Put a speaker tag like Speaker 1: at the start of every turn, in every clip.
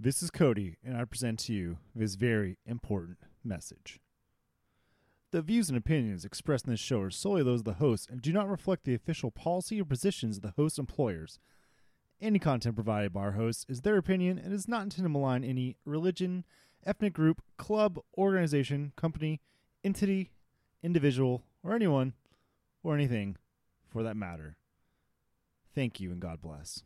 Speaker 1: This is Cody, and I present to you this very important message. The views and opinions expressed in this show are solely those of the host and do not reflect the official policy or positions of the host employers. Any content provided by our hosts is their opinion and is not intended to malign any religion, ethnic group, club, organization, company, entity, individual, or anyone, or anything for that matter. Thank you and God bless.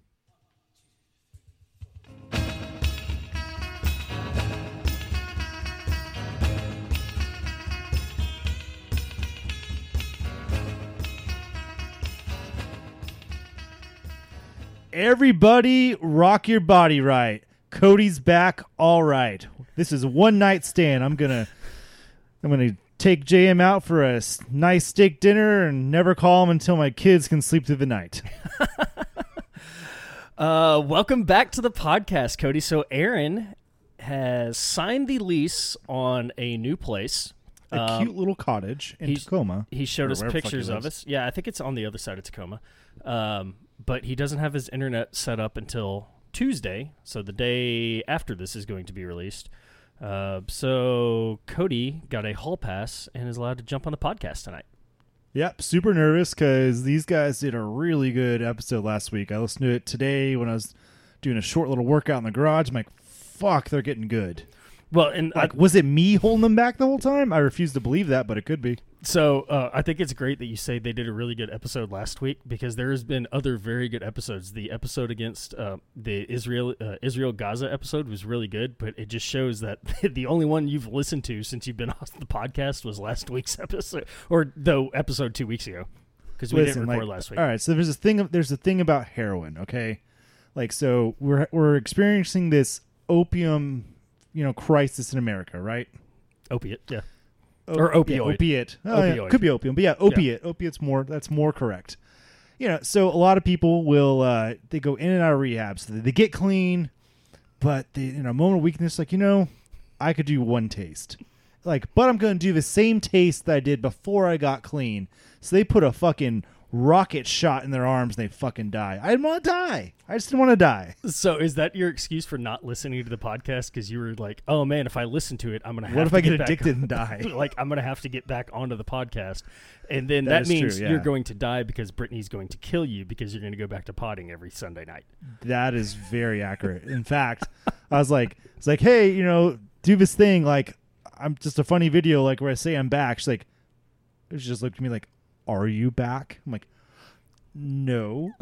Speaker 1: Everybody, rock your body right. Cody's back. All right. This is one night stand. I'm gonna, I'm gonna take JM out for a nice steak dinner and never call him until my kids can sleep through the night.
Speaker 2: Uh, welcome back to the podcast, Cody. So Aaron has signed the lease on a new place.
Speaker 1: A
Speaker 2: Um,
Speaker 1: cute little cottage in Tacoma.
Speaker 2: He showed us
Speaker 1: wherever the fuck he
Speaker 2: pictures of us. Yeah, I think it's on the other side of Tacoma. Um, but he doesn't have his internet set up until Tuesday, so the day after this is going to be released. Uh, so Cody got a hall pass and is allowed to jump on the podcast tonight.
Speaker 1: Yep, super nervous because these guys did a really good episode last week. I listened to it today when I was doing a short little workout in the garage. I'm like, fuck, they're getting good.
Speaker 2: Well, and I,
Speaker 1: Like, was it me holding them back the whole time? I refuse to believe that, but it could be.
Speaker 2: So uh, I think it's great that you say they did a really good episode last week because there has been other very good episodes. The episode against uh, the Israel uh, Israel Gaza episode was really good, but it just shows that the only one you've listened to since you've been on the podcast was last week's episode or the episode two weeks ago because we
Speaker 1: Listen,
Speaker 2: didn't record
Speaker 1: like,
Speaker 2: last week.
Speaker 1: All right, so there's a thing. There's a thing about heroin. Okay, like so we're we're experiencing this opium, you know, crisis in America, right?
Speaker 2: Opiate, yeah.
Speaker 1: O-
Speaker 2: Or
Speaker 1: yeah,
Speaker 2: opioid.
Speaker 1: opiate. Oh, yeah,
Speaker 2: Opioid.
Speaker 1: could be opium, but yeah, opiate. Opiate's more. That's more correct. You know, so a lot of people will uh, they go in and out of rehab, so they get clean, but they in a moment of weakness, like you know, I could do one taste, like, but I'm going to do the same taste that I did before I got clean. So they put a fucking rocket shot in their arms and they fucking die. I didn't want to die. I just didn't want to die.
Speaker 2: So is that your excuse for not listening to the podcast? Because you were like, "Oh man, if I listen to it, I'm gonna have
Speaker 1: What if
Speaker 2: to
Speaker 1: I get
Speaker 2: back
Speaker 1: addicted and die?
Speaker 2: like I'm gonna have to get back onto the podcast, and then
Speaker 1: That
Speaker 2: that,
Speaker 1: is true,
Speaker 2: means
Speaker 1: yeah.
Speaker 2: you're going to die because Brittany's going to kill you because you're going to go back to potting every Sunday night.
Speaker 1: That is very accurate. In fact, I was like, it's like, hey, you know, do this thing. Like, I'm just a funny video, like where I say I'm back. She's like, she just looked at me like, are you back? I'm like, no,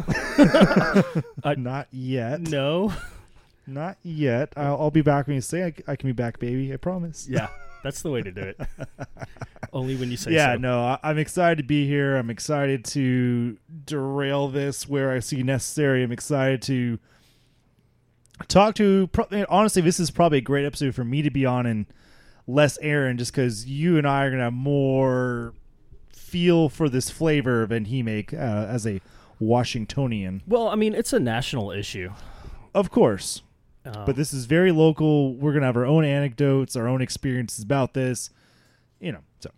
Speaker 1: not yet,
Speaker 2: No,
Speaker 1: not yet. I'll, I'll be back when you say I, I can be back, baby. I promise.
Speaker 2: yeah, that's the way to do it. Only when you say
Speaker 1: yeah,
Speaker 2: so.
Speaker 1: no, I, I'm excited to be here. I'm excited to derail this where I see necessary. I'm excited to talk to. Pro- honestly, this is probably a great episode for me to be on and less Aaron, just because you and I are gonna have more feel for this flavor than he make uh, as a Washingtonian,
Speaker 2: Well, I mean, it's a national issue.
Speaker 1: of course.
Speaker 2: Um,
Speaker 1: But this is very local. We're gonna have our own anecdotes, our own experiences about this. You know, so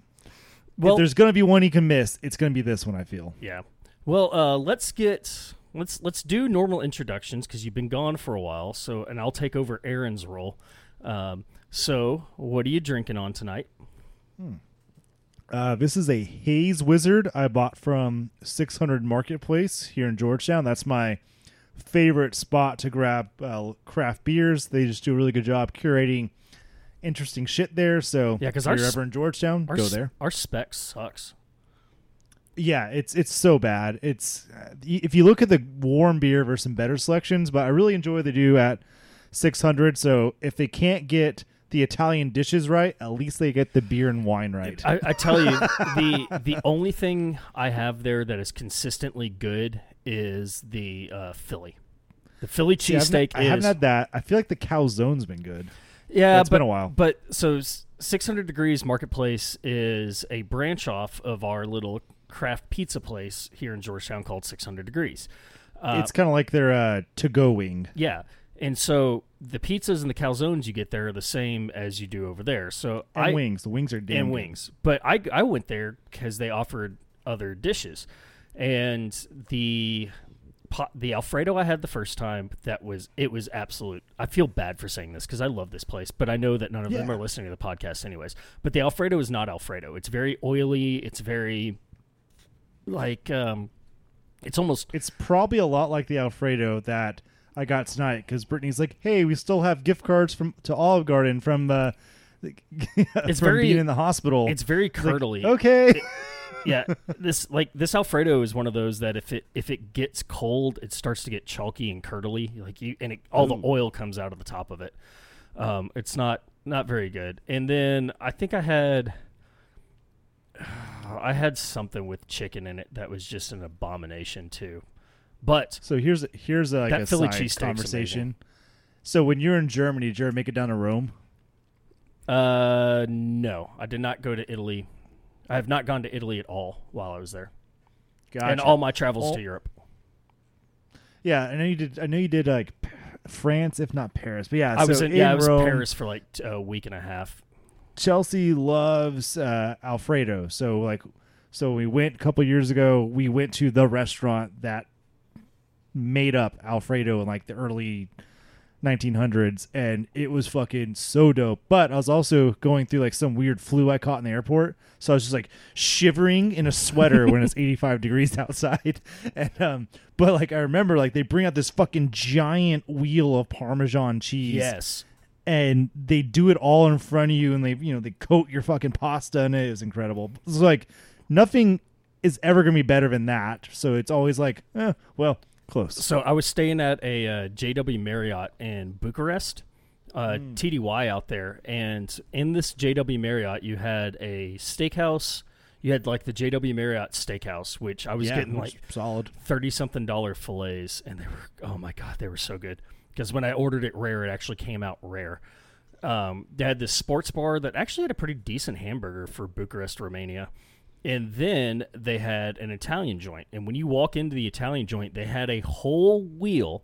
Speaker 2: well,
Speaker 1: if there's gonna be one he can miss, it's gonna be this one. I feel.
Speaker 2: yeah. Well, uh, let's get let's let's do normal introductions because you've been gone for a while. So, and I'll take over Aaron's role. Um, so, what are you drinking on tonight?
Speaker 1: Uh, this is a Haze Wizard I bought from 600 Marketplace here in Georgetown. That's my favorite spot to grab uh, craft beers. They just do a really good job curating interesting shit there. So
Speaker 2: Yeah, 'cause
Speaker 1: if
Speaker 2: our
Speaker 1: you're ever in Georgetown,
Speaker 2: Our
Speaker 1: go there.
Speaker 2: Our spec sucks.
Speaker 1: Yeah, it's it's so bad. It's uh, if you look at the warm beer versus some better selections, but I really enjoy what they do at 600. So if they can't get the Italian dishes right, at least they get the beer and wine right.
Speaker 2: I, I tell you, the the only thing I have there that is consistently good is the uh, Philly. The Philly cheesesteak
Speaker 1: I haven't had that. I feel like the calzone's been good.
Speaker 2: yeah,
Speaker 1: it's
Speaker 2: but,
Speaker 1: been a while.
Speaker 2: But so 600 degrees marketplace is a branch off of our little craft pizza place here in Georgetown called 600 degrees. Uh,
Speaker 1: it's kind of like their uh, to-go wing.
Speaker 2: yeah. And so the pizzas and the calzones you get there are the same as you do over there. So
Speaker 1: And
Speaker 2: I
Speaker 1: wings. The wings are damn
Speaker 2: and
Speaker 1: good.
Speaker 2: wings. But I I went there because they offered other dishes, and the the Alfredo I had the first time. That was it was absolute. I feel bad for saying this because I love this place, but I know that none of them are listening to the podcast anyways. But the Alfredo is not Alfredo. It's very oily. It's very like um, it's almost
Speaker 1: It's probably a lot like the Alfredo that I got tonight because Brittany's like, "Hey, we still have gift cards from to Olive Garden from uh,
Speaker 2: It's
Speaker 1: from
Speaker 2: very-
Speaker 1: being in the hospital."
Speaker 2: it's very
Speaker 1: It's like,
Speaker 2: curdly.
Speaker 1: okay,
Speaker 2: yeah, this like this Alfredo is one of those that if it if it gets cold, it starts to get chalky and curdly, like you, and it, all the oil comes out of the top of it. Um, it's not not very good. And then I think I had I had something with chicken in it that was just an abomination too. But
Speaker 1: so here's here's a, like
Speaker 2: That
Speaker 1: a
Speaker 2: Philly cheesesteak's
Speaker 1: conversation. So when you're in Germany, did you ever make it down to Rome?
Speaker 2: uh, no, I did not go to Italy. I have not gone to Italy at all while I was there,
Speaker 1: Gotcha.
Speaker 2: and all my travels
Speaker 1: All-
Speaker 2: to Europe.
Speaker 1: yeah, I know you did. I know you did like France, if not Paris. But yeah,
Speaker 2: I
Speaker 1: so
Speaker 2: was in, yeah, I was
Speaker 1: Rome,
Speaker 2: in Paris for like a week and a half.
Speaker 1: Chelsea loves uh, Alfredo. So like, so we went a couple years ago. We went to the restaurant that made up Alfredo in like the early 1900s, and it was fucking so dope. But I was also going through like some weird flu I caught in the airport, so I was just like shivering in a sweater when it's 85 degrees outside. And um, but like I remember like they bring out this fucking giant wheel of Parmesan cheese
Speaker 2: Yes.
Speaker 1: and they do it all in front of you and they you know they coat your fucking pasta and it. It's incredible. It's like nothing is ever gonna be better than that. So it's always like, eh, well, close.
Speaker 2: So I was staying at a uh, JW Marriott in Bucharest, uh,
Speaker 1: Hmm.
Speaker 2: TDY out there, and in this JW Marriott, you had a steakhouse. You had like the JW Marriott Steakhouse, which I was
Speaker 1: yeah,
Speaker 2: getting
Speaker 1: which
Speaker 2: like
Speaker 1: solid.
Speaker 2: thirty something dollar fillets, and they were oh my god, they were so good. Because when I ordered it rare, it actually came out rare. Um, they had this sports bar that actually had a pretty decent hamburger for Bucharest, Romania. And then they had an Italian joint. And when you walk into the Italian joint, they had a whole wheel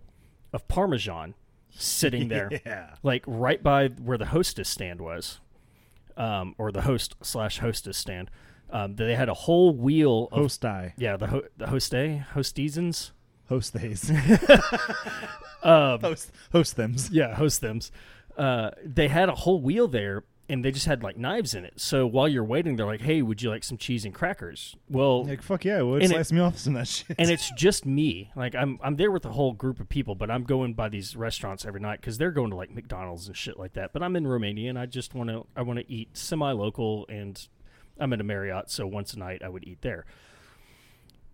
Speaker 2: of Parmesan sitting there,
Speaker 1: Yeah.
Speaker 2: like right by where the hostess stand was, um, or the host slash hostess stand. Um, they had a whole wheel of
Speaker 1: Host die.
Speaker 2: yeah, the ho- the hoste hostesans.
Speaker 1: Host days.
Speaker 2: Um,
Speaker 1: host host thems.
Speaker 2: yeah, host thems. Uh, they had a whole wheel there, and they just had like knives in it. So while you're waiting, they're like, "Hey, would you like some cheese and crackers?" Well,
Speaker 1: Like fuck yeah, would
Speaker 2: And it-
Speaker 1: slice me off some of that shit.
Speaker 2: and it's just me. Like I'm I'm there with a whole group of people, but I'm going by these restaurants every night because they're going to like McDonald's and shit like that. But I'm in Romania, and I just want to I want to eat semi local, and I'm at a Marriott, so once a night I would eat there.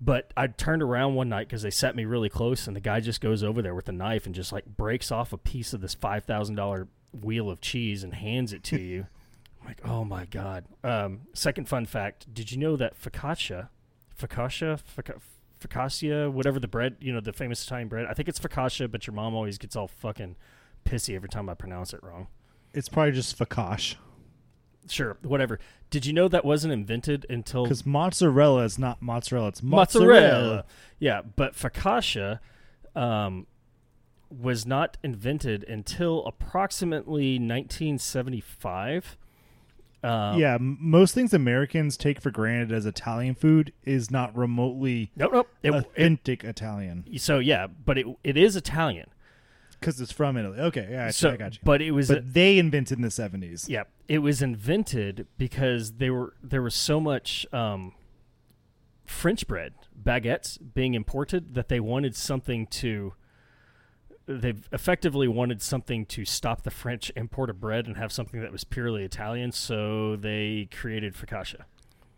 Speaker 2: But I turned around one night because they set me really close, and the guy just goes over there with a knife and just like breaks off a piece of this five thousand dollar wheel of cheese and hands it to you. I'm like, oh my god. Um, second fun fact: Did you know that focaccia, focaccia, foca- focaccia, whatever the bread, you know, the famous Italian bread? I think it's focaccia, but your mom always gets all fucking pissy every time I pronounce it wrong.
Speaker 1: it's probably just fakash.
Speaker 2: Sure, whatever. Did you know that wasn't invented until
Speaker 1: Because mozzarella is not mozzarella, it's mozzarella.
Speaker 2: mozzarella. Yeah, but focaccia um, was not invented until approximately 1975. Um,
Speaker 1: yeah, most things Americans take for granted as Italian food is not remotely
Speaker 2: Nope, nope. It, it,
Speaker 1: authentic Italian
Speaker 2: so yeah, but it it is Italian.
Speaker 1: because it's from Italy. Okay, yeah, I,
Speaker 2: so,
Speaker 1: I got you.
Speaker 2: but it was
Speaker 1: But they invented in the seventies.
Speaker 2: yeah, it was invented because they were there was so much um, French bread baguettes being imported that they wanted something to. They effectively wanted something to stop the French import of bread and have something that was purely Italian, so they created focaccia.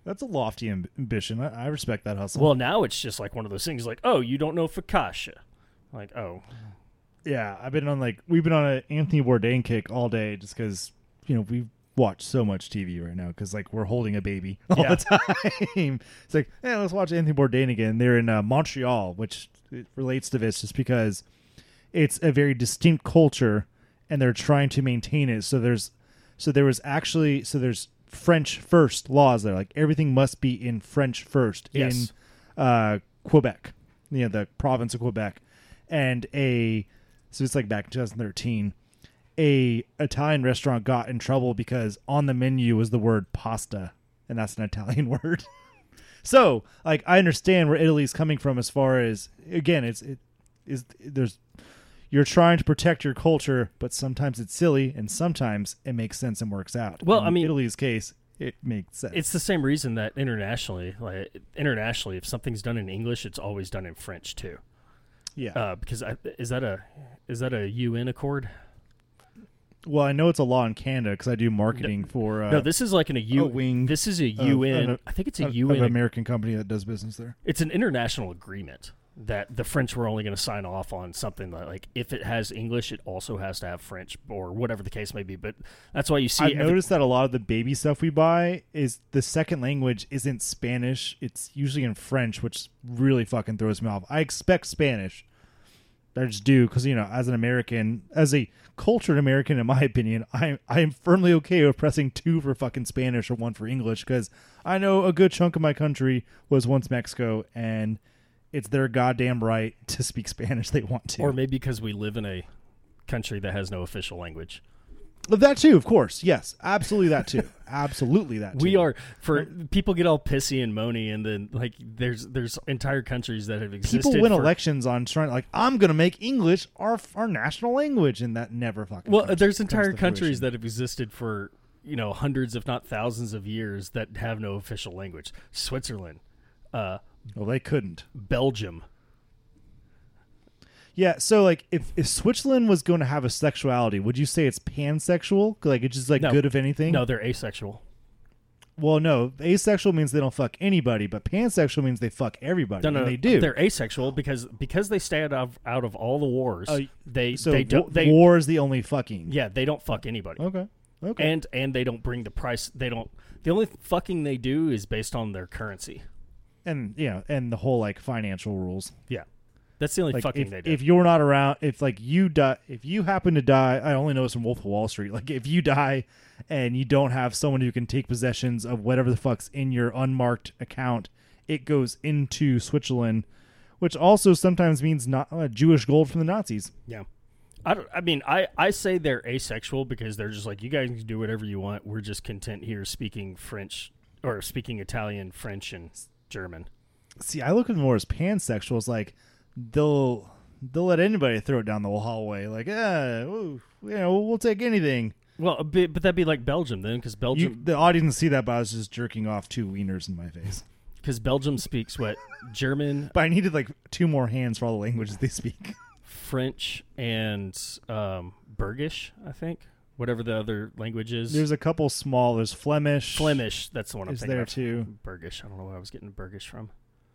Speaker 1: That's a lofty amb- ambition. I, I respect that hustle.
Speaker 2: Well, now it's just like one of those things, like, oh, you don't know focaccia, like, oh,
Speaker 1: yeah, I've been on like we've been on an Anthony Bourdain kick all day just because you know we watch so much TV right now because like we're holding a baby all
Speaker 2: Yeah.
Speaker 1: the time. it's like, yeah, let's watch Anthony Bourdain again. They're in uh, Montreal, which it relates to this just because it's a very distinct culture and they're trying to maintain it. So there's so there was actually so there's French first laws there. Like everything must be in French first
Speaker 2: Yes.
Speaker 1: in uh, Quebec, you know, the province of Quebec, and a so it's like back in 2013. A Italian restaurant got in trouble because on the menu was the word pasta, and that's an Italian word. So, like, I understand where Italy's coming from as far as again, it's it is there's you're trying to protect your culture, but sometimes it's silly and sometimes it makes sense and works out.
Speaker 2: Well,
Speaker 1: In
Speaker 2: I mean-
Speaker 1: Italy's case, it makes sense.
Speaker 2: It's the same reason that internationally, like internationally, if something's done in English, it's always done in French too.
Speaker 1: yeah.
Speaker 2: Uh, because I, is that a is that a UN accord?
Speaker 1: well, I know it's a law in Canada because I do marketing for uh,
Speaker 2: no, this is like an a U.
Speaker 1: a wing
Speaker 2: this is a UN.
Speaker 1: of-
Speaker 2: I think it's a
Speaker 1: of-
Speaker 2: UN.
Speaker 1: of American company that does business there.
Speaker 2: it's an international agreement that the French were only going to sign off on something that, like if it has English, it also has to have French or whatever the case may be. But that's why you see.
Speaker 1: I've
Speaker 2: every-
Speaker 1: noticed that a lot of the baby stuff we buy is the second language isn't Spanish. It's usually in French, which really fucking throws me off. I expect Spanish. I just do because you know, as an American, as a cultured American, in my opinion, I I am firmly okay with pressing two for fucking Spanish or one for English because I know a good chunk of my country was once Mexico, and it's their goddamn right to speak Spanish they want to.
Speaker 2: or maybe because we live in a country that has no official language.
Speaker 1: that too, of course, yes, absolutely that too, absolutely that. Too.
Speaker 2: We are for people get all pissy and moany, and then like there's there's entire countries that have existed.
Speaker 1: people win
Speaker 2: for-
Speaker 1: elections on trying like I'm gonna make English our our national language, and that never fucking.
Speaker 2: Well,
Speaker 1: comes-
Speaker 2: there's entire
Speaker 1: to
Speaker 2: countries
Speaker 1: fruition.
Speaker 2: that have existed for you know hundreds, if not thousands, of years that have no official language. Switzerland, uh,
Speaker 1: well they couldn't.
Speaker 2: Belgium.
Speaker 1: Yeah, so like if if Switzerland was going to have a sexuality, would you say it's pansexual? Like it's just like
Speaker 2: No.
Speaker 1: good of anything?
Speaker 2: No, they're asexual.
Speaker 1: Well, no. Asexual means they don't fuck anybody, but pansexual means they fuck everybody.
Speaker 2: No, no,
Speaker 1: and they do.
Speaker 2: They're asexual because because they stay out of out of all the wars.
Speaker 1: Oh,
Speaker 2: they
Speaker 1: so
Speaker 2: they don't they
Speaker 1: war is the only fucking.
Speaker 2: yeah they don't fuck anybody.
Speaker 1: Okay. Okay.
Speaker 2: And and they don't bring the price. They don't. The only fucking they do is based on their currency.
Speaker 1: And you know, and the whole like financial rules.
Speaker 2: Yeah, that's the only
Speaker 1: like
Speaker 2: fucking
Speaker 1: if,
Speaker 2: they do.
Speaker 1: if you're not around if like you die if you happen to die i only know this from wolf of wall street like if you die and you don't have someone who can take possessions of whatever the fuck's in your unmarked account it goes into switzerland which also sometimes means not uh, jewish gold from the nazis
Speaker 2: Yeah. I, don't, I mean, I, I say they're asexual because they're just like, you guys can do whatever you want. We're just content here speaking French or speaking Italian, French, and German.
Speaker 1: see i look at them more as pansexual it's like they'll they'll let anybody throw it down the hallway like ooh, you know we'll take anything
Speaker 2: Well, but that'd be like Belgium then, because
Speaker 1: you,
Speaker 2: Belgium,
Speaker 1: the audience see that but i was just jerking off two wieners in my face
Speaker 2: because Belgium speaks what German,
Speaker 1: But I needed like two more hands for all the languages they speak.
Speaker 2: French, and um, Bergish. I think whatever the other language is.
Speaker 1: There's a couple small. There's Flemish.
Speaker 2: Flemish. That's the one I'm
Speaker 1: is
Speaker 2: thinking
Speaker 1: there
Speaker 2: of.
Speaker 1: too.
Speaker 2: Burgish. I don't know where I was getting Burgish from.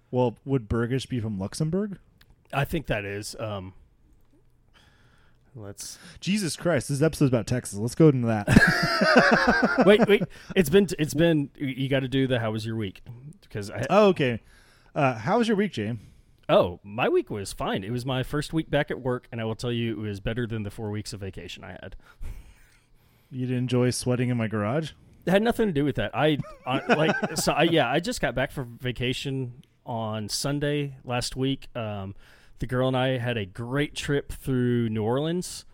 Speaker 1: Well, would Burgish be from Luxembourg?
Speaker 2: I think that is. Um, let's
Speaker 1: Jesus Christ! This episode's about Texas. Let's go into that.
Speaker 2: wait, wait. It's been it's been. You got to do the how was your week? Because I
Speaker 1: oh, okay. Uh, how was your week, James?
Speaker 2: oh my week was fine. It was my first week back at work, and I will tell you it was better than the four weeks of vacation I had.
Speaker 1: You didn't enjoy sweating in my garage?
Speaker 2: It had nothing to do with that. I, I like so. I, yeah, I just got back from vacation on Sunday last week. Um, the girl and I had a great trip through New Orleans,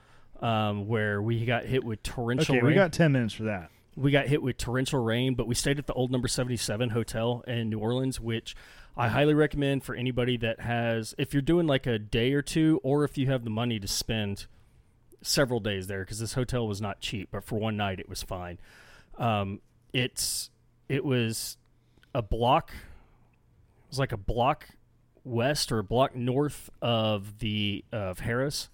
Speaker 2: um, where we got hit with torrential
Speaker 1: Okay,
Speaker 2: rain.
Speaker 1: we got ten minutes for that.
Speaker 2: we got hit with torrential rain, but we stayed at the old number 77 hotel in New Orleans, which I highly recommend for anybody that has, if you're doing like a day or two, or if you have the money to spend several days there, because this hotel was not cheap, but for one night it was fine. Um, it's, it was a block, it was like a block west or a block north of the, of Harrah's.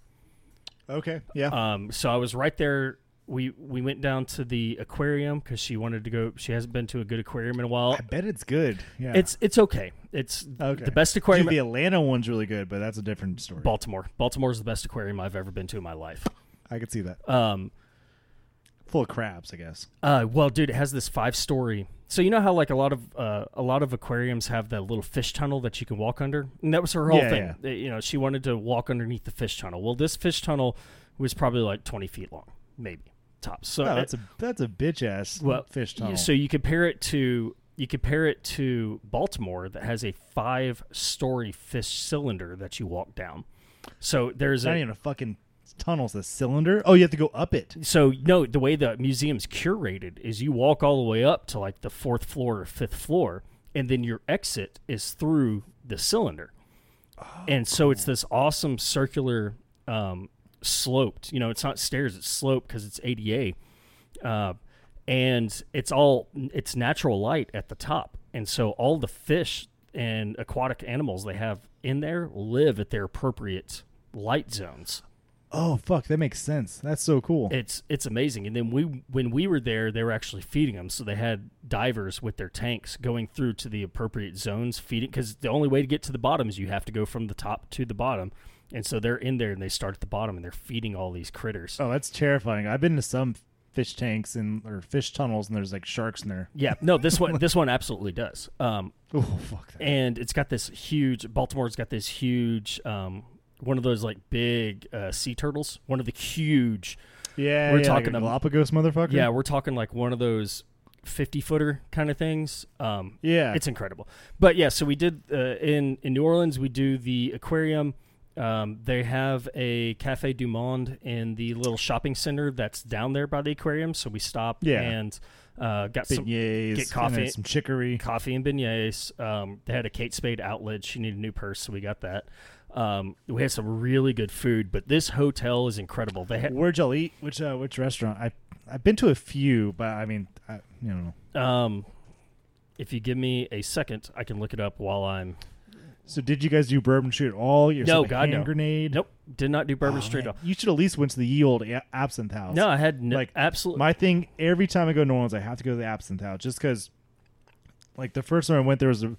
Speaker 1: Okay. Yeah.
Speaker 2: Um, so I was right there. We we went down to the aquarium because she wanted to go. She hasn't been to a good aquarium in a while.
Speaker 1: I bet it's good. Yeah.
Speaker 2: It's it's okay. It's
Speaker 1: okay.
Speaker 2: the best
Speaker 1: Dude,
Speaker 2: aquarium.
Speaker 1: the Atlanta one's really good, but that's a different story.
Speaker 2: Baltimore. Baltimore's the best aquarium I've ever been to in my life.
Speaker 1: I could see that.
Speaker 2: Um,
Speaker 1: Full of crabs, I guess.
Speaker 2: uh, well, dude, it has this five story. So you know how like a lot of uh, a lot of aquariums have that little fish tunnel that you can walk under, and that was her whole
Speaker 1: Yeah,
Speaker 2: thing.
Speaker 1: yeah.
Speaker 2: You know, she wanted to walk underneath the fish tunnel. Well, this fish tunnel was probably like twenty feet long, maybe tops. So
Speaker 1: Oh,
Speaker 2: it-
Speaker 1: that's a that's a bitch ass
Speaker 2: Well,
Speaker 1: fish tunnel.
Speaker 2: So you compare it to you compare it to Baltimore that has a five story fish cylinder that you walk down. So there's
Speaker 1: not
Speaker 2: a
Speaker 1: even a fucking tunnel. It's a cylinder. Oh, you have to go up it.
Speaker 2: so no the way the museum's curated is you walk all the way up to like the fourth floor or fifth floor and then your exit is through the cylinder. and so it's this awesome circular um, sloped. You know, it's not stairs; it's sloped because it's ADA, uh, and it's all it's natural light at the top, and so all the fish and aquatic animals they have in there live at their appropriate light zones.
Speaker 1: Oh fuck, that makes sense. That's so cool.
Speaker 2: It's it's amazing. And then we when we were there, they were actually feeding them. So they had divers with their tanks going through to the appropriate zones, feeding because the only way to get to the bottom is you have to go from the top to the bottom. And so they're in there and they start at the bottom and they're feeding all these critters.
Speaker 1: oh, that's terrifying. I've been to some fish tanks and or fish tunnels, and there's like sharks in there.
Speaker 2: Yeah, no, this one this one absolutely does. Um,
Speaker 1: Oh fuck that.
Speaker 2: and it's got this huge. Baltimore's got this huge. Um, one of those like big uh, sea turtles. One of the huge.
Speaker 1: Yeah,
Speaker 2: We're
Speaker 1: yeah,
Speaker 2: talking
Speaker 1: like Galapagos motherfucker.
Speaker 2: Yeah, we're talking like one of those fifty footer kind of things. Um,
Speaker 1: yeah.
Speaker 2: it's incredible. But yeah, so we did uh, in in New Orleans. We do the aquarium. Um, they have a Cafe Du Monde in the little shopping center that's down there by the aquarium. So we stopped
Speaker 1: Yeah.
Speaker 2: and uh, got some get coffee.
Speaker 1: and some chicory.
Speaker 2: coffee and beignets. Um, they had a Kate Spade outlet. She needed a new purse, so we got that. Um, we had some really good food, but this hotel is incredible. They had
Speaker 1: Where'd y'all eat? Which uh, which restaurant? I I've been to a few, but I mean, I, you know.
Speaker 2: um, if you give me a second, I can look it up while I'm.
Speaker 1: So did you guys do Bourbon Street at all? Your
Speaker 2: No, God,
Speaker 1: hand
Speaker 2: no.
Speaker 1: grenade.
Speaker 2: Nope, did not do Bourbon
Speaker 1: Oh,
Speaker 2: Street.
Speaker 1: man.
Speaker 2: at all.
Speaker 1: You should at least went to the ye old a- absinthe house.
Speaker 2: No, I had no,
Speaker 1: Like,
Speaker 2: absolutely.
Speaker 1: My thing every time I go to New Orleans, I have to go to the absinthe house just because. Like the first time I went, there was a,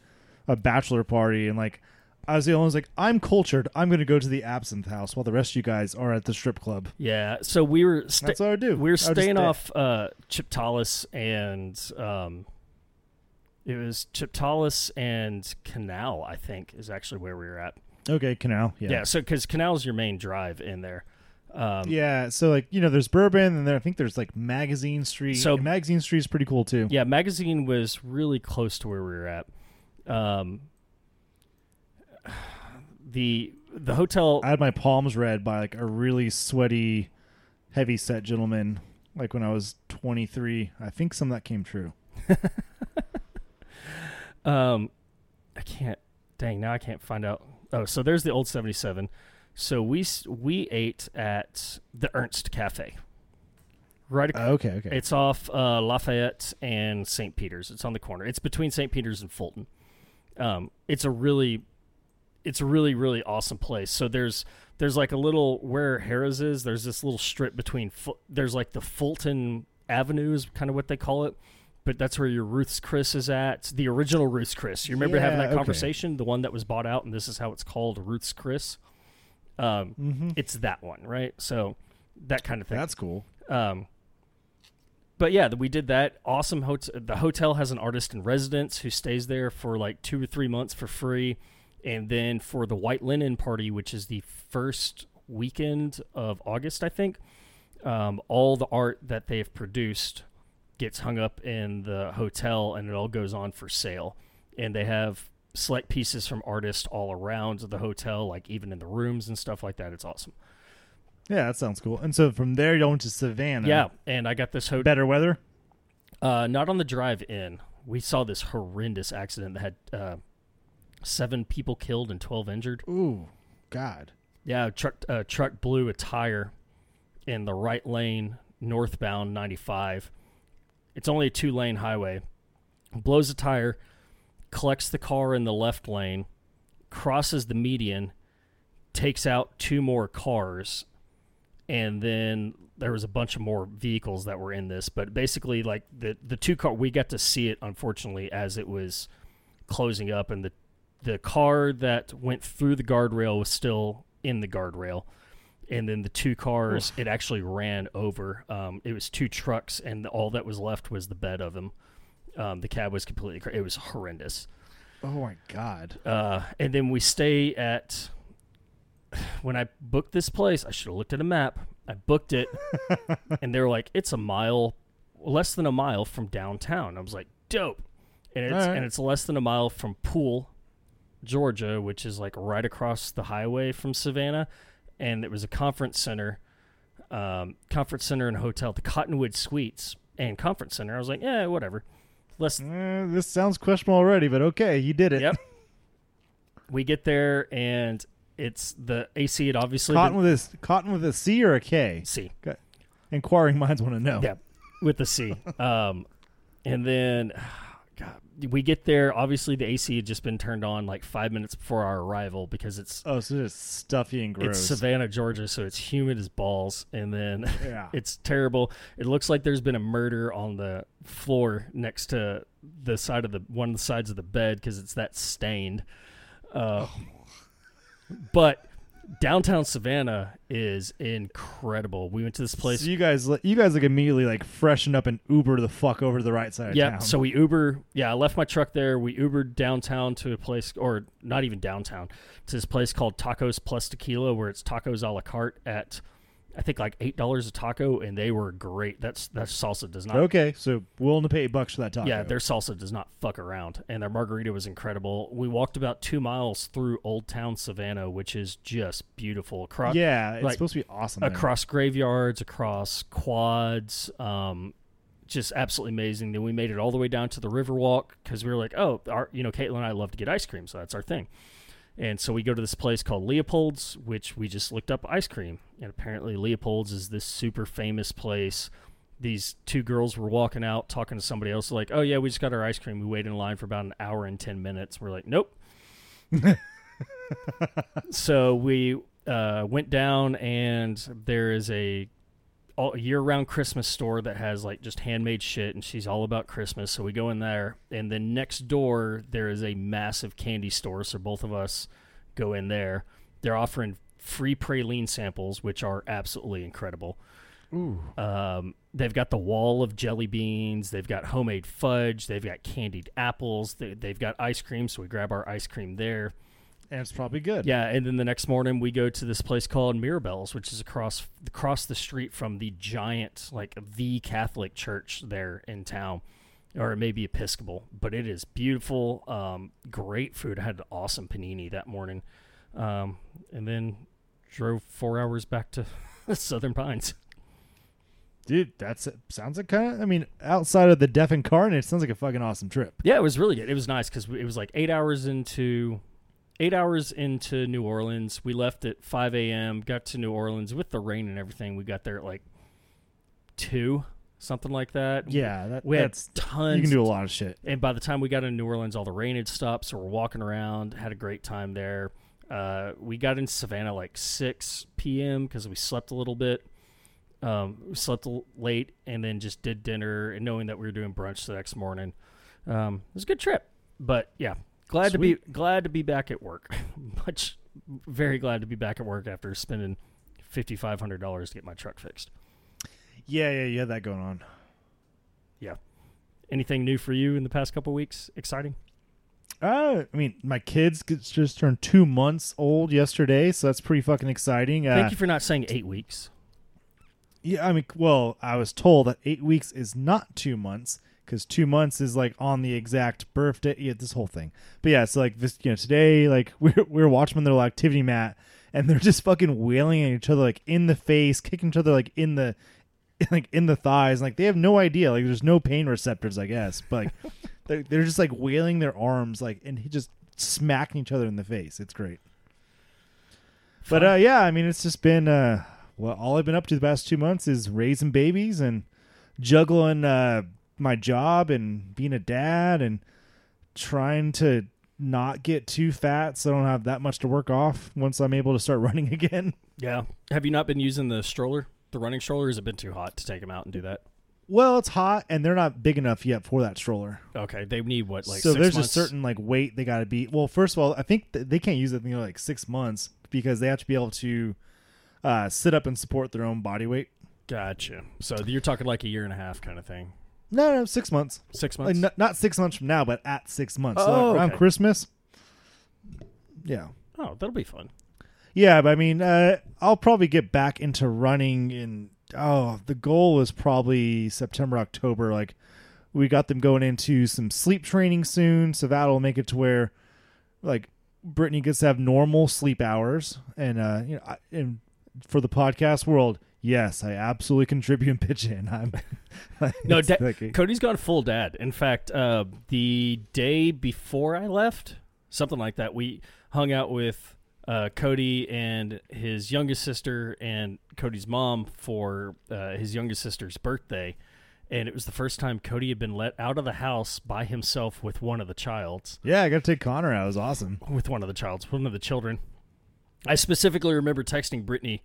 Speaker 1: a bachelor party, and like I was the only one like, I'm cultured. I'm going to go to the absinthe house while the rest of you guys are at the strip club.
Speaker 2: yeah, so we were sta-
Speaker 1: That's what I do.
Speaker 2: we were
Speaker 1: I would just
Speaker 2: staying off uh, Tchoupitoulas and um, it was Tchoupitoulas and Canal. I think is actually where we were at.
Speaker 1: Okay, Canal. Yeah.
Speaker 2: Yeah, so because Canal is your main drive in there. Um,
Speaker 1: Yeah, so like you know, there's Bourbon, and then I think there's like Magazine Street.
Speaker 2: So-
Speaker 1: And Magazine Street is pretty cool too.
Speaker 2: Yeah, magazine was really close to where we were at. Um, the the hotel.
Speaker 1: I had my palms read by like a really sweaty, heavy set gentleman. Like when I was 23, I think some of that came true.
Speaker 2: Um, I can't. Dang, now I can't find out. Oh, so there's the old seventy seven. So we we ate at the Ernst Cafe. Right, ac-
Speaker 1: okay, okay.
Speaker 2: it's off uh, Lafayette and St. Peter's. It's on the corner. It's between St. Peter's and Fulton. Um, it's a really, it's a really really awesome place. So there's there's like a little where Harrah's is. There's this little strip between. There's like the Fulton Avenue is kind of what they call it. But that's where your Ruth's Chris is at. The original Ruth's Chris. You remember having
Speaker 1: Yeah,
Speaker 2: that
Speaker 1: okay.
Speaker 2: conversation? The one that was bought out, and this is how it's called, Ruth's Chris. Um,
Speaker 1: mm-hmm.
Speaker 2: it's that one, right? So that kind of thing.
Speaker 1: That's cool.
Speaker 2: Um, but yeah, we did that. Awesome hotel. The hotel has an artist in residence who stays there for like two or three months for free, and then for the White Linen Party, which is the first weekend of August, I think. Um, all the art that they've produced gets hung up in the hotel, and it all goes on for sale. And they have select pieces from artists all around the hotel, like even in the rooms and stuff like that. It's awesome.
Speaker 1: Yeah, that sounds cool. And so from there, you went to Savannah.
Speaker 2: Yeah, and I got this hotel.
Speaker 1: Better weather.
Speaker 2: Uh, not on the drive in. We saw this horrendous accident that had uh, seven people killed and twelve injured.
Speaker 1: Ooh, God.
Speaker 2: Yeah, truck uh, truck blew a tire in the right lane northbound 95. It's only a two lane highway. Blows a tire, collects the car in the left lane, crosses the median, takes out two more cars, and then there was a bunch of more vehicles that were in this. But basically, like the the two car, we got to see it unfortunately as it was closing up, and the the car that went through the guardrail was still in the guardrail and then the two cars it actually ran over. Um, it was two trucks and all that was left was the bed of them. Um, the cab was completely cra- it was horrendous.
Speaker 1: Oh my God.
Speaker 2: uh, and then we stay at when i booked this place i should have looked at a map. I booked it and they were like it's a mile less than a mile from downtown. I was like dope. And it's
Speaker 1: Alright.
Speaker 2: and it's less than a mile from Pooler georgia which is like right across the highway from savannah and it was a conference center um, conference center and hotel the cottonwood suites and conference center i was like yeah whatever Less
Speaker 1: Eh, this sounds questionable already, but okay, you did it.
Speaker 2: Yep. we get there and it's the AC had obviously
Speaker 1: Cotton
Speaker 2: been,
Speaker 1: with a cotton with a C or a K.
Speaker 2: C.
Speaker 1: Inquiring minds want to know.
Speaker 2: Yeah, with the C. um, and then, we get there. Obviously, the AC had just been turned on like five minutes before our arrival because it's
Speaker 1: Oh, so it's stuffy and gross.
Speaker 2: it's Savannah, Georgia, so it's humid as balls. And then
Speaker 1: yeah.
Speaker 2: it's terrible. It looks like there's been a murder on the floor next to the side of the one of the sides of the bed because it's that stained. Uh, But downtown Savannah is incredible. We went to this place.
Speaker 1: So you guys, you guys like immediately like freshen up and Uber the fuck over to the right side
Speaker 2: Yeah, so we Uber. Yeah, I left my truck there. We Ubered downtown to a place, or not even downtown, to this place called Tacos Plus Tequila, where it's tacos a la carte at, I think like eight dollars a taco, and they were great. That's that salsa does not.
Speaker 1: okay, so willing to pay eight bucks for that taco.
Speaker 2: Yeah, their salsa does not fuck around, and their margarita was incredible. We walked about two miles through Old Town Savannah, which is just beautiful. Across
Speaker 1: yeah, it's
Speaker 2: like,
Speaker 1: supposed to be awesome. there.
Speaker 2: across graveyards, across quads, um, just absolutely amazing. Then we made it all the way down to the Riverwalk because we were like, oh, our, you know, Caitlin and I love to get ice cream, so that's our thing. And so we go to this place called Leopold's, which we just looked up ice cream, and apparently Leopold's is this super famous place. These two girls were walking out talking to somebody else, like, "Oh yeah, we just got our ice cream. We waited in line for about an hour and ten minutes." We're like, "Nope." so we uh, went down, and there is a all year-round Christmas store that has like just handmade shit, and she's all about Christmas. So we go in there, and then next door there is a massive candy store. So both of us go in there. They're offering free praline samples, which are absolutely incredible.
Speaker 1: Ooh,
Speaker 2: Um, they've got the wall of jelly beans. They've got homemade fudge. They've got candied apples. They, they've got ice cream, so we grab our ice cream there.
Speaker 1: And it's probably good.
Speaker 2: Yeah, and then the next morning we go to this place called Mirabelle's, which is across across the street from the giant, like the Catholic church there in town, or it may be Episcopal, but it is beautiful. Um, great food. I had an awesome panini that morning, um, and then drove four hours back to Southern Pines.
Speaker 1: dude, that's sounds like kind of. I mean, outside of the deaf incarnate, it sounds like a fucking awesome trip.
Speaker 2: Yeah, it was really good. It was nice because it was like eight hours into eight hours into New Orleans. We left at five a.m. Got to New Orleans with the rain and everything. We got there at like two, something like that.
Speaker 1: Yeah, that,
Speaker 2: we had
Speaker 1: that's
Speaker 2: tons.
Speaker 1: you can do a lot of shit.
Speaker 2: and by the time we got to New Orleans, all the rain had stopped. So we're walking around, had a great time there. Uh, we got in Savannah like six p.m. because we slept a little bit. Um, we slept late and then just did dinner, and knowing that we were doing brunch the next morning, um, it was a good trip. But yeah, glad to be glad to be back at work. Much, very glad to be back at work after spending fifty five hundred dollars to get my truck fixed.
Speaker 1: Yeah, yeah, you had that going on. Yeah.
Speaker 2: Anything new for you in the past couple weeks? Exciting.
Speaker 1: Uh, I mean, my kids just turned two months old yesterday, so that's pretty fucking exciting. Uh,
Speaker 2: Thank you for not saying eight weeks.
Speaker 1: Yeah, I mean, well, I was told that eight weeks is not two months because two months is like on the exact birthday. Yeah, this whole thing. But yeah, so like this, you know, today, like we we're, we were on their little activity mat, and they're just fucking wailing at each other, like in the face, kicking each other, like in the, like in the thighs. Like they have no idea. Like there's no pain receptors, I guess. But like they're, they're just like wailing their arms, like and he just smacking each other in the face. It's great. But uh, yeah, I mean, it's just been uh, well, all I've been up to the past two months is raising babies and juggling uh, my job and being a dad and trying to not get too fat so I don't have that much to work off once I'm able to start running again.
Speaker 2: Yeah. Have you not been using the stroller, the running stroller? Has it been too hot to take them out and do that?
Speaker 1: Well, it's hot and they're not big enough yet for that stroller.
Speaker 2: Okay, they need what like
Speaker 1: so there's
Speaker 2: months?
Speaker 1: a certain like weight they got to be. Well, first of all, I think th- they can't use it. You know, like six months because they have to be able to uh, sit up and support their own body weight.
Speaker 2: Gotcha. So you're talking like a year and a half kind of thing.
Speaker 1: No, no, six months.
Speaker 2: Six
Speaker 1: Like
Speaker 2: months.
Speaker 1: not, not six months from now, but at six months. So,
Speaker 2: Oh,
Speaker 1: like, around
Speaker 2: okay.
Speaker 1: Christmas. Yeah,
Speaker 2: oh, that'll be fun.
Speaker 1: yeah, but I mean, uh, I'll probably get back into running in. Oh, the goal is probably September, October. Like, we got them going into some sleep training soon, so that'll make it to where, like, Brittany gets to have normal sleep hours, and uh, you know, I, and for the podcast world, yes, I absolutely contribute and pitch in. I'm
Speaker 2: No, da- Cody's gone full dad. In fact, uh, the day before I left, something like that, we hung out with uh, Cody and his youngest sister and Cody's mom for uh, his youngest sister's birthday. And it was the first time Cody had been let out of the house by himself with one of the childs.
Speaker 1: yeah, I got to take Connor out. It was awesome.
Speaker 2: With one of the childs, one of the children. I specifically remember texting Brittany,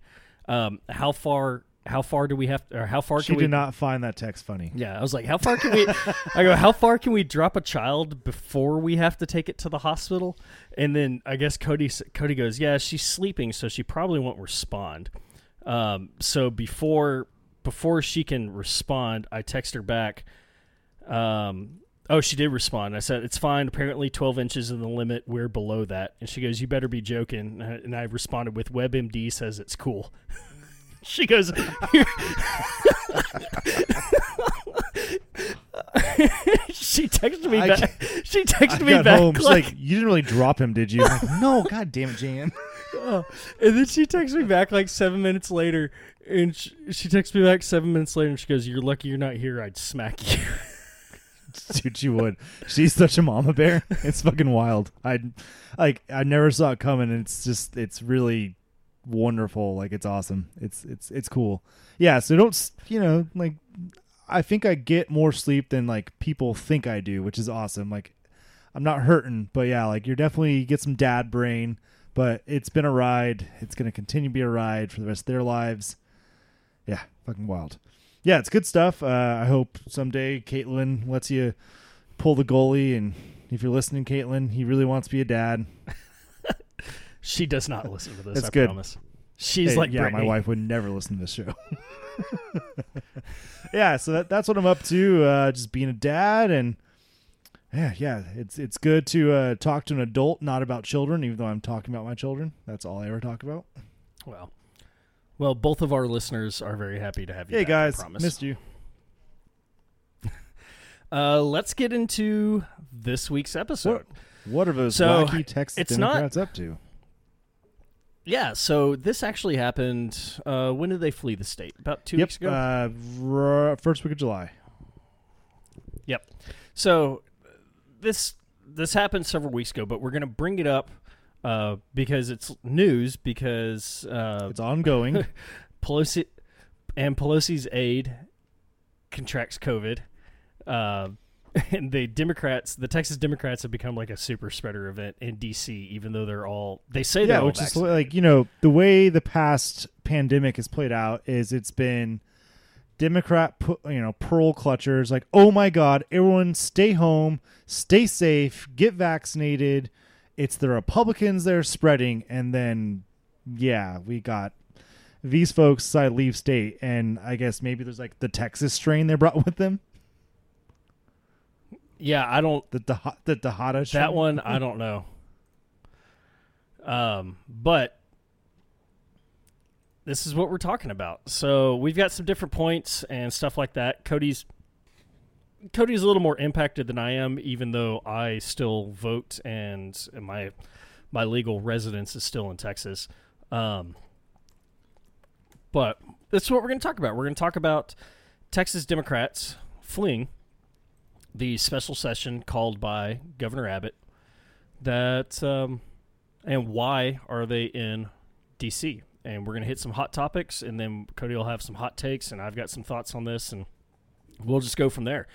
Speaker 2: um, how far, how far do we have, or how far
Speaker 1: She
Speaker 2: can we
Speaker 1: did not find that text funny.
Speaker 2: yeah, I was like, how far can we? I go, how far can we drop a child before we have to take it to the hospital? And then I guess Cody Cody goes, yeah, she's sleeping, so she probably won't respond. Um, so before before she can respond, I text her back. Um, oh, she did respond. I said it's fine. Apparently, twelve inches is the limit. We're below that. And she goes, you better be joking. And I responded with WebMD says it's cool. she goes. she texted me
Speaker 1: I
Speaker 2: back. She texted
Speaker 1: I
Speaker 2: me back
Speaker 1: home.
Speaker 2: Like,
Speaker 1: like, you didn't really drop him, did you? Like, no, god damn it, Jan.
Speaker 2: oh. and then she texts me back like seven minutes later, and she, she texts me back seven minutes later, and she goes, "You're lucky you're not here. I'd smack you."
Speaker 1: Dude, she would. She's such a mama bear. It's fucking wild. I like I never saw it coming and it's just it's really wonderful. Like it's awesome. It's it's it's cool. Yeah, so don't you know, like I think I get more sleep than like people think I do, which is awesome. Like I'm not hurting, but yeah, like you're definitely get some dad brain, but it's been a ride. It's going to continue to be a ride for the rest of their lives. Yeah, fucking wild. Yeah, it's good stuff. Uh, I hope someday Caitlin lets you pull the goalie, and if you're listening, Caitlin, he really wants to be a dad.
Speaker 2: she does not listen to this.
Speaker 1: That's
Speaker 2: I
Speaker 1: good.
Speaker 2: promise. She's
Speaker 1: Hey,
Speaker 2: like,
Speaker 1: yeah, my wife would never listen to this show. yeah, so that, that's what I'm up to. Uh, just being a dad, and yeah, yeah, it's it's good to uh, talk to an adult, not about children. Even though I'm talking about my children, that's all I ever talk about.
Speaker 2: Well, well, both of our listeners are very happy to have you.
Speaker 1: Hey
Speaker 2: back, I
Speaker 1: guys,
Speaker 2: promise.
Speaker 1: missed you.
Speaker 2: Uh, let's get into this week's episode.
Speaker 1: What are those
Speaker 2: So,
Speaker 1: wacky Texas
Speaker 2: it's not-
Speaker 1: Democrats up to?
Speaker 2: Yeah, so this actually happened. Uh, when did they flee the state? About two
Speaker 1: yep,
Speaker 2: weeks ago.
Speaker 1: uh, r- first week of July.
Speaker 2: Yep. So this this happened several weeks ago, but we're going to bring it up uh, because it's news. Because uh,
Speaker 1: It's ongoing.
Speaker 2: Pelosi and Pelosi's aide contracts COVID. Uh, and the Democrats, the Texas Democrats, have become like a super spreader event in D.C. Even though they're all they say
Speaker 1: yeah, which is like you know the way the past pandemic has played out is it's been Democrat, you know, pearl clutchers like, oh my God, everyone stay home, stay safe, get vaccinated. It's the Republicans they're spreading, and then yeah, we got these folks to leave state, and I guess maybe there's like the Texas strain they brought with them,
Speaker 2: yeah, I don't.
Speaker 1: the the the Tejada strain.
Speaker 2: That one, I don't know. Um, but this is what we're talking about. So we've got some different points and stuff like that. Cody's Cody's a little more impacted than I am, even though I still vote and my my legal residence is still in Texas. Um, but this is what we're going to talk about. We're going to talk about Texas Democrats fleeing the special session called by Governor Abbott. That um, and why are they in D.C. And we're gonna hit some hot topics, and then Cody will have some hot takes, and I've got some thoughts on this, and we'll just go from there.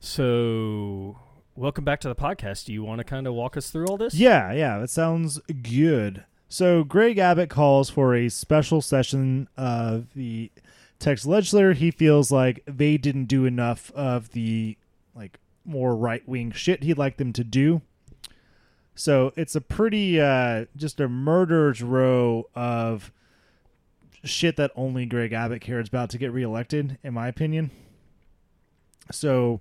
Speaker 2: So, welcome back to the podcast. Do you want to kind of walk us through all this?
Speaker 1: Yeah, yeah, that sounds good. So Greg Abbott calls for a special session of the Texas legislature. He feels like they didn't do enough of the like more right wing shit he'd like them to do. So it's a pretty uh just a murderer's row of shit that only Greg Abbott cares about to get reelected, in my opinion. So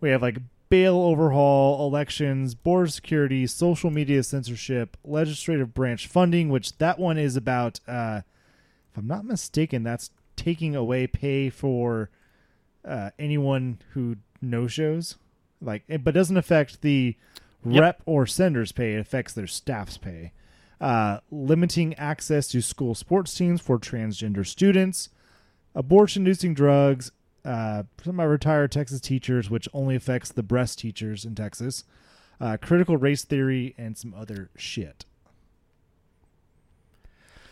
Speaker 1: we have like bail overhaul, elections, border security, social media censorship, legislative branch funding, which that one is about uh if I'm not mistaken, that's taking away pay for uh anyone who no shows. Like it, but doesn't affect the
Speaker 2: Yep.
Speaker 1: rep or sender's pay, it affects their staff's pay. uh, limiting access to school sports teams for transgender students, abortion-inducing drugs, uh, some of my retired Texas teachers, which only affects the breast teachers in Texas, uh, critical race theory, and some other shit.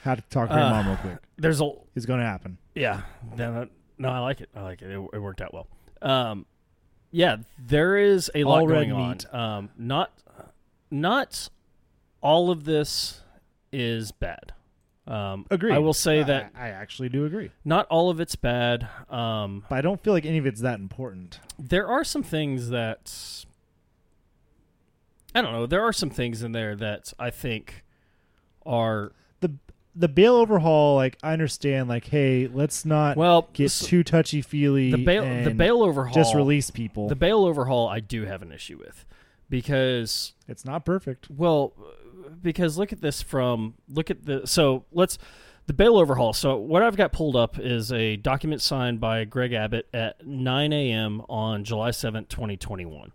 Speaker 1: Had to talk to your
Speaker 2: Uh,
Speaker 1: mom real quick.
Speaker 2: There's a
Speaker 1: It's going to happen.
Speaker 2: yeah. Then no, I like it. I like it. It, it worked out well. Um, yeah, there is a lot
Speaker 1: All
Speaker 2: going on. Um, not not all of this is bad. Um,
Speaker 1: Agree.
Speaker 2: I will say that
Speaker 1: I, I actually do agree,
Speaker 2: not all of it's bad. Um,
Speaker 1: but I don't feel like any of it's that important.
Speaker 2: there are some things that I don't know. There are some things in there that I think are
Speaker 1: the The bail overhaul, like I understand, like hey, let's not
Speaker 2: well.
Speaker 1: get
Speaker 2: s-
Speaker 1: too touchy feely.
Speaker 2: the bail the bail overhaul
Speaker 1: just release people.
Speaker 2: the bail overhaul. I do have an issue with because
Speaker 1: it's not perfect.
Speaker 2: Well, because look at this from look at the so let's the bail overhaul. So what I've got pulled up is a document signed by Greg Abbott at 9 a.m. on July 7th, 2021.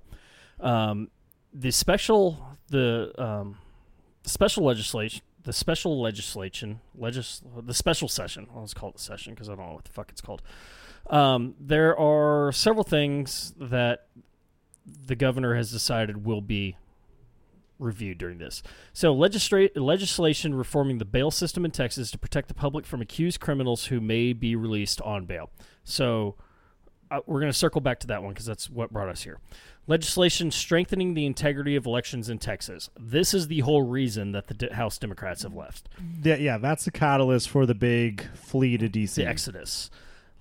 Speaker 2: Um, the special the um, special legislation the special legislation legis the special session I'll just call it the session because I don't know what the fuck it's called. Um, there are several things that the governor has decided will be reviewed during this. So, legisla- legislation reforming the bail system in Texas to protect the public from accused criminals who may be released on bail. So, uh, we're going to circle back to that one because that's what brought us here. Legislation strengthening the integrity of elections in Texas. This is the whole reason that the D- House Democrats have left
Speaker 1: Yeah, yeah, that's the catalyst for the big flee to DC.
Speaker 2: the exodus.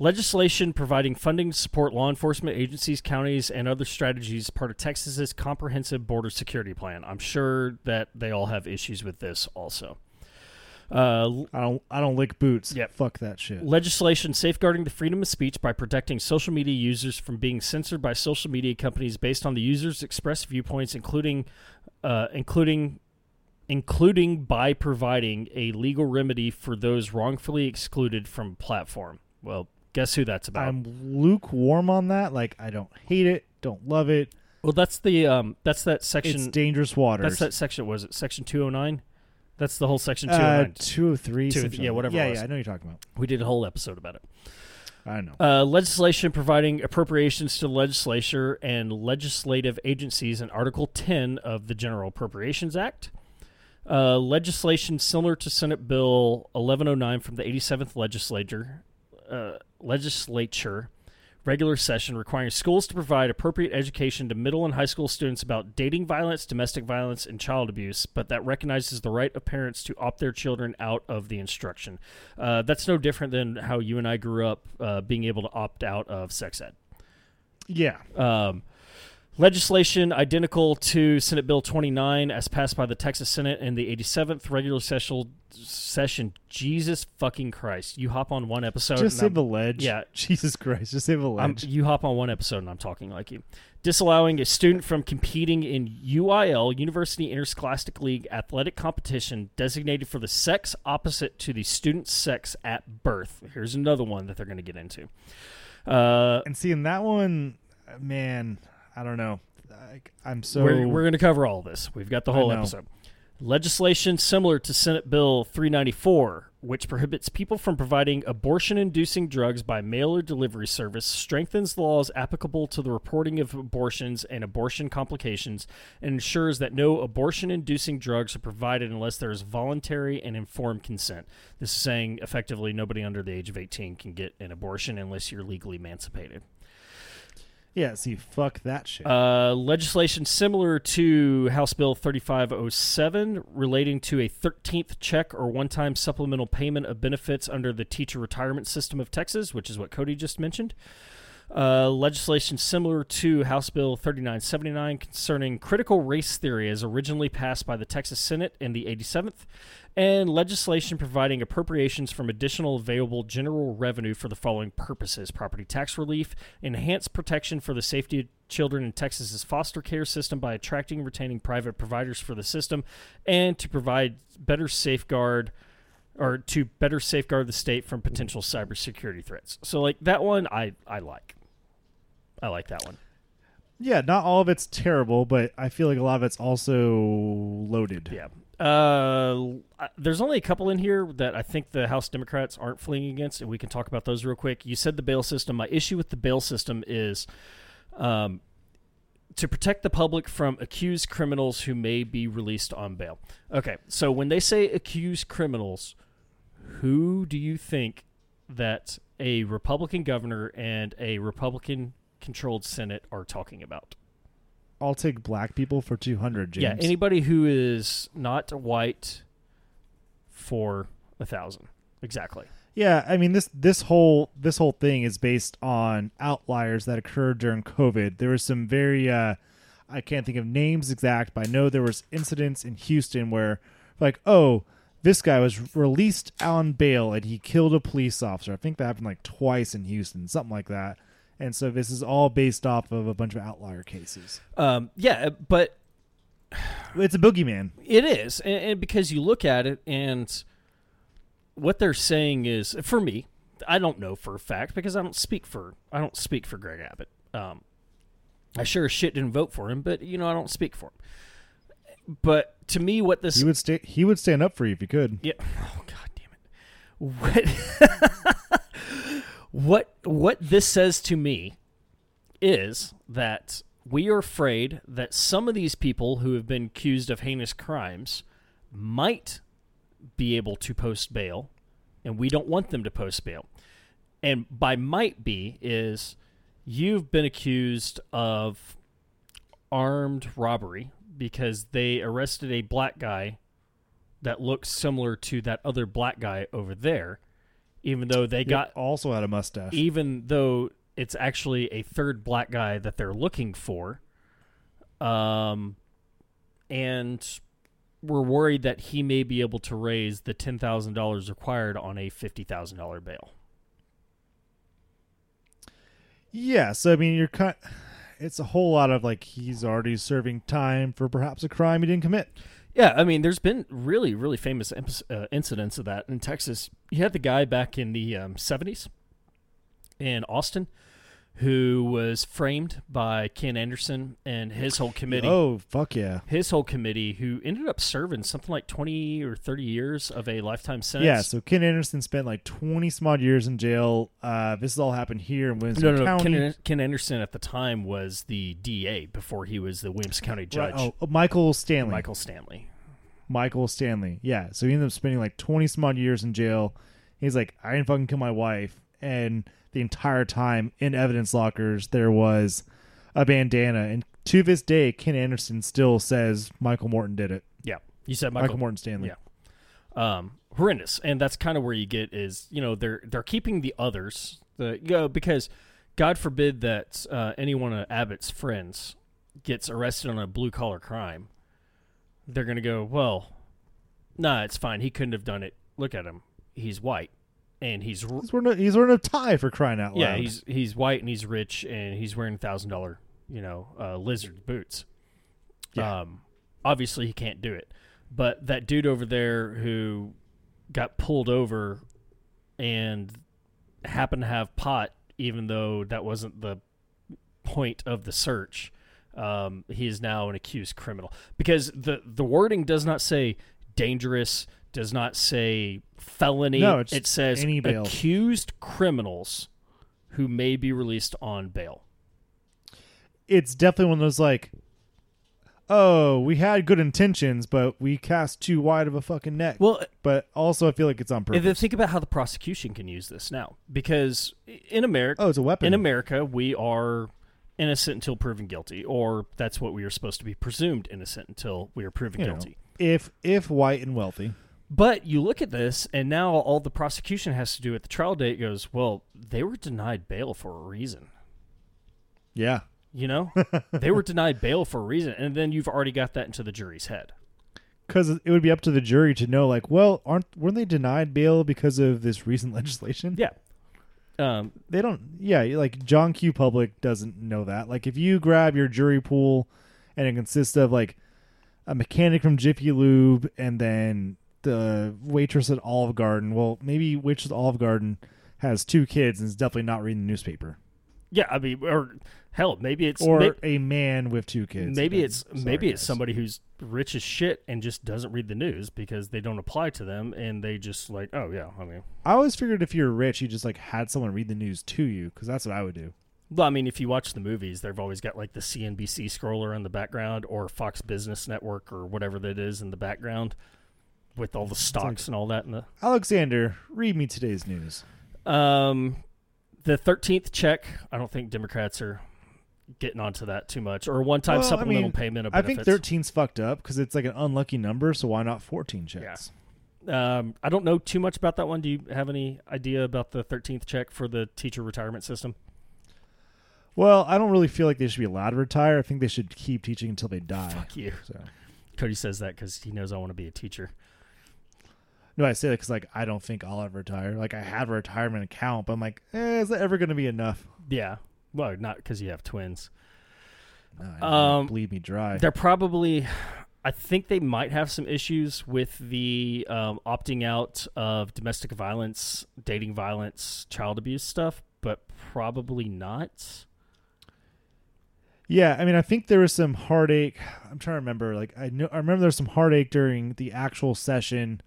Speaker 2: Legislation providing funding to support law enforcement agencies, counties, and other strategies part of Texas's comprehensive border security plan. I'm sure that they all have issues with this also. Uh,
Speaker 1: I don't, I don't lick boots.
Speaker 2: Yeah,
Speaker 1: fuck that shit.
Speaker 2: legislation safeguarding the freedom of speech by protecting social media users from being censored by social media companies based on the user's expressed viewpoints, including, uh, including, including by providing a legal remedy for those wrongfully excluded from platform. Well, guess who that's about?
Speaker 1: I'm lukewarm on that. Like I don't hate it, don't love it.
Speaker 2: well, that's the um, that's that section.
Speaker 1: It's dangerous waters.
Speaker 2: That's that section. Was it section two hundred nine? That's the whole section two
Speaker 1: uh,
Speaker 2: hundred nine.
Speaker 1: two oh.
Speaker 2: Two- yeah, whatever it
Speaker 1: Yeah,
Speaker 2: was.
Speaker 1: yeah, I know you're talking about.
Speaker 2: We did a whole episode about it.
Speaker 1: I don't know.
Speaker 2: Uh, legislation providing appropriations to legislature and legislative agencies in Article 10 of the General Appropriations Act. Uh, legislation similar to Senate Bill 1109 from the 87th legislature, uh, legislature regular session requiring schools to provide appropriate education to middle and high school students about dating violence, domestic violence, and child abuse, but that recognizes the right of parents to opt their children out of the instruction. Uh, that's no different than how you and I grew up uh, being able to opt out of sex ed.
Speaker 1: yeah,
Speaker 2: Um, legislation identical to Senate Bill 29 as passed by the Texas Senate in the 87th regular session. Session. Jesus fucking Christ! You hop on one episode.
Speaker 1: just say the ledge.
Speaker 2: Yeah.
Speaker 1: Jesus Christ, just say the
Speaker 2: I'm,
Speaker 1: ledge.
Speaker 2: you hop on one episode and I'm talking like you. Disallowing a student from competing in UIL, University Interscholastic League athletic competition designated for the sex opposite to the student's sex at birth. Here's another one that they're going to get into. Uh,
Speaker 1: and seeing that one, man, I don't know. Like, I'm so
Speaker 2: we're we're going to cover all this. We've got the whole episode. Legislation similar to Senate Bill 394, which prohibits people from providing abortion inducing drugs by mail or delivery service, strengthens the laws applicable to the reporting of abortions and abortion complications, and ensures that no abortion inducing drugs are provided unless there is voluntary and informed consent. This is saying effectively nobody under the age of 18 can get an abortion unless you're legally emancipated.
Speaker 1: Yeah. See, fuck that shit.
Speaker 2: Uh, legislation similar to House Bill 3507 relating to a 13th check or one time supplemental payment of benefits under the teacher retirement system of Texas, which is what Cody just mentioned. Uh, legislation similar to House Bill 3979 concerning critical race theory as originally passed by the Texas Senate in the 87th, and legislation providing appropriations from additional available general revenue for the following purposes property tax relief, enhanced protection for the safety of children in Texas's foster care system by attracting and retaining private providers for the system, and to provide better safeguard or to better safeguard the state from potential cybersecurity threats. So like that one I I like. I like that one.
Speaker 1: yeah, not all of it's terrible, but I feel like a lot of it's also loaded.
Speaker 2: Yeah. Uh, there's only a couple in here that I think the House Democrats aren't fleeing against, and we can talk about those real quick. You said the bail system. My issue with the bail system is, um, to protect the public from accused criminals who may be released on bail. Okay, so when they say accused criminals, who do you think that a Republican governor and a Republican controlled Senate are talking about?
Speaker 1: I'll take black people for 200, James.
Speaker 2: Yeah, anybody who is not white for a thousand. Exactly.
Speaker 1: Yeah, I mean this this whole this whole thing is based on outliers that occurred during COVID. There was some very uh I can't think of names exact, but I know there was incidents in Houston where like, oh, this guy was released on bail and he killed a police officer. I think that happened like twice in Houston, something like that. And so this is all based off of a bunch of outlier cases.
Speaker 2: Um, yeah, but
Speaker 1: It's a boogeyman.
Speaker 2: it is, and, and because you look at it, and what they're saying is, for me, I don't know for a fact because I don't speak for I don't speak for Greg Abbott. Um, I sure as shit didn't vote for him, but you know I don't speak for him. But to me, what this
Speaker 1: He would stay he would stand up for you if he could.
Speaker 2: Yeah. Oh God damn it. What what what this says to me is that we are afraid that some of these people who have been accused of heinous crimes might be able to post bail and we don't want them to post bail. And by might be is you've been accused of armed robbery because they arrested a black guy that looks similar to that other black guy over there, even though they got
Speaker 1: also had a mustache.
Speaker 2: even though it's actually a third black guy that they're looking for. Um, and we're worried that he may be able to raise the ten thousand dollars required on a fifty thousand dollar bail.
Speaker 1: Yeah, so I mean, you're kind. It's a whole lot of like he's already serving time for perhaps a crime he didn't commit.
Speaker 2: Yeah, I mean, there's been really, really famous uh, incidents of that in Texas. You had the guy back in the um, 70s in Austin who was framed by Ken Anderson and his whole committee.
Speaker 1: Oh fuck yeah!
Speaker 2: His whole committee, who ended up serving something like 20 or 30 years of a lifetime sentence.
Speaker 1: Yeah, so Ken Anderson spent like twenty some odd years in jail. Uh, this has all happened here in Williamson
Speaker 2: no, no, no.
Speaker 1: County.
Speaker 2: Ken, Ken Anderson at the time was the DA before he was the Williams County judge.
Speaker 1: Right, oh, Michael Stanley.
Speaker 2: Michael Stanley.
Speaker 1: Michael Stanley. Yeah, so he ended up spending like twenty some odd years in jail. He's like, I didn't fucking kill my wife, and the entire time in evidence lockers there was a bandana, and to this day, Ken Anderson still says Michael Morton did it.
Speaker 2: Yeah, you said
Speaker 1: Michael,
Speaker 2: Michael,
Speaker 1: Morton Stanley.
Speaker 2: Yeah. um, horrendous, and that's kind of where you get is you know they're they're keeping the others the you know because God forbid that uh, any one of Abbott's friends gets arrested on a blue collar crime, they're gonna go well, nah, it's fine. He couldn't have done it. Look at him. He's white, and he's
Speaker 1: He's wearing a, he's wearing a tie for crying out loud.
Speaker 2: yeah he's he's white and he's rich and he's wearing thousand dollar you know uh, lizard boots.
Speaker 1: Yeah.
Speaker 2: Um, obviously he can't do it, but that dude over there who got pulled over and happened to have pot, even though that wasn't the point of the search. Um, he is now an accused criminal because the the wording does not say dangerous, does not say felony.
Speaker 1: No,
Speaker 2: it says accused criminals who may be released on bail.
Speaker 1: it's definitely one of those like, oh, we had good intentions, but we cast too wide of a fucking net.
Speaker 2: Well,
Speaker 1: but also, I feel like it's on
Speaker 2: And then think about how the prosecution can use this now, because in America,
Speaker 1: oh, it's a weapon.
Speaker 2: in America, we are innocent until proven guilty, or that's what we are supposed to be presumed innocent until we are proven
Speaker 1: You know.
Speaker 2: guilty.
Speaker 1: if if white and wealthy,
Speaker 2: But you look at this, and now all the prosecution has to do at the trial date goes, well, they were denied bail for a reason.
Speaker 1: yeah,
Speaker 2: You know, they were denied bail for a reason, and then you've already got that into the jury's head.
Speaker 1: because it would be up to the jury to know, like, well, aren't weren't they denied bail because of this recent legislation?
Speaker 2: Yeah. Um,
Speaker 1: they don't. Yeah, like John Q. Public doesn't know that. Like, if you grab your jury pool, and it consists of like a mechanic from Jiffy Lube, and then the waitress at Olive Garden. Well, maybe waitress at Olive Garden has two kids and is definitely not reading the newspaper.
Speaker 2: Yeah, I mean, or hell, maybe it's
Speaker 1: or
Speaker 2: may-
Speaker 1: a man with two kids.
Speaker 2: maybe
Speaker 1: Uh,
Speaker 2: it's
Speaker 1: sorry,
Speaker 2: maybe it's
Speaker 1: guys.
Speaker 2: somebody who's rich as shit and just doesn't read the news because they don't apply to them and they just like, oh yeah, I mean,
Speaker 1: I always figured if you're rich, you just like had someone read the news to you because that's what I would do.
Speaker 2: well, I mean, if you watch the movies, they've always got like the CNBC scroller in the background or Fox Business Network or whatever that is in the background with all the stocks and all that in the
Speaker 1: Alexander, read me today's news.
Speaker 2: Um, the thirteenth check. I don't think Democrats are getting onto that too much, or one-time
Speaker 1: Well, I
Speaker 2: supplemental
Speaker 1: mean,
Speaker 2: payment of
Speaker 1: I
Speaker 2: benefits.
Speaker 1: think 13's fucked up because it's like an unlucky number. So why not 14 checks?
Speaker 2: Um, I don't know too much about that one. Do you have any idea about the thirteenth check for the teacher retirement system?
Speaker 1: Well, I don't really feel like they should be allowed to retire. I think they should keep teaching until they die.
Speaker 2: Fuck you.
Speaker 1: So
Speaker 2: Cody says that because he knows I want to be a teacher.
Speaker 1: No, I say that because like I don't think I'll ever retire. Like I have a retirement account, but I'm like, eh, is that ever going to be enough?
Speaker 2: Yeah. Well, not because you have twins.
Speaker 1: No,
Speaker 2: Um,
Speaker 1: bleed me dry.
Speaker 2: They're probably. I think they might have some issues with the um, opting out of domestic violence, dating violence, child abuse stuff, but probably not.
Speaker 1: Yeah, I mean, I think there was some heartache. I'm trying to remember. Like, I know, I remember there was some heartache during the actual session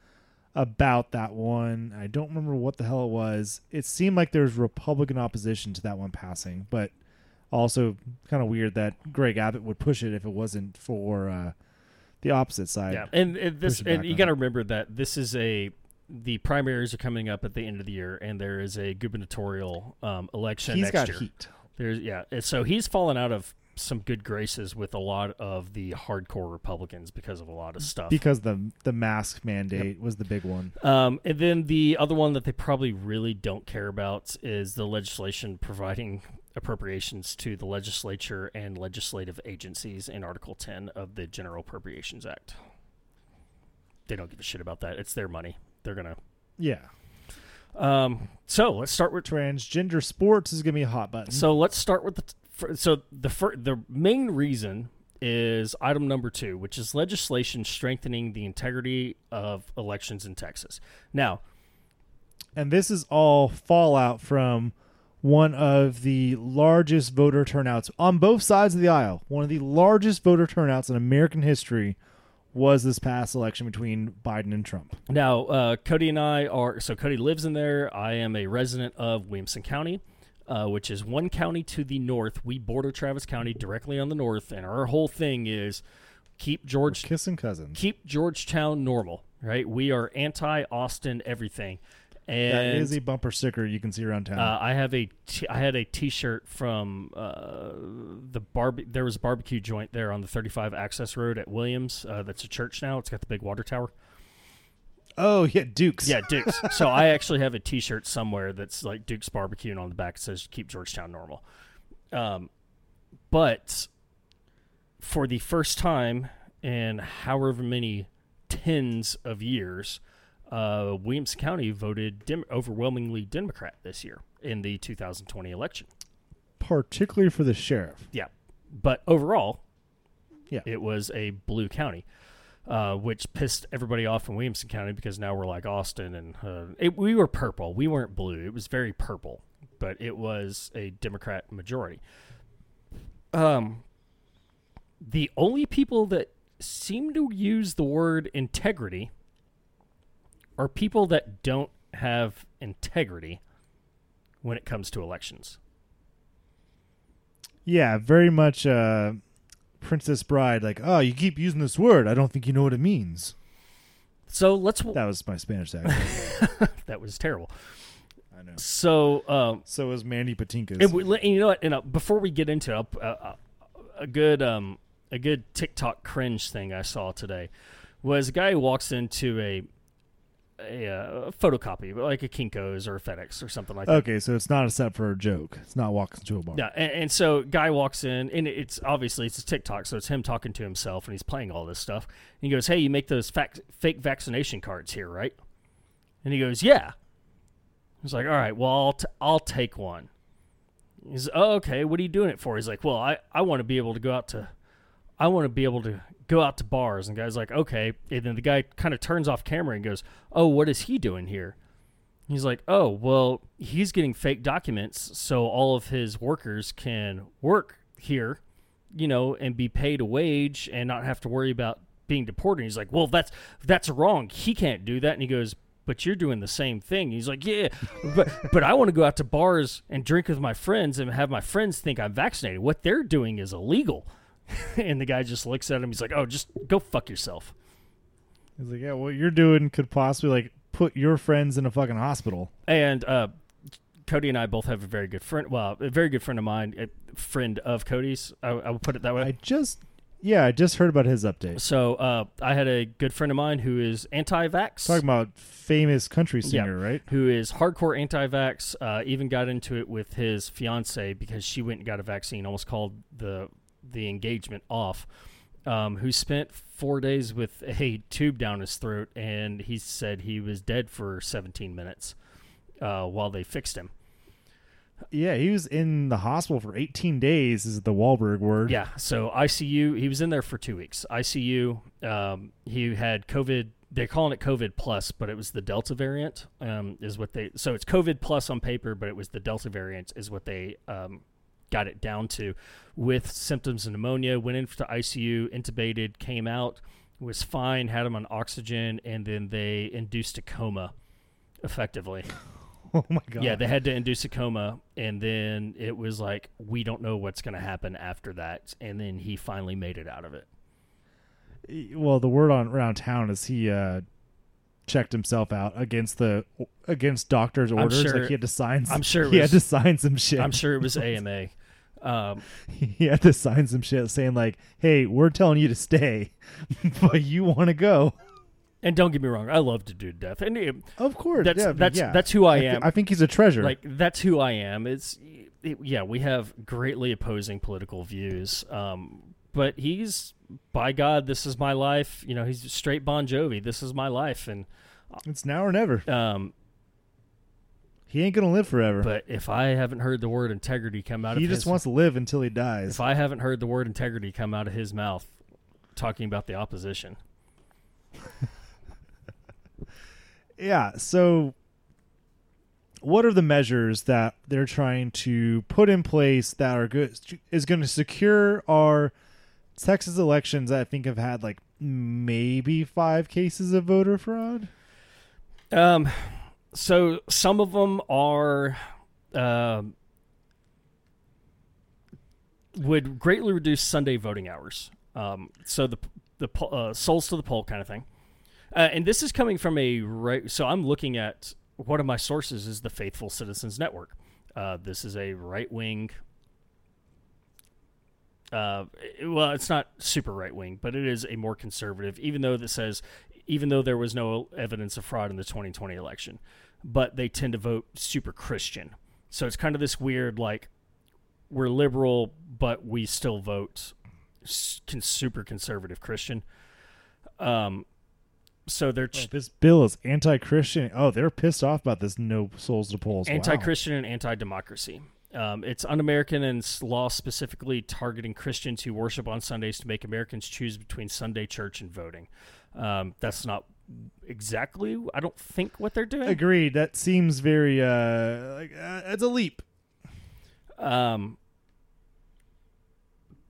Speaker 1: about that one. I don't remember what the hell it was. It seemed like there was Republican opposition to that one passing, but also kind of weird that Greg Abbott would push it if it wasn't for uh, the opposite side.
Speaker 2: Yeah, and, and this, and you got to remember that this is a the primaries are coming up at the end of the year, and there is a gubernatorial um, election
Speaker 1: He's
Speaker 2: next
Speaker 1: got
Speaker 2: year.
Speaker 1: heat.
Speaker 2: There's yeah, so he's fallen out of some good graces with a lot of the hardcore Republicans because of a lot of stuff.
Speaker 1: because the the mask mandate was the big one.
Speaker 2: Um, and then the other one that they probably really don't care about is the legislation providing appropriations to the legislature and legislative agencies in Article 10 of the General Appropriations Act. They don't give a shit about that. It's their money. They're gonna.
Speaker 1: Yeah,
Speaker 2: Um, so let's start with.
Speaker 1: transgender sports is gonna be a hot button.
Speaker 2: So let's start with the. T- fir- so the fir- the main reason is item number two, which is legislation strengthening the integrity of elections in Texas. Now,
Speaker 1: and this is all fallout from one of the largest voter turnouts on both sides of the aisle. One of the largest voter turnouts in American history was this past election between Biden and Trump.
Speaker 2: Now, uh, Cody and I are so Cody lives in there. I am a resident of Williamson County, uh, which is one county to the north. We border Travis County directly on the north, and our whole thing is keep George
Speaker 1: Kissing cousins.
Speaker 2: keep Georgetown normal. Right? We are anti Austin everything, and
Speaker 1: that is a bumper sticker you can see around town.
Speaker 2: uh, I have a t- I had a T-shirt from uh, the barbe- There was a barbecue joint there on the 35 Access Road at Williams. Uh, that's a church now. It's got the big water tower.
Speaker 1: Oh yeah, Dukes.
Speaker 2: Yeah, Duke's. so I actually have a T-shirt somewhere that's like Duke's barbecue, and on the back it says "Keep Georgetown Normal." Um, but for the first time in however many tens of years, uh, Williams County voted dem- overwhelmingly Democrat this year in the 2020 election.
Speaker 1: particularly for the sheriff.
Speaker 2: Yeah, but overall,
Speaker 1: Yeah.
Speaker 2: it was a blue county, uh, which pissed everybody off in Williamson County because now we're like Austin, and uh, it, we were purple. We weren't blue. It was very purple, but it was a Democrat majority. Um, the only people that seem to use the word integrity are people that don't have integrity when it comes to elections.
Speaker 1: Yeah, very much uh, Princess Bride. Like, oh, you keep using this word. I don't think you know what it means.
Speaker 2: So let's.
Speaker 1: That was my Spanish accent.
Speaker 2: that was terrible.
Speaker 1: I know.
Speaker 2: So, um,
Speaker 1: So was Mandy Patinkin.
Speaker 2: and, we, and you know what? And uh, before we get into it, uh, uh, a good um, a good TikTok cringe thing I saw today was a guy who walks into a a, uh photocopy, like a Kinkos or a FedEx or something like that.
Speaker 1: Okay, so it's not a set for a joke. It's not walking into a bar.
Speaker 2: Yeah, and, and so guy walks in, and it's obviously it's a TikTok, so it's him talking to himself, and he's playing all this stuff. And he goes, "Hey, you make those fac- fake vaccination cards here, right?" And he goes, "Yeah." He's like, "All right, well, I'll t- I'll take one." He's, "Oh, okay. What are you doing it for?" He's like, "Well, I I want to be able to go out to, I want to be able to go out to bars." And guy's like, "Okay." And then the guy kind of turns off camera and goes, "Oh, what is he doing here?" He's like, oh, well, he's getting fake documents so all of his workers can work here, you know, and be paid a wage and not have to worry about being deported. and he's like, well, that's that's wrong. He can't do that. And he goes, but you're doing the same thing. He's like, yeah, but but I want to go out to bars and drink with my friends and have my friends think I'm vaccinated. What they're doing is illegal. and the guy just looks at him. He's like, oh, just go fuck yourself.
Speaker 1: He's like, yeah, what you're doing could possibly like put your friends in a fucking hospital.
Speaker 2: And uh, Cody and I both have a very good friend. Well, a very good friend of mine, a friend of Cody's. I, I will put it that way.
Speaker 1: I just, yeah, I just heard about his update.
Speaker 2: So uh, I had a good friend of mine who is anti-vax.
Speaker 1: Talking about famous country singer, yeah, right?
Speaker 2: Who is hardcore anti-vax. Uh, even got into it with his fiance because she went and got a vaccine. Almost called the the engagement off um, who spent four days with a tube down his throat, and he said he was dead for 17 minutes uh, while they fixed him.
Speaker 1: Yeah, he was in the hospital for 18 days, is the Wahlberg word.
Speaker 2: Yeah, so ICU, he was in there for two weeks. ICU, um, he had COVID. They're calling it COVID plus, but it was the Delta variant, um, is what they. So it's COVID plus on paper, but it was the Delta variant, is what they um, got it down to with symptoms of pneumonia, went into ICU, intubated, came out, was fine, had him on oxygen, and then they induced a coma effectively.
Speaker 1: Oh my god.
Speaker 2: Yeah, they had to induce a coma and then it was like we don't know what's going to happen after that and then he finally made it out of it.
Speaker 1: Well, the word on around town is he uh checked himself out against the against doctor's orders. Sure, like he had to sign. Some,
Speaker 2: I'm sure
Speaker 1: he
Speaker 2: was,
Speaker 1: had to sign some shit.
Speaker 2: I'm sure it was AMA. Um,
Speaker 1: he had to sign some shit saying like, "Hey, we're telling you to stay, but you want to go."
Speaker 2: And don't get me wrong, I love to do death, and it,
Speaker 1: of course,
Speaker 2: that's
Speaker 1: yeah,
Speaker 2: that's
Speaker 1: yeah.
Speaker 2: that's who I,
Speaker 1: I
Speaker 2: am.
Speaker 1: Th- I think he's a treasure.
Speaker 2: Like that's who I am. It's it, yeah, we have greatly opposing political views, um, but he's by God, this is my life. You know, he's straight Bon Jovi. This is my life, and
Speaker 1: it's now or never.
Speaker 2: Um,
Speaker 1: he ain't gonna live forever.
Speaker 2: But if I haven't heard the word integrity come out of his
Speaker 1: he
Speaker 2: of
Speaker 1: just
Speaker 2: his,
Speaker 1: wants to live until he dies.
Speaker 2: If I haven't heard the word integrity come out of his mouth, talking about the opposition.
Speaker 1: yeah. So, what are the measures that they're trying to put in place that are good? Is going to secure our Texas elections? I think have had like maybe five cases of voter fraud.
Speaker 2: Um so some of them are uh, would greatly reduce Sunday voting hours. Um, so the the uh, souls to the poll kind of thing. Uh, and this is coming from a right. So I'm looking at one of my sources is the Faithful Citizens Network. Uh, this is a right wing. Uh, well, it's not super right wing, but it is a more conservative. Even though that says, even though there was no evidence of fraud in the 2020 election, but they tend to vote super Christian. So it's kind of this weird like we're liberal, but we still vote super conservative Christian. Um, so they're ch-
Speaker 1: oh, this bill is anti-Christian. Oh, they're pissed off about this no souls to polls.
Speaker 2: Anti-Christian wow. and anti-democracy. Um, it's un-American and law specifically targeting Christians who worship on Sundays to make Americans choose between Sunday church and voting. Um, that's not exactly I don't think what they're doing.
Speaker 1: Agreed. That seems very uh like uh, it's a leap.
Speaker 2: Um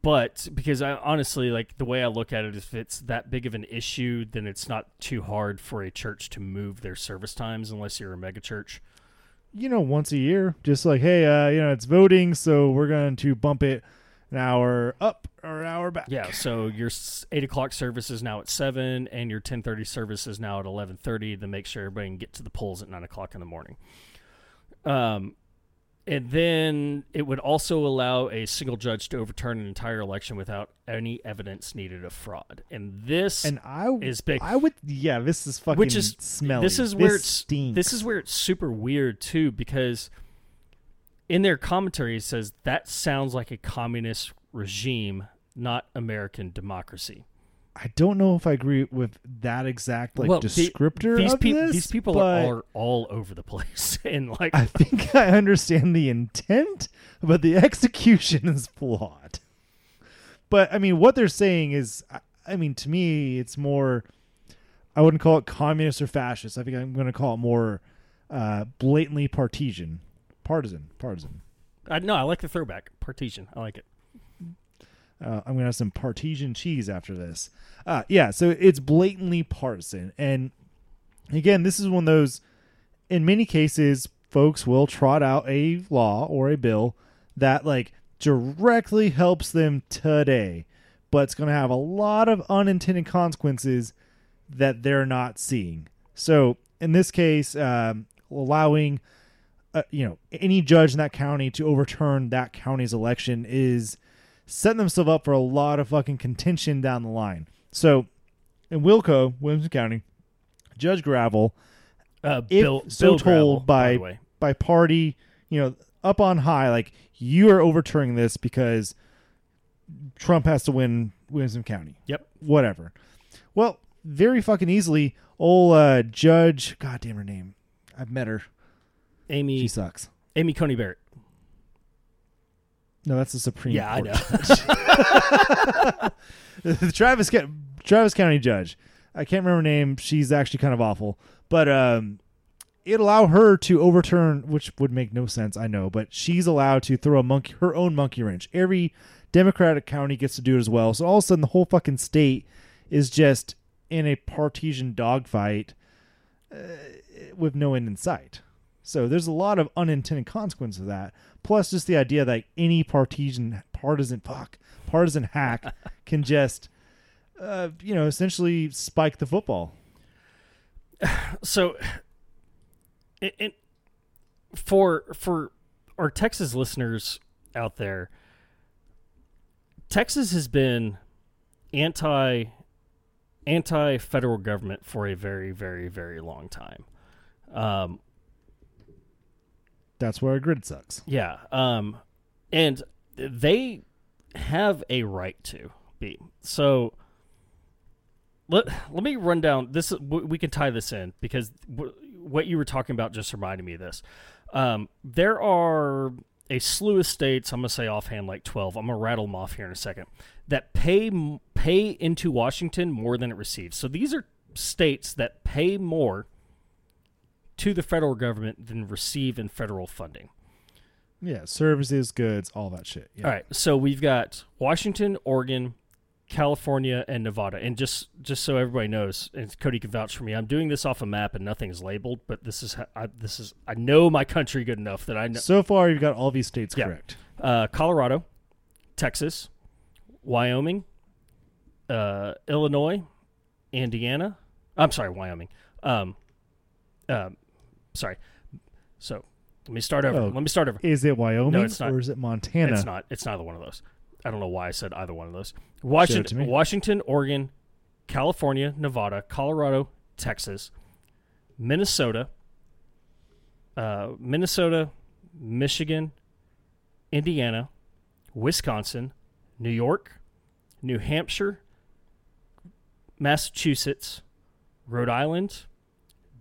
Speaker 2: but because I honestly like the way I look at it if it's that big of an issue then it's not too hard for a church to move their service times unless you're a mega church.
Speaker 1: You know, once a year, just like hey, uh, you know, it's voting, so we're going to bump it an hour up or an hour back.
Speaker 2: Yeah, so your eight o'clock service is now at seven, and your ten thirty service is now at eleven thirty. To make sure everybody can get to the polls at nine o'clock in the morning. Um, and then it would also allow a single judge to overturn an entire election without any evidence needed of fraud. And this
Speaker 1: and I
Speaker 2: is big.
Speaker 1: I would yeah, this is fucking which is smelly.
Speaker 2: This is
Speaker 1: this
Speaker 2: where it's
Speaker 1: stinks.
Speaker 2: this is where it's super weird too because in their commentary it says that sounds like a communist regime, not American democracy.
Speaker 1: I don't know if I agree with that exact like well, descriptor.
Speaker 2: The, these,
Speaker 1: pe- this,
Speaker 2: these people are all over the place, and like
Speaker 1: I think I understand the intent, but the execution is flawed. But I mean, what they're saying is, I mean, to me, it's more. I wouldn't call it communist or fascist. I think I'm going to call it more uh, blatantly partisan, partisan, partisan.
Speaker 2: I no, I like the throwback Partisan. I like it.
Speaker 1: Uh, I'm gonna have some partisan cheese after this. Uh, yeah, so it's blatantly partisan, and again, this is one of those. In many cases, folks will trot out a law or a bill that like directly helps them today, but it's gonna have a lot of unintended consequences that they're not seeing. So in this case, um, allowing uh, you know any judge in that county to overturn that county's election is setting themselves up for a lot of fucking contention down the line. So in Wilco, Williamson County, Judge Gravell,
Speaker 2: Uh,
Speaker 1: if
Speaker 2: Bill,
Speaker 1: so
Speaker 2: Bill
Speaker 1: told
Speaker 2: Gravell,
Speaker 1: by
Speaker 2: the way.
Speaker 1: by party, you know, up on high, like you are overturning this because Trump has to win Williamson County.
Speaker 2: Yep.
Speaker 1: Whatever. Well, very fucking easily, old uh, Judge, God damn her name. I've met her.
Speaker 2: Amy
Speaker 1: She sucks.
Speaker 2: Amy Coney Barrett.
Speaker 1: No, that's the Supreme
Speaker 2: Yeah, I
Speaker 1: Court.
Speaker 2: know.
Speaker 1: the Travis Travis County judge. I can't remember her name. She's actually kind of awful, but um, it allow her to overturn, which would make no sense. I know, but she's allowed to throw a monkey her own monkey wrench. Every Democratic county gets to do it as well. So all of a sudden, the whole fucking state is just in a partisan dogfight uh, with no end in sight. So there's a lot of unintended consequences of that. Plus, just the idea that any partisan partisan fuck partisan hack can just, uh, you know, essentially spike the football.
Speaker 2: so it, it, for for our Texas listeners out there, Texas has been anti anti federal government for a very very very long time. Um,
Speaker 1: That's where our grid sucks.
Speaker 2: yeah, um, and they have a right to be so. Let, let me run down this. We can tie this in because what you were talking about just reminded me of this. Um, there are a slew of states. I'm gonna say offhand like 12. I'm gonna rattle them off here in a second that pay pay into Washington more than it receives. So these are states that pay more to the federal government than receive in federal funding.
Speaker 1: Yeah, services, goods, all that shit. Yeah.
Speaker 2: All right, so we've got Washington, Oregon, California, and Nevada. And just just so everybody knows, and Cody can vouch for me, I'm doing this off a map and nothing's labeled. But this is how, I, this is I know my country good enough that I know
Speaker 1: So far, you've got all these states
Speaker 2: Yeah.
Speaker 1: correct.
Speaker 2: uh, Colorado, Texas, Wyoming, uh, Illinois, Indiana. I'm sorry, Wyoming. Um, um, sorry. So let me start over.
Speaker 1: Oh.
Speaker 2: Let me start over.
Speaker 1: Is it Wyoming no,
Speaker 2: it's not.
Speaker 1: or is it Montana?
Speaker 2: It's not. It's neither one of those. I don't know why I said either one of those.
Speaker 1: to
Speaker 2: Washington. Washington, Oregon, California, Nevada, Colorado, Texas, Minnesota, uh, Minnesota, Michigan, Indiana, Wisconsin, New York, New Hampshire, Massachusetts, Rhode Island,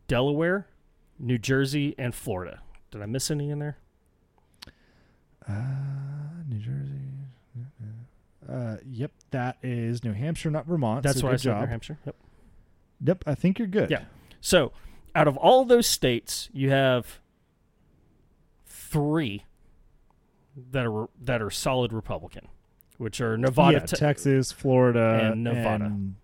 Speaker 2: Delaware, New Jersey, and Florida. Did I miss any in there?
Speaker 1: Uh, New Jersey. Uh, yep, that is New Hampshire, not Vermont.
Speaker 2: That's
Speaker 1: so
Speaker 2: what I said.
Speaker 1: job.
Speaker 2: New Hampshire. Yep.
Speaker 1: Yep, I think you're good.
Speaker 2: Yeah. So, out of all those states, you have three that are that are solid Republican, which are Nevada.
Speaker 1: Yeah,
Speaker 2: Te-
Speaker 1: Texas, Florida,
Speaker 2: and Nevada.
Speaker 1: and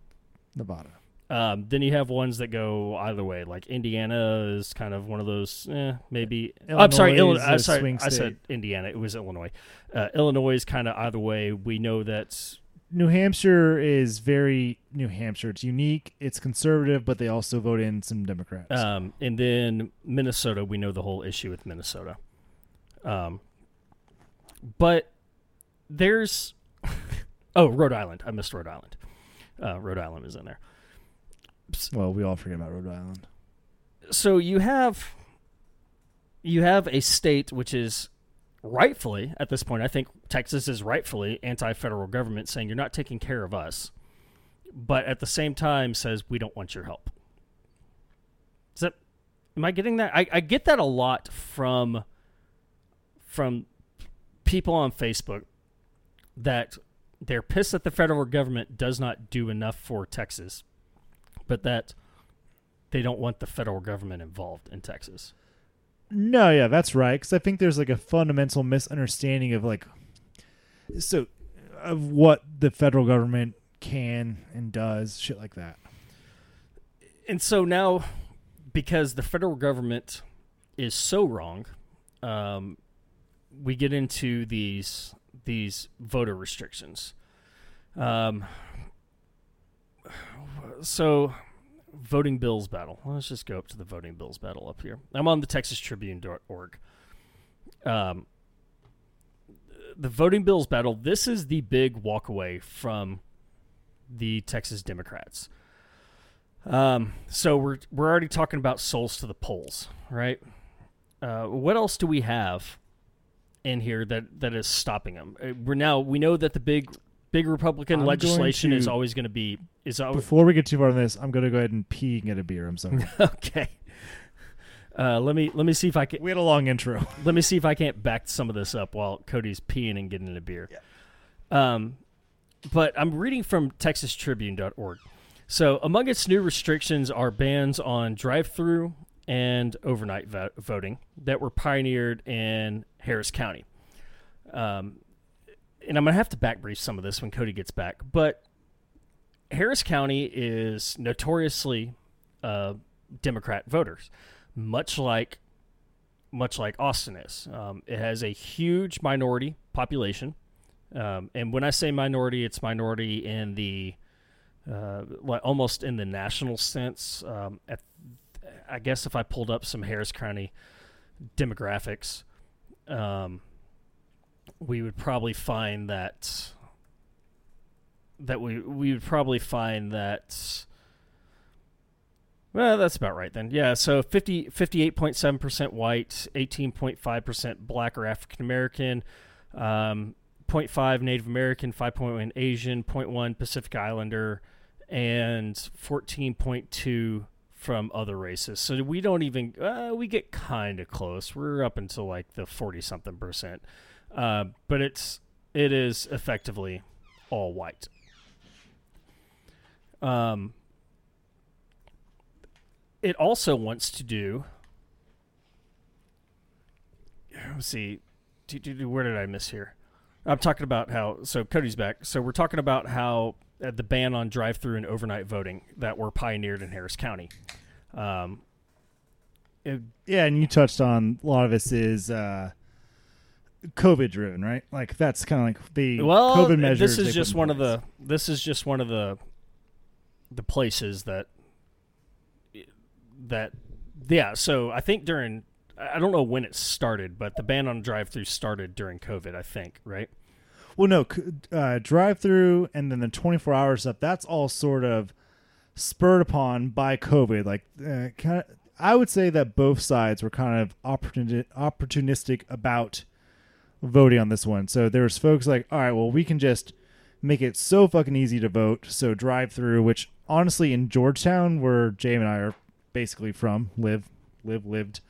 Speaker 1: Nevada.
Speaker 2: Um, then you have ones that go either way. Like Indiana is kind of one of those. Eh, maybe. I'm sorry.
Speaker 1: Illinois
Speaker 2: Illinois.
Speaker 1: is
Speaker 2: I'm sorry. I said. Indiana. It was Illinois. Uh, Illinois is kind of either way. We know that.
Speaker 1: New Hampshire is very New Hampshire. It's unique. It's conservative, but they also vote in some Democrats.
Speaker 2: Um, and then Minnesota, we know the whole issue with Minnesota. Um, but there's oh Rhode Island. I missed Rhode Island. Uh, Rhode Island is in there.
Speaker 1: Well, we all forget about Rhode Island.
Speaker 2: So you have you have a state which is rightfully at this point. I think Texas is rightfully anti-federal government, saying you're not taking care of us, but at the same time says we don't want your help. Is that am I getting that? I, I get that a lot from from people on Facebook that they're pissed that the federal government does not do enough for Texas, but that they don't want the federal government involved in Texas.
Speaker 1: No, yeah, that's right. Because I think there's like a fundamental misunderstanding of like, so of what the federal government can and does, shit like that.
Speaker 2: And so now, because the federal government is so wrong, um, we get into these these voter restrictions. Um, so voting bills battle. Let's just go up to the voting bills battle up here. I'm on the TexasTribune.org. Um, the voting bills battle. This is the big walkaway from the Texas Democrats. Um, so we're we're already talking about souls to the polls, right? Uh, what else do we have in here that that is stopping them? Uh, we're now we know that the big big Republican
Speaker 1: I'm going
Speaker 2: legislation is always going to be is always
Speaker 1: Before we get too far on this, I'm gonna go ahead and pee and get a beer. I'm sorry.
Speaker 2: okay. Uh, let me let me see if I can
Speaker 1: we had a long intro.
Speaker 2: let me see if I can't back some of this up while Cody's peeing and getting a beer. Yeah. Um, but I'm reading from TexasTribune.org. So among its new restrictions are bans on drive-through and overnight vo- voting that were pioneered in Harris County. Um, and I'm gonna have to back brief some of this when Cody gets back, but Harris County is notoriously uh, Democrat voters, much like much like Austin is. Um, it has a huge minority population, um, and when I say minority, it's minority in the uh, almost in the national sense. Um, at, I guess if I pulled up some Harris County demographics, um, we would probably find that that we we would probably find that well that's about right then. Yeah so 50 58.7% white 18.5% black or african american um, 0.5 native american 5.1 asian 0.1 pacific islander and 14.2 from other races. So we don't even uh, we get kind of close. We're up until like the 40 something percent uh, but it's it is effectively all white um, it also wants to do. Let's see, do- do- do- where did I miss here? I'm talking about how. So Cody's back. So we're talking about how uh, the ban on drive-through and overnight voting that were pioneered in Harris County. Um, it-
Speaker 1: Yeah, and you touched on a lot of this is uh, COVID driven, right? Like that's kind of like the
Speaker 2: well,
Speaker 1: COVID measures.
Speaker 2: this is just one of the. This is just one of the. The places that. That, yeah. So I think during, I don't know when it started, but the ban on drive-through started during COVID. I think, right?
Speaker 1: Well, no, uh, drive through and then the 24 hour stuff. That's all sort of spurred upon by COVID. Like, uh, kind of, I would say that both sides were kind of opportuni- opportunistic about voting on this one. So there's folks like, all right, well, we can just make it so fucking easy to vote. So drive through, which honestly in Georgetown, where Jay and I are basically from, live, live, lived.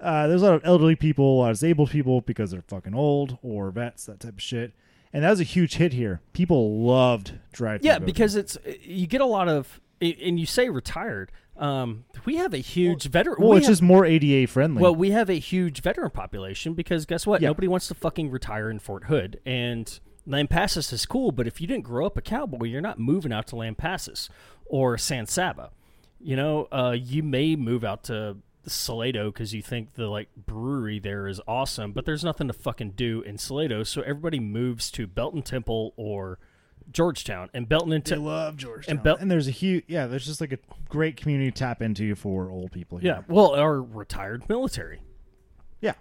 Speaker 1: Uh, there's a lot of elderly people, a lot of disabled people because they're fucking old or vets, that type of shit. And that was a huge hit here. People loved drive.
Speaker 2: Through Yeah, because it's you get a lot of, and you say retired. Um, we have a huge veteran.
Speaker 1: well,
Speaker 2: we
Speaker 1: it's
Speaker 2: have-
Speaker 1: just more ADA friendly.
Speaker 2: Well, we have a huge veteran population because guess what?
Speaker 1: Yeah.
Speaker 2: Nobody wants to fucking retire in Fort Hood. And Lampasas is cool, but if you didn't grow up a cowboy, you're not moving out to Lampasas or San Saba. You know, uh, you may move out to Salado because you think the like brewery there is awesome, but there's nothing to fucking do in Salado, so everybody moves to Belton Temple or Georgetown. And Belton and
Speaker 1: they love Georgetown.
Speaker 2: and Bel-
Speaker 1: and there's a huge yeah. There's just like a great community to tap into for old people.
Speaker 2: yeah, well, or retired military.
Speaker 1: yeah.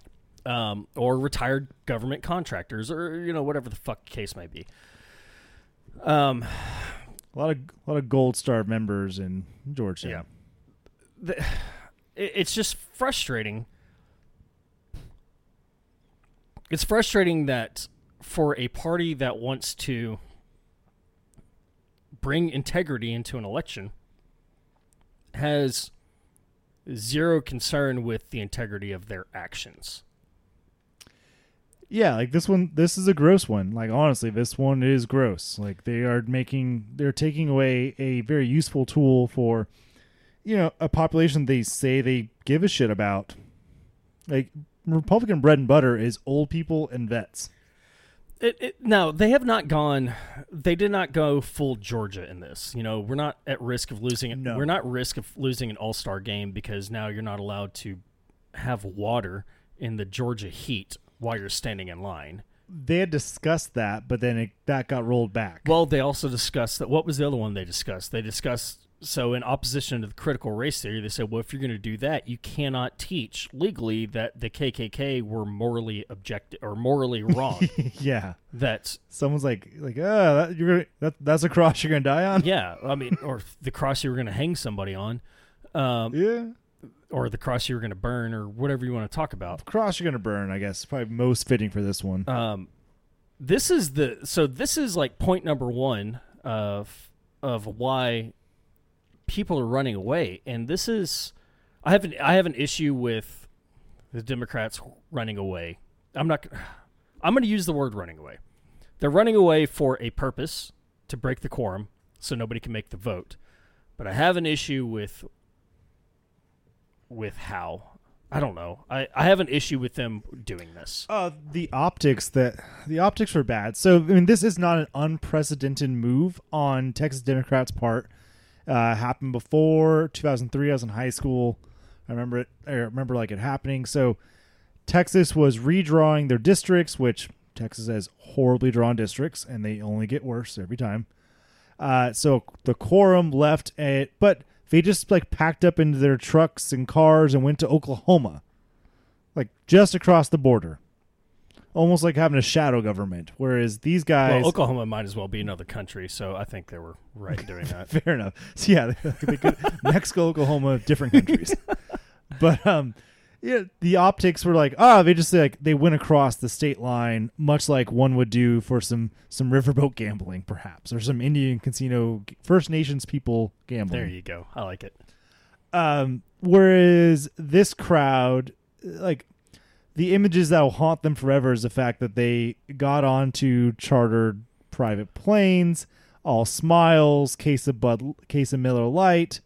Speaker 2: um, or retired government contractors, or you know whatever the fuck case may be. Um,
Speaker 1: A lot of a lot of Gold Star members in Georgetown.
Speaker 2: Yeah. the, it, it's just frustrating. It's frustrating that for a party that wants to bring integrity into an election has zero concern with the integrity of their actions.
Speaker 1: Yeah, like this one this is a gross one. Like honestly, this one is gross. Like they are making they're taking away a very useful tool for you know, a population they say they give a shit about. Like Republican bread and butter is old people and vets.
Speaker 2: It, it, no, they have not gone. They did not go full Georgia in this. You know, we're not at risk of losing.
Speaker 1: No.
Speaker 2: We're not risk of losing an All Star game because now you're not allowed to have water in the Georgia heat while you're standing in line.
Speaker 1: They had discussed that, but then it, that got rolled back.
Speaker 2: Well, they also discussed that. What was the other one they discussed? They discussed so in opposition to the critical race theory, they said, well, if you're going to do that, you cannot teach legally that the KKK were morally objective or morally wrong.
Speaker 1: yeah,
Speaker 2: that
Speaker 1: someone's like, like, oh, that, you're gonna, that, that's a cross you're gonna die on.
Speaker 2: yeah, I mean, or the cross you were going to hang somebody on, um,
Speaker 1: Yeah,
Speaker 2: or the cross you were going to burn, or whatever you want to talk about.
Speaker 1: cross you're gonna burn. I guess probably most fitting for this one.
Speaker 2: Um, this is the so this is like point number one of of why people are running away, and this is I have an I have an issue with the Democrats running away. I'm not. I'm going to use the word running away. They're running away for a purpose to break the quorum, so nobody can make the vote. But I have an issue with with how. I don't know. I, I have an issue with them doing this.
Speaker 1: Uh, the optics that the optics were bad. So I mean, this is not an unprecedented move on Texas Democrats' part. Uh, happened before 2003. I was in high school. I remember it. I remember like it happening. So Texas was redrawing their districts, which Texas has horribly drawn districts, and they only get worse every time. Uh, so the quorum left it, but they just like packed up into their trucks and cars and went to Oklahoma, like just across the border, almost like having a shadow government. Whereas these guys,
Speaker 2: Well, Oklahoma might as well be another country, so I think they were right in doing that.
Speaker 1: fair enough. So yeah, they, they could, Mexico, Oklahoma, different countries. but um, yeah, the optics were like, ah, they just like they went across the state line, much like one would do for some some riverboat gambling, perhaps, or some Indian casino First Nations people gambling.
Speaker 2: There you go. I like it.
Speaker 1: Um, whereas this crowd, like the images that will haunt them forever is the fact that they got onto chartered private planes, all smiles, case of Bud, case of Miller Lite.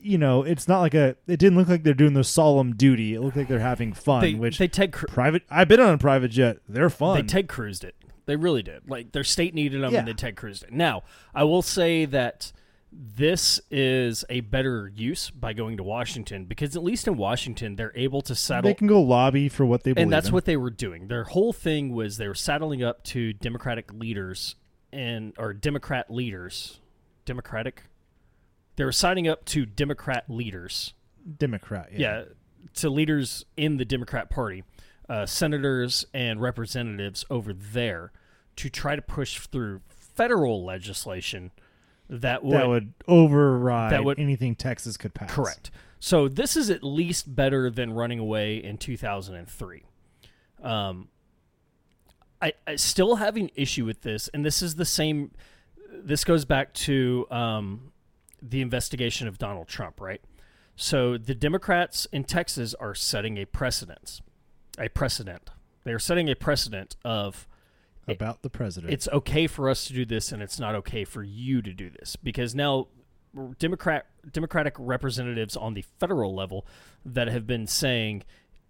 Speaker 1: You know, it's not like a. It didn't look like they're doing the solemn duty. It looked like they're having fun.
Speaker 2: They,
Speaker 1: which
Speaker 2: they take Cru-
Speaker 1: private. I've been on a private jet. They're fun.
Speaker 2: they Ted cruised it. They really did. Like their state needed them,
Speaker 1: Yeah.
Speaker 2: and they Ted cruised it. Now, I will say that this is a better use by going to Washington because at least in Washington they're able to settle
Speaker 1: they can go lobby for what they believe
Speaker 2: and that's
Speaker 1: in.
Speaker 2: what they were doing. Their whole thing was they were saddling up to Democratic leaders and or Democrat leaders, Democratic. They were signing up to Democrat leaders,
Speaker 1: Democrat.
Speaker 2: yeah, yeah to leaders in the Democrat Party, uh, senators and representatives over there, to try to push through federal legislation that would,
Speaker 1: that would override
Speaker 2: that would-
Speaker 1: anything Texas could pass.
Speaker 2: Correct. So this is at least better than running away in 2003. Um, I, I still have an issue with this, and this is the same. This goes back to um, the investigation of Donald Trump, right? So the Democrats in Texas are setting a precedent. A precedent. They are setting a precedent of
Speaker 1: About the president.
Speaker 2: it's okay for us to do this and it's not okay for you to do this because now democrat democratic representatives on the federal level that have been saying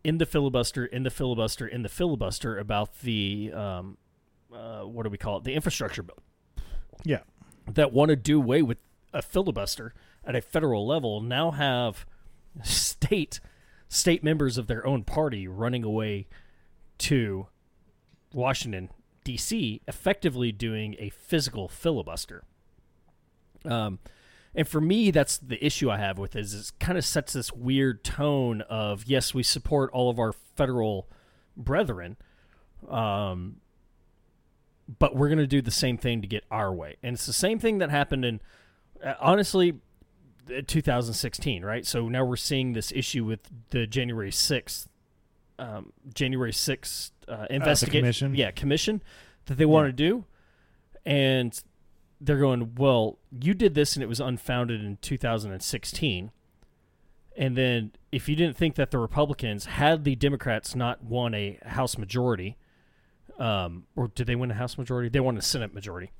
Speaker 2: in the filibuster in the filibuster in the filibuster about the um, uh, what do we call it the infrastructure bill
Speaker 1: yeah.
Speaker 2: that want to do away with a filibuster at a federal level now have state state members of their own party running away to Washington D.C. effectively doing a physical filibuster. Um, and for me, that's the issue I have with it, is it kind of sets this weird tone of yes, we support all of our federal brethren, um, but we're going to do the same thing to get our way. And it's the same thing that happened in, uh, honestly, uh, 2016, right? So now we're seeing this issue with the January 6th, um, January 6th uh, investigation.
Speaker 1: commission?
Speaker 2: Yeah, commission that they want to do. And they're going, well, you did this and it was unfounded in 2016. And then if you didn't think that the Republicans, had the Democrats not won a House majority, um, or did they win a House majority? They won a Senate majority.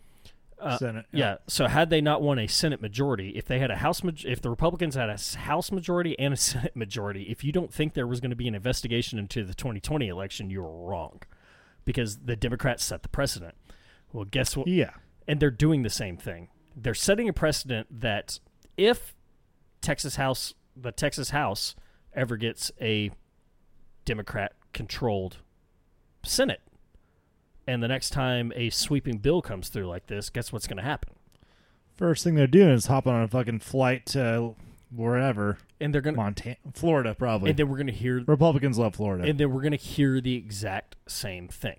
Speaker 2: Uh,
Speaker 1: Senate.
Speaker 2: Yeah. So had they not won a Senate majority, if they had a House, maj- if the Republicans had a House majority and a Senate majority, if you don't think there was going to be an investigation into the 2020 election, you're wrong, because the Democrats set the precedent. Well, guess what?
Speaker 1: Yeah.
Speaker 2: And they're doing the same thing. They're setting a precedent that if Texas House, the Texas House, ever gets a Democrat-controlled Senate, and the next time a sweeping bill comes through like this, guess what's going to happen?
Speaker 1: First thing they're doing is hopping on a fucking flight to wherever,
Speaker 2: And they're going to,
Speaker 1: Montana, Florida, probably.
Speaker 2: and then we're going to hear,
Speaker 1: Republicans love Florida.
Speaker 2: and then we're going to hear the exact same thing.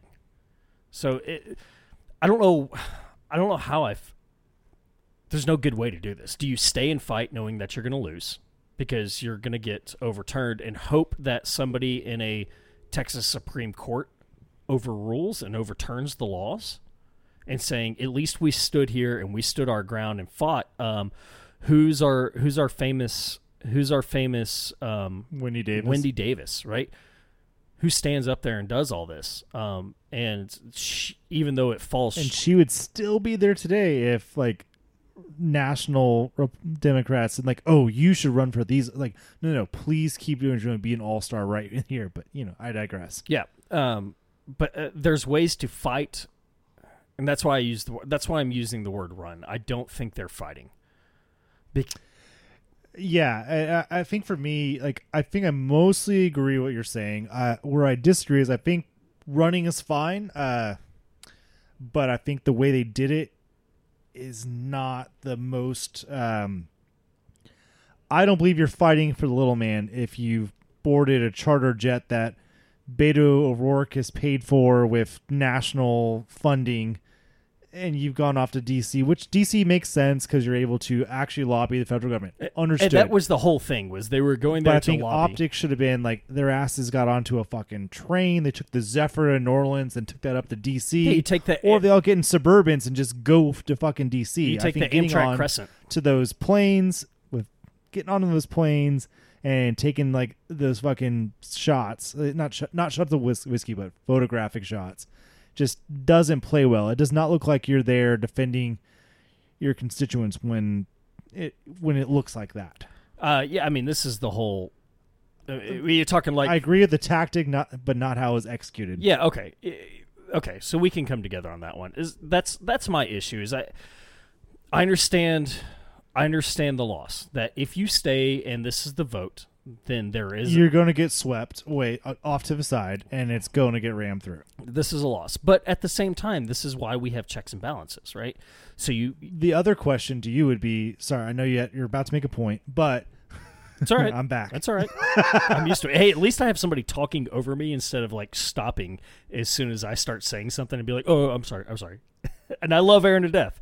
Speaker 2: So it, I don't know, I don't know how I've. There's no good way to do this. Do you stay and fight knowing that you're going to lose because you're going to get overturned and hope that somebody in a Texas Supreme Court overrules and overturns the laws and saying at least we stood here and we stood our ground and fought um, who's our who's our famous who's our famous um,
Speaker 1: Wendy Davis.
Speaker 2: Wendy Davis, right? Who stands up there and does all this? Um, and she, even though it falls,
Speaker 1: and she would still be there today if like national Democrats and like, oh, you should run for these. Like, no, no, please keep doing what you're doing. Be an all star right in here. But you know, I digress.
Speaker 2: yeah. Um, but uh, there's ways to fight, and that's why I use the. That's why I'm using the word run. I don't think they're fighting. Bec-
Speaker 1: Yeah, I, I think for me, like, I think I mostly agree what you're saying. Uh, where I disagree is I think running is fine, uh, but I think the way they did it is not the most. Um, I don't believe you're fighting for the little man if you've boarded a charter jet that Beto O'Rourke has paid for with national funding and you've gone off to DC, which DC makes sense because you're able to actually lobby the federal government. Understood.
Speaker 2: and that was the whole thing. Was they were going
Speaker 1: but
Speaker 2: there
Speaker 1: I
Speaker 2: to
Speaker 1: think
Speaker 2: lobby.
Speaker 1: optics should have been like their asses got onto a fucking train. They took the Zephyr to New Orleans and took that up to DC.
Speaker 2: Yeah, you take the
Speaker 1: or they all get in Suburbans and just go to fucking DC.
Speaker 2: you
Speaker 1: I
Speaker 2: take the
Speaker 1: think getting
Speaker 2: Amtrak Crescent.
Speaker 1: to those planes with getting onto those planes and taking like those fucking shots, uh, not sh- not shots of whis- whiskey, but photographic shots, just doesn't play well. It does not look like you're there defending your constituents when it when it looks like that.
Speaker 2: Uh, yeah, I mean, this is the whole. Uh, you're talking like
Speaker 1: I agree with the tactic, not but not how it was executed.
Speaker 2: Yeah. Okay. Okay. So we can come together on that one. Is that's that's my issue. Is I I understand I understand the loss that if you stay and this is the vote, then there is
Speaker 1: You're going to get swept away uh, off to the side, and it's going to get rammed through.
Speaker 2: this is a loss. But at the same time, this is why we have checks and balances, right? So you
Speaker 1: The other question to you would be: Sorry, I know you you're about to make a point, but
Speaker 2: it's all right.
Speaker 1: I'm back.
Speaker 2: That's all right. I'm used to it. Hey, at least I have somebody talking over me instead of like stopping as soon as I start saying something and be like, "Oh, I'm sorry. I'm sorry." and I love Aaron to death.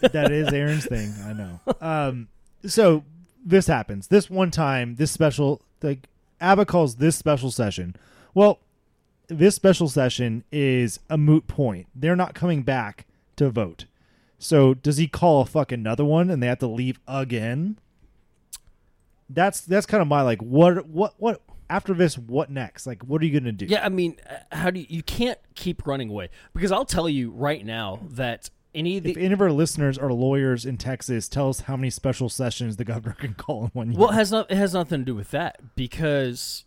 Speaker 1: That is Aaron's thing. I know. Um, so this happens this one time. This special, like Abbott calls this special session. Well, this special session is a moot point. They're not coming back to vote. So does he call a fuck another one, and they have to leave again? That's that's kind of my like what what what after this what next? Like what are you gonna do?
Speaker 2: Yeah, I mean, uh, how do you, you can't keep running away because I'll tell you right now that any of
Speaker 1: If any of our listeners are lawyers in Texas, tell us how many special sessions the governor can call in one year.
Speaker 2: well, it has not it has nothing to do with that because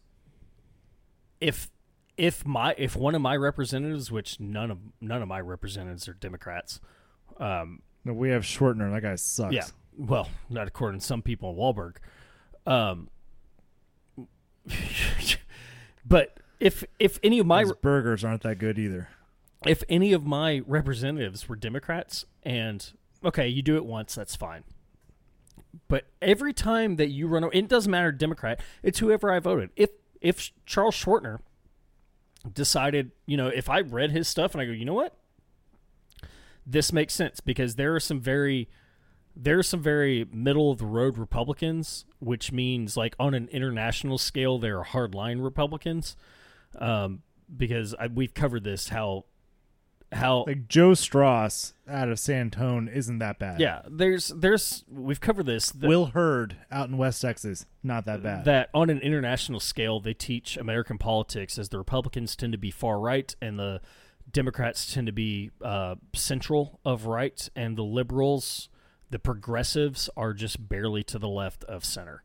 Speaker 2: if if my if one of my representatives, which none of none of my representatives are Democrats, um,
Speaker 1: No, we have Schwertner. That guy sucks.
Speaker 2: yeah, well, not according to some people in Walburg, um, but if if any of my
Speaker 1: burgers aren't that good either.
Speaker 2: If any of my representatives were Democrats, and okay, you do it once, that's fine. But every time that you run, it doesn't matter Democrat. It's whoever I voted. If if Charles Schwertner decided, you know, if I read his stuff and I go, you know what, this makes sense because there are some very there are some very middle of the road Republicans, which means like on an international scale, they're hardline Republicans. Um, because I, we've covered this how how
Speaker 1: Like Joe Straus out of San Antone isn't that bad.
Speaker 2: yeah there's there's we've covered this that,
Speaker 1: Will Hurd out in West Texas, not that bad.
Speaker 2: that on an international scale they teach American politics as the Republicans tend to be far right and the Democrats tend to be uh, central of right, and the liberals, the progressives, are just barely to the left of center.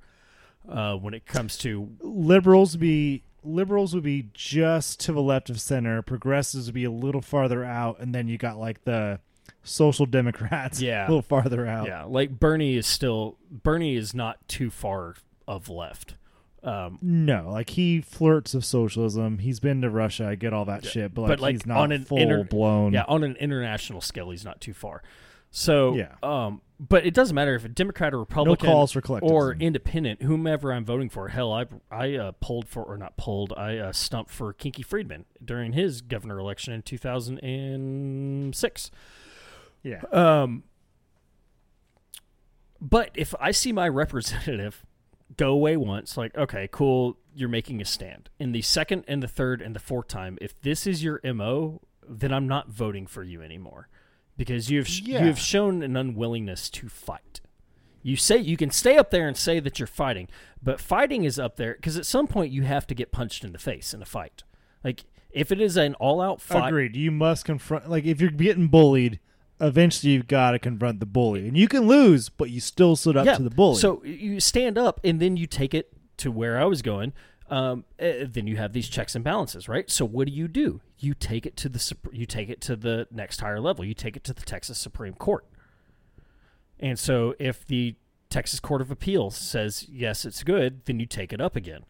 Speaker 2: Uh, when it comes to
Speaker 1: liberals be liberals would be just to the left of center. Progressives would be a little farther out, and then you got like the social democrats
Speaker 2: Yeah.
Speaker 1: a little farther out.
Speaker 2: yeah, like Bernie is still Bernie is not too far of left. Um,
Speaker 1: No, like he flirts of socialism. He's been to Russia. I get all that shit, but like,
Speaker 2: but, like,
Speaker 1: he's not
Speaker 2: on an
Speaker 1: full
Speaker 2: inter-
Speaker 1: blown.
Speaker 2: yeah, on an international scale, he's not too far. So
Speaker 1: Yeah.
Speaker 2: um, but it doesn't matter if a Democrat or
Speaker 1: no
Speaker 2: Republican
Speaker 1: calls for collectivism.
Speaker 2: or independent, whomever I'm voting for. Hell, I I uh, polled for or not polled, I uh, stumped for Kinky Friedman during his governor election in 2006.
Speaker 1: yeah,
Speaker 2: Um, but if I see my representative go away once, like, okay, cool, you're making a stand. In the second and the third and the fourth time, if this is your MO, then I'm not voting for you anymore because you've
Speaker 1: Yeah.
Speaker 2: you've shown an unwillingness to fight. You say you can stay up there and say that you're fighting, but fighting is up there because at some point you have to get punched in the face in a fight. Like if it is an all-out fight,
Speaker 1: agreed. You must confront. Like if you're getting bullied, eventually you've got to confront the bully, and you can lose, but you still stood up
Speaker 2: yeah.
Speaker 1: to the bully.
Speaker 2: So you stand up and then you take it to where I was going. Um, eh, then you have these checks and balances, right? So what do you do? You take it to the you take it to the next higher level. You take it to the Texas Supreme Court. And so if the Texas Court of Appeals says yes, it's good, then you take it up again.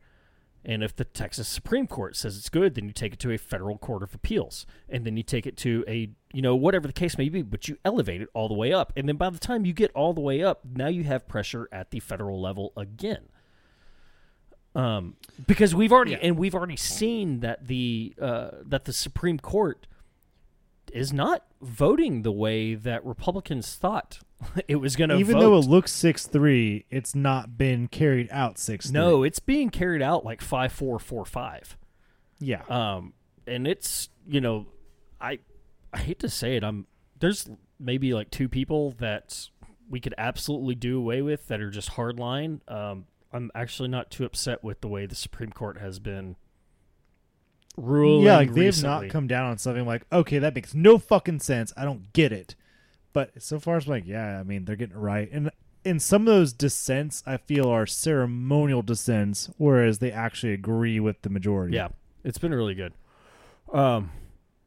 Speaker 2: And if the Texas Supreme Court says it's good, then you take it to a federal court of appeals. And then you take it to a, you know, whatever the case may be, but you elevate it all the way up. And then by the time you get all the way up, now you have pressure at the federal level again. Um, because we've already
Speaker 1: Yeah.
Speaker 2: and we've already seen that the uh, that the Supreme Court is not voting the way that Republicans thought it was going to vote.
Speaker 1: even
Speaker 2: vote.
Speaker 1: though it looks six three, it's not been carried out six.
Speaker 2: no, it's being carried out like five four four five.
Speaker 1: yeah,
Speaker 2: Um, and it's you know, I I hate to say it, I'm there's maybe like two people that we could absolutely do away with that are just hardline. Um, I'm actually not too upset with the way the Supreme Court has been ruling.
Speaker 1: yeah. Like they've not come down on something like, okay, that makes no fucking sense. I don't get it. But so far, it's like, yeah, I mean, they're getting it right. And in some of those dissents, I feel are ceremonial dissents, whereas they actually agree with the majority.
Speaker 2: Yeah, it's been really good. Um,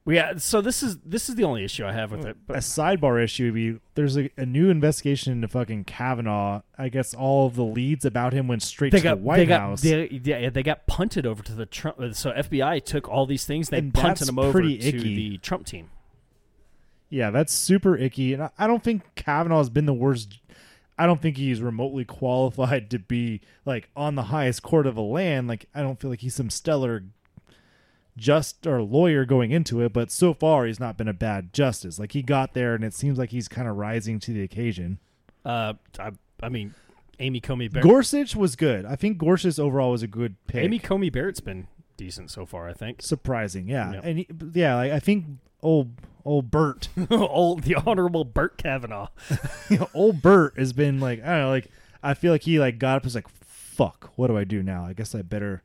Speaker 2: yeah. So this is this is the only issue I have with it.
Speaker 1: a sidebar issue would be there's a, a new investigation into fucking Kavanaugh. I guess all of the leads about him went straight
Speaker 2: they
Speaker 1: to
Speaker 2: got
Speaker 1: the White
Speaker 2: they got
Speaker 1: House.
Speaker 2: they, yeah they got punted over to the Trump. Uh, so FBI took all these things. They
Speaker 1: And
Speaker 2: punted them over to the Trump team.
Speaker 1: yeah, that's super icky. And I, I don't think Kavanaugh has been the worst. I don't think he's remotely qualified to be like on the highest court of the land. Like I don't feel like he's some stellar just or lawyer going into it, but so far he's not been a bad justice. Like he got there, and it seems like he's kind of rising to the occasion.
Speaker 2: Uh, I, I mean, Amy Coney Barrett.
Speaker 1: Gorsuch was good. I think Gorsuch overall was a good pick.
Speaker 2: Amy Coney Barrett's been decent so far. I think.
Speaker 1: surprising, yeah,
Speaker 2: Yeah.
Speaker 1: and he, yeah, like, I think old old Bert,
Speaker 2: Old the Honorable Burt Kavanaugh.
Speaker 1: old Bert has been like I don't know, like I feel like he like got up and was like, fuck, what do I do now? I guess I better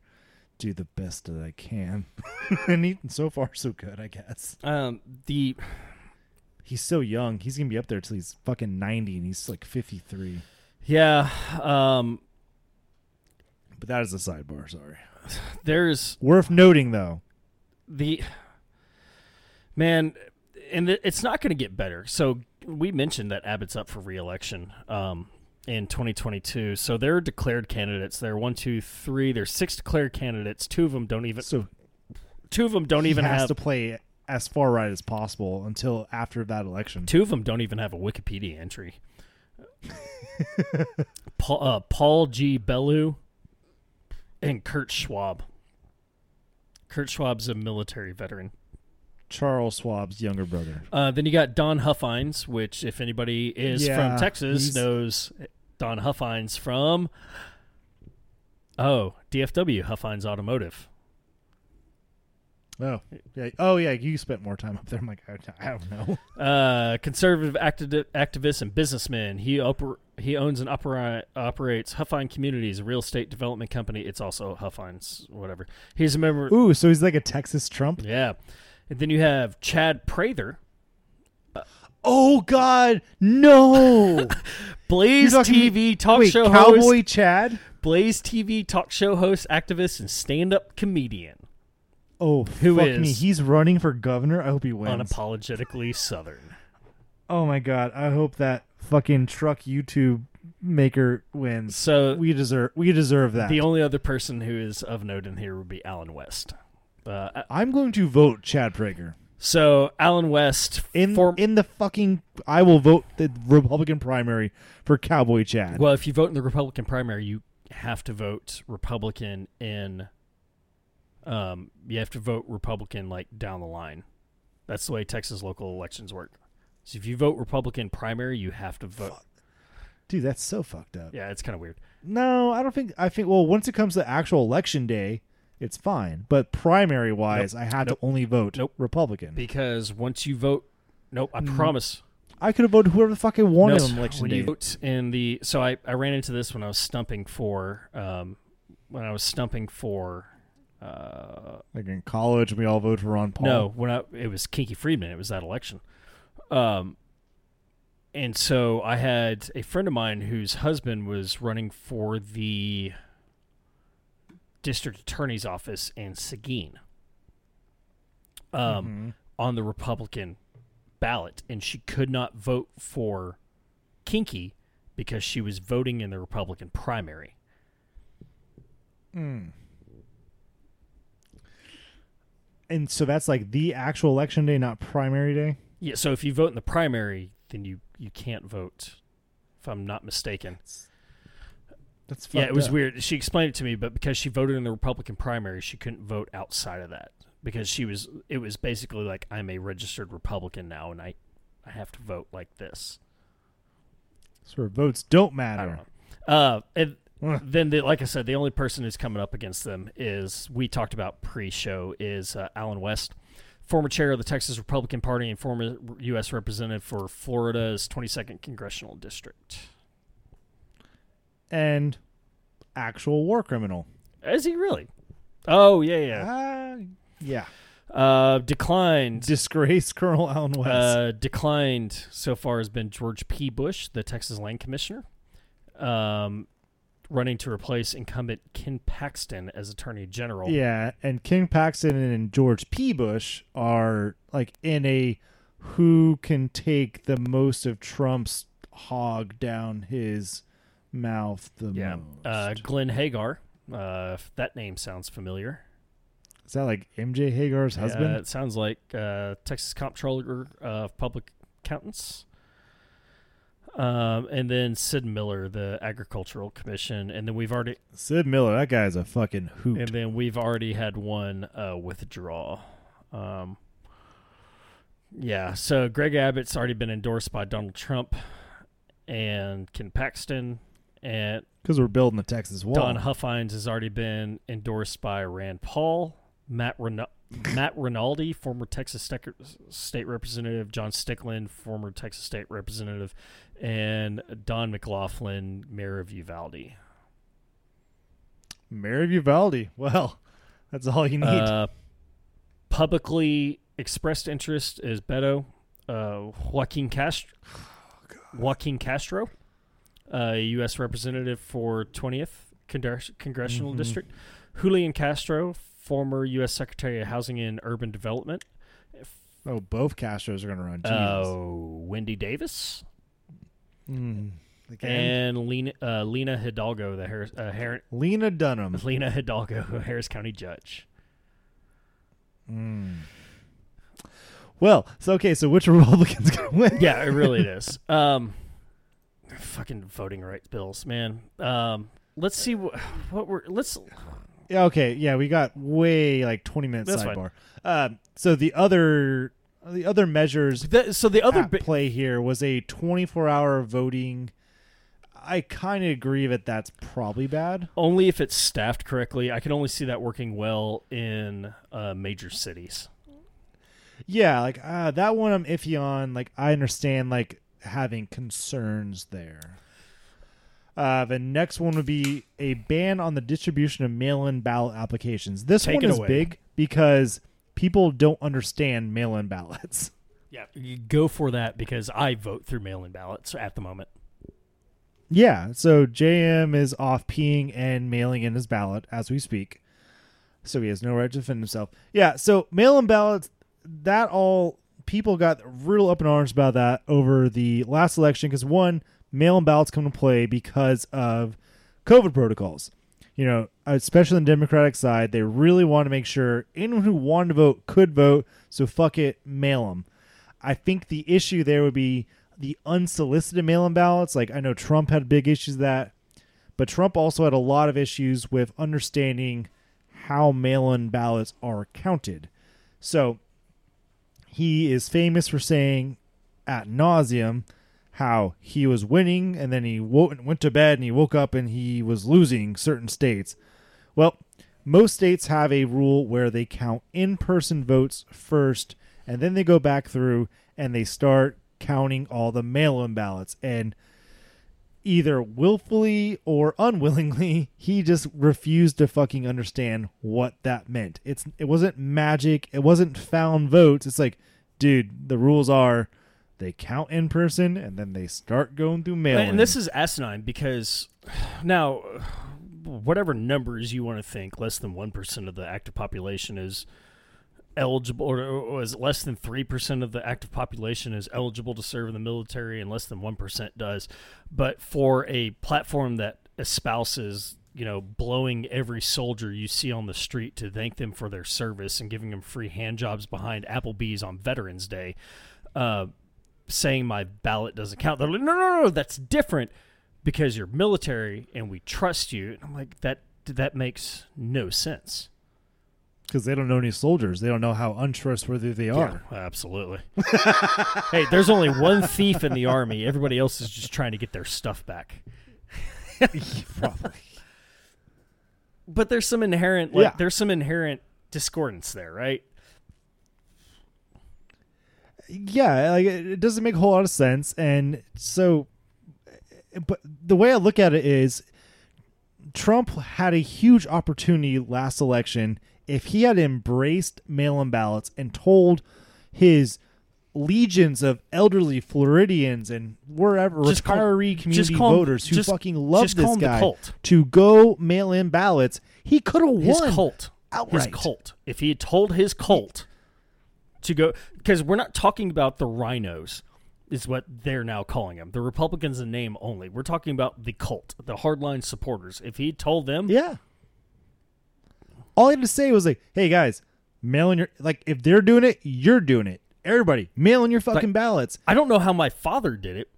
Speaker 1: do the best that I can, and he so far so good, I guess.
Speaker 2: Um, the
Speaker 1: He's so young. He's gonna be up there till he's fucking ninety, and he's like fifty three.
Speaker 2: yeah. Um,
Speaker 1: But that is a sidebar. Sorry.
Speaker 2: there's
Speaker 1: Worth noting though.
Speaker 2: the man, and it- it's not going to get better. So we mentioned that Abbott's up for reelection um, in 2022. So there are declared candidates. There are one, two, three. There's six declared candidates. Two of them don't even.
Speaker 1: So
Speaker 2: Two of them don't even
Speaker 1: has
Speaker 2: have.
Speaker 1: to play as far right as possible until after that election.
Speaker 2: Two of them don't even have a Wikipedia entry. Paul, uh, Paul G. Bellew and Kurt Schwab. Kurt Schwab's a military veteran.
Speaker 1: Charles Schwab's younger brother.
Speaker 2: Uh, then you got Don Huffines, which, if anybody is
Speaker 1: Yeah,
Speaker 2: from Texas, knows Don Huffines from. Oh, DFW, Huffines Automotive.
Speaker 1: Oh, yeah. Oh, yeah. You spent more time up there. I'm like, I, I don't know.
Speaker 2: Uh, conservative acti- activist and businessman. He oper- he owns and opera- operates Huffine Communities, a real estate development company. It's also Huffines, whatever. He's a member.
Speaker 1: Ooh, so he's like a Texas Trump.
Speaker 2: Yeah. And then you have Chad Prather,
Speaker 1: Oh God, no!
Speaker 2: Blaze
Speaker 1: talking-
Speaker 2: TV talk
Speaker 1: Wait,
Speaker 2: show
Speaker 1: Cowboy
Speaker 2: host,
Speaker 1: Chad?
Speaker 2: Blaze TV talk show host, activist, and stand-up comedian,
Speaker 1: Oh,
Speaker 2: Who
Speaker 1: fuck
Speaker 2: is-
Speaker 1: me. He's running for governor. I hope he wins.
Speaker 2: unapologetically Southern.
Speaker 1: oh my God, I hope that fucking truck YouTube maker wins.
Speaker 2: So
Speaker 1: We deserve. We deserve that.
Speaker 2: the only other person who is of note in here would be Allen West. Uh,
Speaker 1: I'm going to vote Chad Prager
Speaker 2: so Allen West,
Speaker 1: in
Speaker 2: form-
Speaker 1: in the fucking. I will vote the Republican primary for Cowboy Chad.
Speaker 2: well, if you vote in the Republican primary, you have to vote Republican in. Um, you have to vote Republican like down the line. That's the way Texas local elections work. So if you vote Republican primary, you have to vote.
Speaker 1: Dude, that's so fucked up.
Speaker 2: Yeah, it's kind of weird.
Speaker 1: No, I don't think. I think. Well, once it comes to actual election day, it's fine. But primary wise, I had
Speaker 2: Nope.
Speaker 1: to only vote
Speaker 2: Nope.
Speaker 1: Republican.
Speaker 2: Because once you vote, nope, I
Speaker 1: Mm.
Speaker 2: promise.
Speaker 1: I could have voted whoever the fuck I wanted
Speaker 2: No,
Speaker 1: on election
Speaker 2: when
Speaker 1: day.
Speaker 2: you vote in the so I, I ran into this when I was stumping for um when I was stumping for uh
Speaker 1: like in college, we all voted for Ron Paul.
Speaker 2: no when I it was Kinky Friedman it was that election um and so I had a friend of mine whose husband was running for the district attorney's office in Seguin um
Speaker 1: Mhm.
Speaker 2: on the Republican ballot, and she could not vote for Kinky because she was voting in the Republican primary.
Speaker 1: Mm. And so that's like the actual election day, not primary day.
Speaker 2: Yeah, so if you vote in the primary, then you you can't vote. If I'm not mistaken.
Speaker 1: That's
Speaker 2: yeah, it was
Speaker 1: up.
Speaker 2: weird. She explained it to me, but because she voted in the Republican primary, she couldn't vote outside of that because she was. It was basically like I'm a registered Republican now, and I I have to vote like this.
Speaker 1: So her votes don't matter.
Speaker 2: don't. Uh, and then, the, like I said, the only person who's coming up against them is we talked about pre-show is uh, Allen West, former chair of the Texas Republican Party and former U.S. representative for Florida's 22nd congressional district.
Speaker 1: And actual war criminal.
Speaker 2: Is he really? Oh yeah, yeah.
Speaker 1: Ah, yeah.
Speaker 2: Uh, declined.
Speaker 1: Disgraced Colonel Allen West.
Speaker 2: Uh, declined so far has been George P. Bush, the Texas Land Commissioner, um, running to replace incumbent Ken Paxton as Attorney General.
Speaker 1: yeah, and Ken Paxton and George P. Bush are like in a who can take the most of Trump's hog down his mouth the
Speaker 2: Yeah.
Speaker 1: most.
Speaker 2: Uh, Glenn Hegar. Uh, that name sounds familiar.
Speaker 1: Is that like MJ Hegar's husband?
Speaker 2: Uh, it sounds like uh, Texas Comptroller of Public Accountants. Um, and then Sid Miller, the Agricultural Commission, and then we've already
Speaker 1: Sid Miller, that guy's a fucking hoot.
Speaker 2: and then we've already had one uh, withdraw. Um, yeah, so Greg Abbott's already been endorsed by Donald Trump and Ken Paxton, and
Speaker 1: Because we're building the Texas wall.
Speaker 2: Don Huffines has already been endorsed by Rand Paul, Matt Matt Rinaldi, former Texas State, state representative, John Stickland, former Texas state representative, and Don McLaughlin, mayor of Uvalde.
Speaker 1: Mary Uvalde. Well, that's all you need.
Speaker 2: Uh, publicly expressed interest is Beto, uh, Joaquin Castro, Joaquin Castro, uh, U.S. representative for 20th Congres- congressional
Speaker 1: Mhm.
Speaker 2: district, Julian Castro, former U.S. Secretary of Housing and Urban Development,
Speaker 1: oh, both Castros are going to run. Jesus.
Speaker 2: uh, Wendy Davis,
Speaker 1: Mm.
Speaker 2: And Lina, uh, Lina Hidalgo, the Harris, uh, Har-
Speaker 1: Lena Dunham.
Speaker 2: Lina Hidalgo, Harris County judge.
Speaker 1: Mm. Well, so okay, so which Republican's going to win?
Speaker 2: yeah, it really is. Um, fucking voting rights bills, man. Um, let's see what, what we're let's.
Speaker 1: Yeah, okay, yeah, we got way like twenty minutes
Speaker 2: That's fine.
Speaker 1: sidebar. Um, so the other the other measures
Speaker 2: The, so the other bi-
Speaker 1: play here was a twenty four hour voting. I kind of agree that that's probably bad.
Speaker 2: only if it's staffed correctly. I can only see that working well in uh, major cities.
Speaker 1: Yeah, like uh, that one I'm iffy on. Like I understand like having concerns there. Uh, the next one would be a ban on the distribution of mail-in ballot applications. This
Speaker 2: Take
Speaker 1: one is
Speaker 2: away.
Speaker 1: big because people don't understand mail-in ballots.
Speaker 2: Yeah, you go for that because I vote through mail-in ballots at the moment.
Speaker 1: Yeah, so JM is off peeing and mailing in his ballot as we speak. So he has no right to defend himself. Yeah, so mail in ballots, that all people got real up in arms about that over the last election because one, mail in ballots come to play because of COVID protocols. You know, especially on the Democratic side, they really want to make sure anyone who wanted to vote could vote. So fuck it, mail them. I think the issue there would be the unsolicited mail-in ballots. Like I know Trump had big issues with that, but Trump also had a lot of issues with understanding how mail-in ballots are counted. So he is famous for saying at nauseum how he was winning and then he woke, went to bed and he woke up and he was losing certain states. Well, most states have a rule where they count in-person votes first and then they go back through and they start counting all the mail-in ballots and either willfully or unwillingly he just refused to fucking understand what that meant. It's it wasn't magic. It wasn't found votes. It's like dude the rules are they count in person and then they start going through mail
Speaker 2: And this is asinine because now, whatever numbers you want to think, less than 1% of the active population is eligible, or, is less than 3% of the active population is eligible to serve in the military, and less than 1% does. But for a platform that espouses, you know, blowing every soldier you see on the street to thank them for their service and giving them free hand jobs behind Applebee's on Veterans Day, uh, saying my ballot doesn't count. They're like, no, no, no, that's different because you're military and we trust you. And I'm like, that that makes no sense.
Speaker 1: Because they don't know any soldiers they don't know how untrustworthy they are
Speaker 2: Yeah, absolutely. hey, there's only one thief in the army. Everybody else is just trying to get their stuff back.
Speaker 1: probably
Speaker 2: But there's some inherent, like,
Speaker 1: Yeah.
Speaker 2: there's some inherent discordance there, right?
Speaker 1: yeah like it it doesn't make a whole lot of sense and so but the way i look at it is trump had a huge opportunity last election if he had embraced mail-in ballots and told his legions of elderly floridians and wherever
Speaker 2: Just call-
Speaker 1: retiree community
Speaker 2: just call
Speaker 1: voters who
Speaker 2: just-
Speaker 1: fucking love this guy
Speaker 2: cult.
Speaker 1: to go mail in ballots he could have won.
Speaker 2: His cult.
Speaker 1: outright.
Speaker 2: His cult. If he had told his cult to go, because we're not talking about the RINOs, is what they're now calling them. The Republicans in name only. We're talking about the cult, the hardline supporters. If he told them,
Speaker 1: Yeah. All he had to say was like, "Hey guys, mail in your like if they're doing it, you're doing it. Everybody, mail in your fucking
Speaker 2: Like-
Speaker 1: ballots."
Speaker 2: I don't know how my father did it.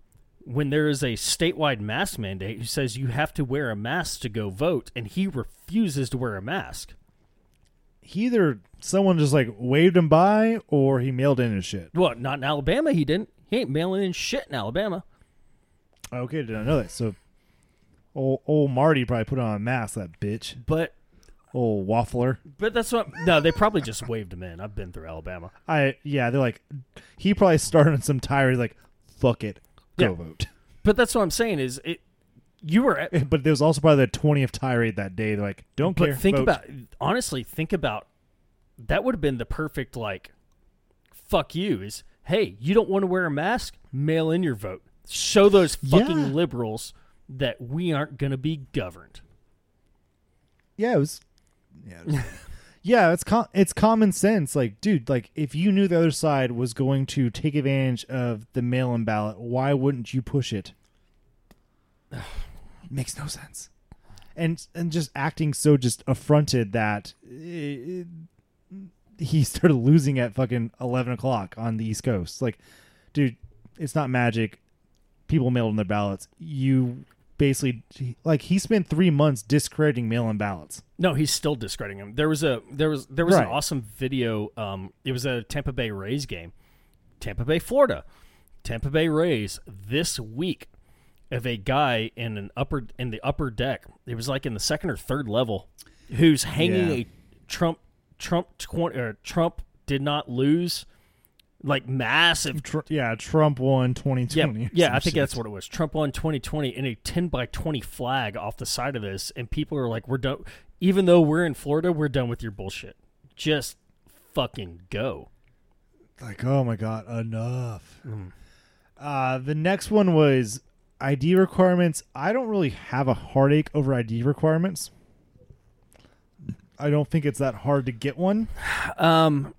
Speaker 2: When there is a statewide mask mandate who says you have to wear a mask to go vote, and he refuses to wear a mask.
Speaker 1: He either someone just like waved him by or he mailed in his shit.
Speaker 2: Well, Not in Alabama. He didn't. He ain't mailing in shit in Alabama.
Speaker 1: Okay, did I know that? So, old, old Marty probably put on a mask. That bitch,
Speaker 2: But
Speaker 1: old waffler.
Speaker 2: but that's what. No, they probably just waved him in. I've been through Alabama.
Speaker 1: I yeah, they're like, he probably started on some tirade like, "Fuck it, go
Speaker 2: Yeah.
Speaker 1: vote."
Speaker 2: But that's what I'm saying is it. You were at,
Speaker 1: But there was also probably the twentieth tirade that day. They're like, "Don't
Speaker 2: but
Speaker 1: care."
Speaker 2: think
Speaker 1: vote."
Speaker 2: about honestly. Think about that would have been the perfect like. Fuck you is hey you don't want to wear a mask mail in your vote show those fucking
Speaker 1: Yeah.
Speaker 2: liberals that we aren't gonna be governed.
Speaker 1: yeah, it was. Yeah, yeah. It's com- it's common sense. Like, dude, like if you knew the other side was going to take advantage of the mail-in ballot, why wouldn't you push it? Makes no sense. And and just acting so just affronted that eh, he started losing at fucking eleven o'clock on the East Coast. Like, dude, it's not magic. People mailed in their ballots. You basically like he spent three months discrediting mail-in ballots.
Speaker 2: No, he's still discrediting him. There was a there was there was an awesome video. Um, it was a Tampa Bay Rays game, Tampa Bay, Florida, Tampa Bay Rays this week of a guy in an upper in the upper deck. It was like in the second or third level, who's hanging
Speaker 1: Yeah.
Speaker 2: a Trump Trump twenty or Trump did not lose, like massive
Speaker 1: Tr- yeah, Trump won 2020. or
Speaker 2: yeah, I think
Speaker 1: shit.
Speaker 2: that's what it was. Trump won 2020 in a 10 by 20 flag off the side of this, and people are like, "We're done." Even though we're in Florida, we're done with your bullshit. Just fucking go.
Speaker 1: Like, oh my god, enough. Uh, the next one was ID requirements. I don't really have a heartache over ID requirements. I don't think it's that hard to get one.
Speaker 2: Um,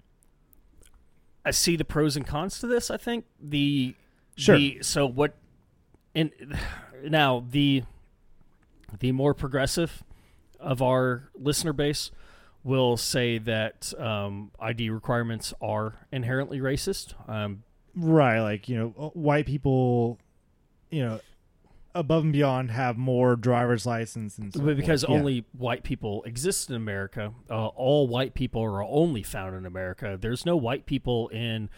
Speaker 2: I see the pros and cons to this. I think the
Speaker 1: Sure.
Speaker 2: the- so what? And now the the more progressive of our listener base will say that um, ID requirements are inherently racist. Um,
Speaker 1: Right, like you know, uh, white people, you know, above and beyond have more driver's license and so
Speaker 2: But because
Speaker 1: forth. Yeah.
Speaker 2: only white people exist in America, uh, all white people are only found in America. There's no white people in,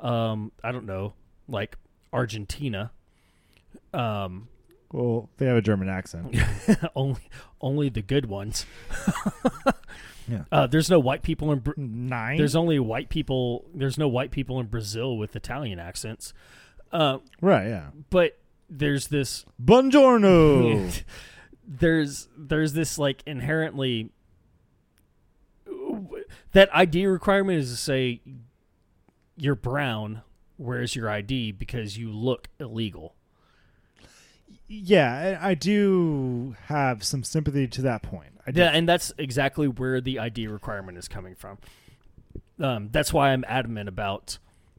Speaker 2: um, I don't know, like Argentina. Um,
Speaker 1: well, they have a German accent.
Speaker 2: only, only the good ones.
Speaker 1: Yeah.
Speaker 2: Uh, there's no white people in. Br-
Speaker 1: Nine.
Speaker 2: there's only white people. There's no white people in Brazil with Italian accents. Uh,
Speaker 1: right, yeah.
Speaker 2: but there's this
Speaker 1: Buongiorno.
Speaker 2: there's there's this like inherently that ID requirement is to say you're brown, where's your ID because you look illegal.
Speaker 1: yeah, I, do have some sympathy to that point.
Speaker 2: Yeah, and that's exactly where the ID requirement is coming from. Um, that's why I'm adamant about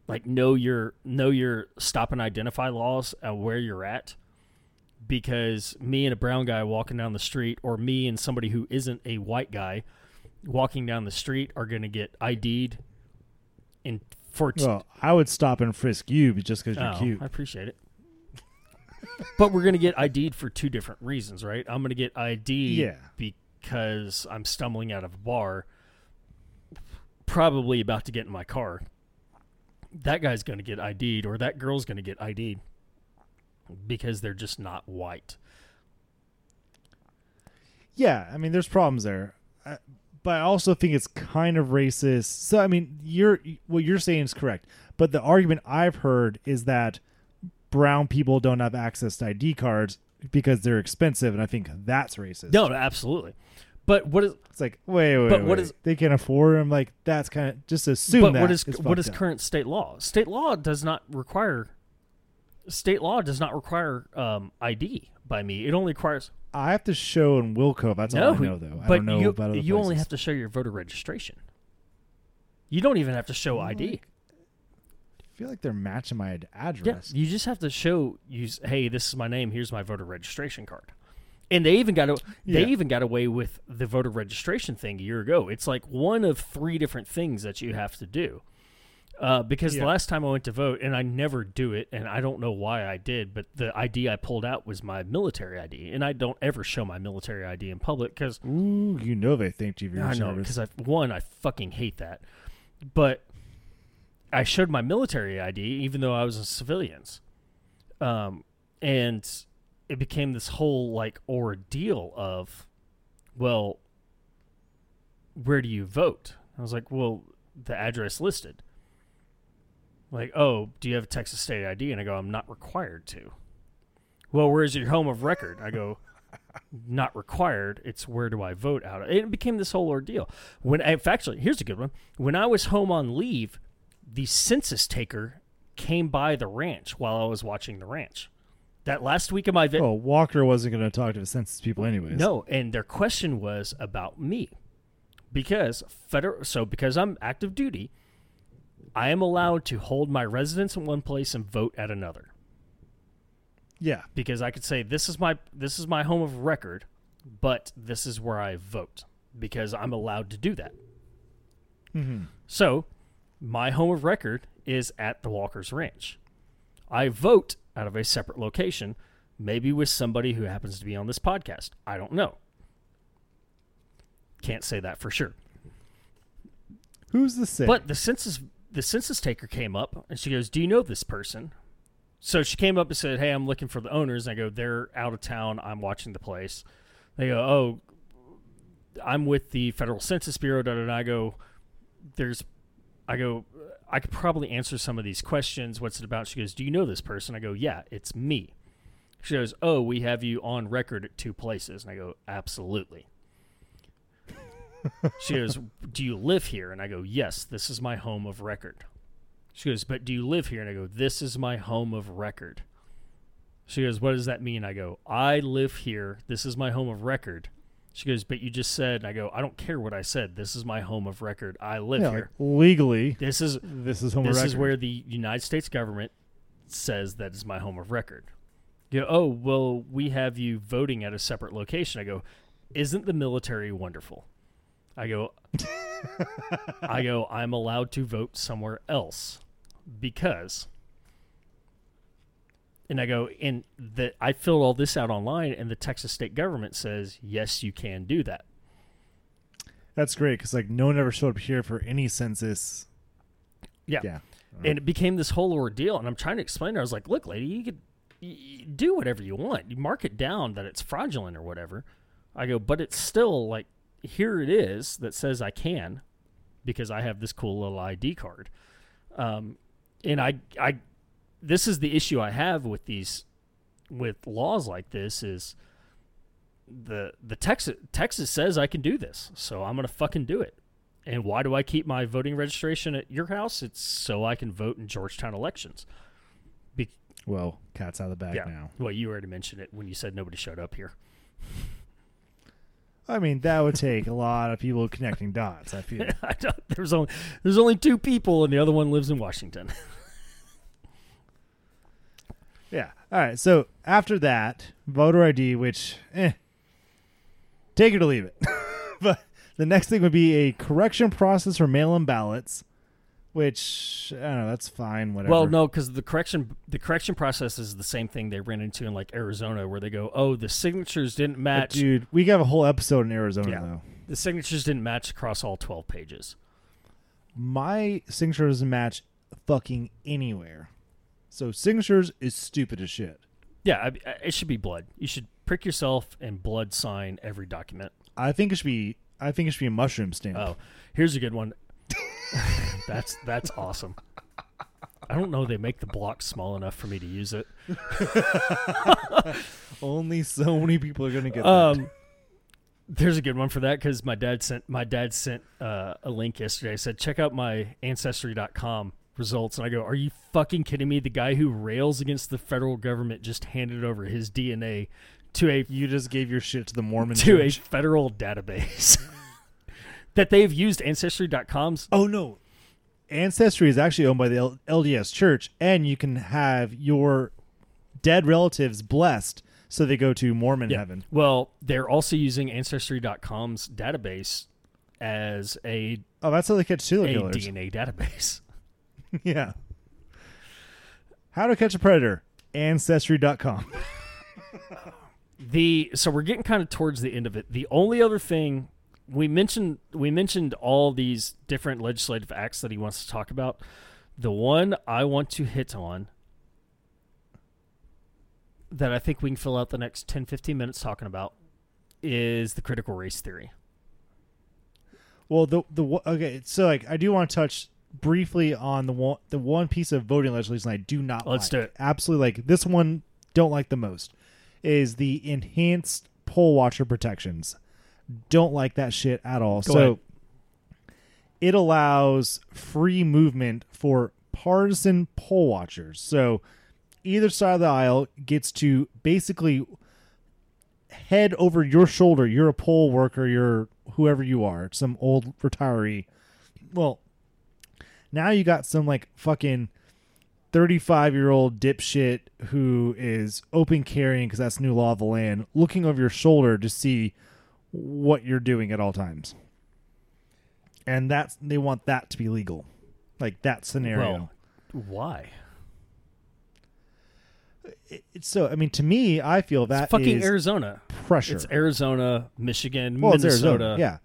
Speaker 2: like know your know your stop and identify laws and where you're at. Because me and a brown guy walking down the street, or me and somebody who isn't a white guy walking down the street, are going to get ID'd. In for t-
Speaker 1: Well, I would stop and frisk you but just because you're
Speaker 2: Oh,
Speaker 1: cute.
Speaker 2: I appreciate it. but we're gonna get ID'd for two different reasons, right? I'm gonna get ID'd
Speaker 1: Yeah.
Speaker 2: because I'm stumbling out of a bar, probably about to get in my car. That guy's gonna get ID'd, or that girl's gonna get ID'd because they're just not white.
Speaker 1: Yeah, I mean, there's problems there, uh, but I also think it's kind of racist. So, I mean, you're what you're saying is correct, but the argument I've heard is that brown people don't have access to ID cards because they're expensive, and I think that's racist.
Speaker 2: No, absolutely. But what is
Speaker 1: it's like wait, wait,
Speaker 2: But
Speaker 1: wait,
Speaker 2: what is-
Speaker 1: they can afford them? Like that's kind of just assume
Speaker 2: but
Speaker 1: that.
Speaker 2: what is what
Speaker 1: up.
Speaker 2: current state law? State law does not require state law does not require um, ID by me. It only requires
Speaker 1: I have to show in Wilco. That's
Speaker 2: no,
Speaker 1: all I know, though. I
Speaker 2: but
Speaker 1: don't know
Speaker 2: you
Speaker 1: about other
Speaker 2: you only have to show your voter registration. You don't even have to show ID.
Speaker 1: Like, I feel like they're matching my ad-
Speaker 2: Yeah,
Speaker 1: address.
Speaker 2: you just have to show you. Hey, this is my name. Here's my voter registration card. And they even got a, they
Speaker 1: Yeah.
Speaker 2: even got away with the voter registration thing a year ago. It's like one of three different things that you have to do. Uh, because the last time I went to vote, and I never do it, and I don't know why I did, but the ID I pulled out was my military ID, and I don't ever show my military ID in public because
Speaker 1: Ooh, you know they think you're
Speaker 2: I know because I one I fucking hate that, but I showed my military ID even though I was a civilians, um, and it became this whole like ordeal of, well, where do you vote? I was like, well, the address listed. Like, oh, do you have a Texas state ID? And I go, I'm not required to. Well, where's your home of record? I go, not required. It's where do I vote out of? It became this whole ordeal. When if actually, here's a good one. When I was home on leave, the census taker came by the ranch while I was watching the ranch. That last week of my vi-
Speaker 1: oh, Walker wasn't going to talk to the census people anyways.
Speaker 2: no, and their question was about me. Because federal so because I'm active duty, I am allowed to hold my residence in one place and vote at another.
Speaker 1: Yeah.
Speaker 2: Because I could say this is my this is my home of record, but this is where I vote because I'm allowed to do that.
Speaker 1: Mm-hmm.
Speaker 2: So, my home of record is at the Walker's Ranch. I vote out of a separate location, maybe with somebody who happens to be on this podcast. I don't know. Can't say that for sure.
Speaker 1: Who's the sick?
Speaker 2: But the census the census taker came up and she goes, "Do you know this person?" So she came up and said, "Hey, I'm looking for the owners." And I go, "They're out of town. I'm watching the place." They go, "Oh, I'm with the Federal Census Bureau." Da. I go, "There's," I go, "I could probably answer some of these questions. What's it about?" She goes, "Do you know this person?" I go, "Yeah, it's me." She goes, "Oh, we have you on record at two places." And I go, "Absolutely." she goes, "Do you live here?" And I go, "Yes, this is my home of record." She goes, "But do you live here?" And I go, "This is my home of record." She goes, "What does that mean?" I go, "I live here. This is my home of record." She goes, "But you just said." And I go, "I don't care what I said. This is my home of record. I live
Speaker 1: Yeah,
Speaker 2: here.
Speaker 1: like, legally,
Speaker 2: this is
Speaker 1: this is home
Speaker 2: this
Speaker 1: record.
Speaker 2: is where the United States government says that is my home of record. You go, oh well, we have you voting at a separate location. I go, isn't the military wonderful? I go, I go, I'm allowed to vote somewhere else because. And I go, and that I filled all this out online, and the Texas state government says yes, you can do that.
Speaker 1: That's great because like no one ever showed up here for any census.
Speaker 2: Yeah.
Speaker 1: Yeah.
Speaker 2: and it became this whole ordeal and i'm trying to explain her i was like look lady you could do whatever you want you mark it down that it's fraudulent or whatever i go but it's still like here it is that says i can because i have this cool little id card um, and i i this is the issue i have with these with laws like this is the the texas texas says i can do this so i'm gonna fucking do it and why do I keep my voting registration at your house? It's so I can vote in Georgetown elections.
Speaker 1: Well, cat's out of the bag
Speaker 2: yeah.
Speaker 1: now.
Speaker 2: Well, you already mentioned it when you said nobody showed up here.
Speaker 1: I mean, that would take a lot of people connecting dots. I feel.
Speaker 2: I don't, there's only there's only two people, and the other one lives in Washington.
Speaker 1: Yeah. All right. So after that, voter ID, which, eh, take it or leave it. but the next thing would be a correction process for mail-in ballots, which I don't know. That's fine. Whatever.
Speaker 2: well, no, because the correction the correction process is the same thing they ran into in like Arizona, where they go, "Oh, the signatures didn't
Speaker 1: But
Speaker 2: match.
Speaker 1: dude. We have a whole episode in Arizona
Speaker 2: Yeah.
Speaker 1: though.
Speaker 2: the signatures didn't match across all twelve pages."
Speaker 1: My signature doesn't match fucking anywhere. So signatures is stupid as shit.
Speaker 2: Yeah, I, it should be blood. You should prick yourself and blood sign every document.
Speaker 1: I think it should be. I think it should be a mushroom stamp.
Speaker 2: Oh, here's a good one. that's that's awesome. I don't know they make the block small enough for me to use it.
Speaker 1: Only so many people are gonna get that.
Speaker 2: Um, there's a good one for that because my dad sent my dad sent uh, a link yesterday. I said check out my ancestry.com results, and I go, "Are you fucking kidding me? The guy who rails against the federal government just handed over his DNA to a
Speaker 1: You just gave your shit to the Mormon
Speaker 2: to a federal database that they've used ancestry.com's
Speaker 1: Oh no. Ancestry is actually owned by the L- LDS Church, and you can have your dead relatives blessed so they go to Mormon heaven.
Speaker 2: Well, they're also using Ancestry.com's database as a,
Speaker 1: Oh, that's how they catch serial
Speaker 2: a
Speaker 1: killers.
Speaker 2: DNA database.
Speaker 1: yeah. How to catch a predator. Ancestry.com.
Speaker 2: The so we're getting kind of towards the end of it. The only other thing we mentioned we mentioned all these different legislative acts that he wants to talk about. The one I want to hit on that I think we can fill out the next 10 15 minutes talking about is the critical race theory.
Speaker 1: Well, the the okay, so like I do want to touch briefly on the one the one piece of voting legislation I do not
Speaker 2: Let's
Speaker 1: like.
Speaker 2: do it.
Speaker 1: Absolutely like this one don't like the most is the enhanced poll watcher protections. Don't like that shit at all.
Speaker 2: Go
Speaker 1: so
Speaker 2: ahead.
Speaker 1: it allows free movement for partisan poll watchers. So either side of the aisle gets to basically head over your shoulder. You're a poll worker, you're whoever you are, some old retiree. Well, now you got some like fucking 35 year old dipshit who is open carrying because that's new law of the land, looking over your shoulder to see what you're doing at all times. And that's they want that to be legal. Like that scenario.
Speaker 2: Well, why?
Speaker 1: It's so I mean to me, I feel that
Speaker 2: it's fucking Arizona.
Speaker 1: pressure.
Speaker 2: It's Arizona, Michigan,
Speaker 1: well, it's
Speaker 2: Minnesota.
Speaker 1: Arizona. Yeah.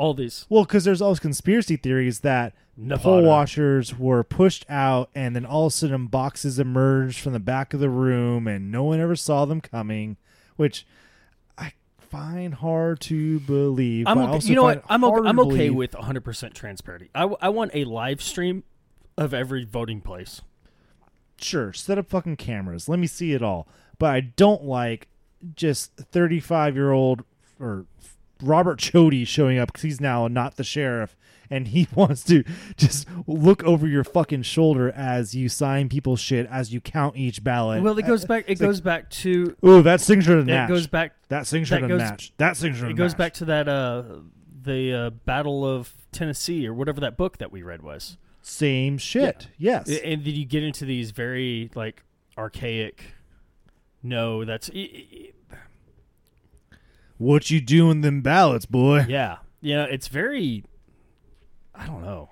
Speaker 2: All these
Speaker 1: Well, because there's all these conspiracy theories that
Speaker 2: Nevada.
Speaker 1: poll watchers were pushed out, and then all of a sudden boxes emerged from the back of the room, and no one ever saw them coming, which I find hard to believe.
Speaker 2: I'm okay, you know what? I'm okay, I'm okay with 100% transparency. I, w- I want a live stream of every voting place.
Speaker 1: sure set up fucking cameras. Let me see it all. But I don't like just 35 year old or Robert Chody showing up because he's now not the sheriff, and he wants to just look over your fucking shoulder as you sign people's shit as you count each ballot.
Speaker 2: Well, it goes back. It
Speaker 1: It's like-
Speaker 2: goes back to.
Speaker 1: Ooh, that signature didn't
Speaker 2: It goes back.
Speaker 1: that signature
Speaker 2: that goes-
Speaker 1: match. That signature
Speaker 2: It goes back to that. Uh, the uh, Battle of Tennessee or whatever that book that we read was.
Speaker 1: Same shit. Yes.
Speaker 2: And then you get into these very like archaic. No, that's e- e-
Speaker 1: what you doing them ballots, boy?
Speaker 2: yeah, yeah. It's very. I don't know.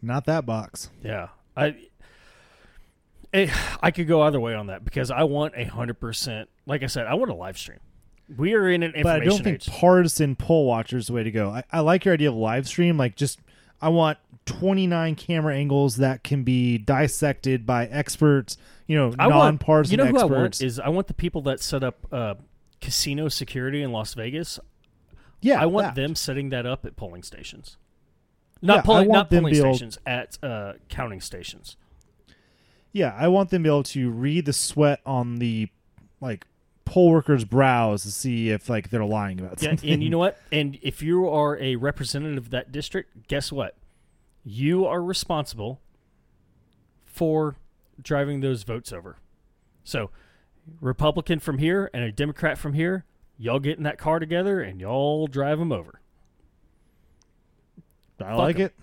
Speaker 1: Not that box.
Speaker 2: Yeah, I. eh, I could go either way on that because I want a hundred percent. Like I said, I want a live stream. We are in an
Speaker 1: But I don't think
Speaker 2: age.
Speaker 1: partisan poll watcher is the way to go. I, I like your idea of live stream. Like, just I want 29 camera angles that can be dissected by experts. You know,
Speaker 2: I want- You know who
Speaker 1: experts.
Speaker 2: I want is I want the people that set up uh, casino security in Las Vegas.
Speaker 1: yeah,
Speaker 2: I want
Speaker 1: that.
Speaker 2: them setting that up at polling stations. Not
Speaker 1: Yeah,
Speaker 2: polling, not polling
Speaker 1: be able-
Speaker 2: stations at uh, counting stations.
Speaker 1: Yeah, I want them to be able to read the sweat on the like poll workers' brows to see if like they're lying about
Speaker 2: Yeah,
Speaker 1: something.
Speaker 2: and you know what? And if you are a representative of that district, guess what? You are responsible for driving those votes over. So, Republican from here and a Democrat from here, y'all get in that car together and y'all drive them over.
Speaker 1: I like
Speaker 2: 'em.
Speaker 1: it.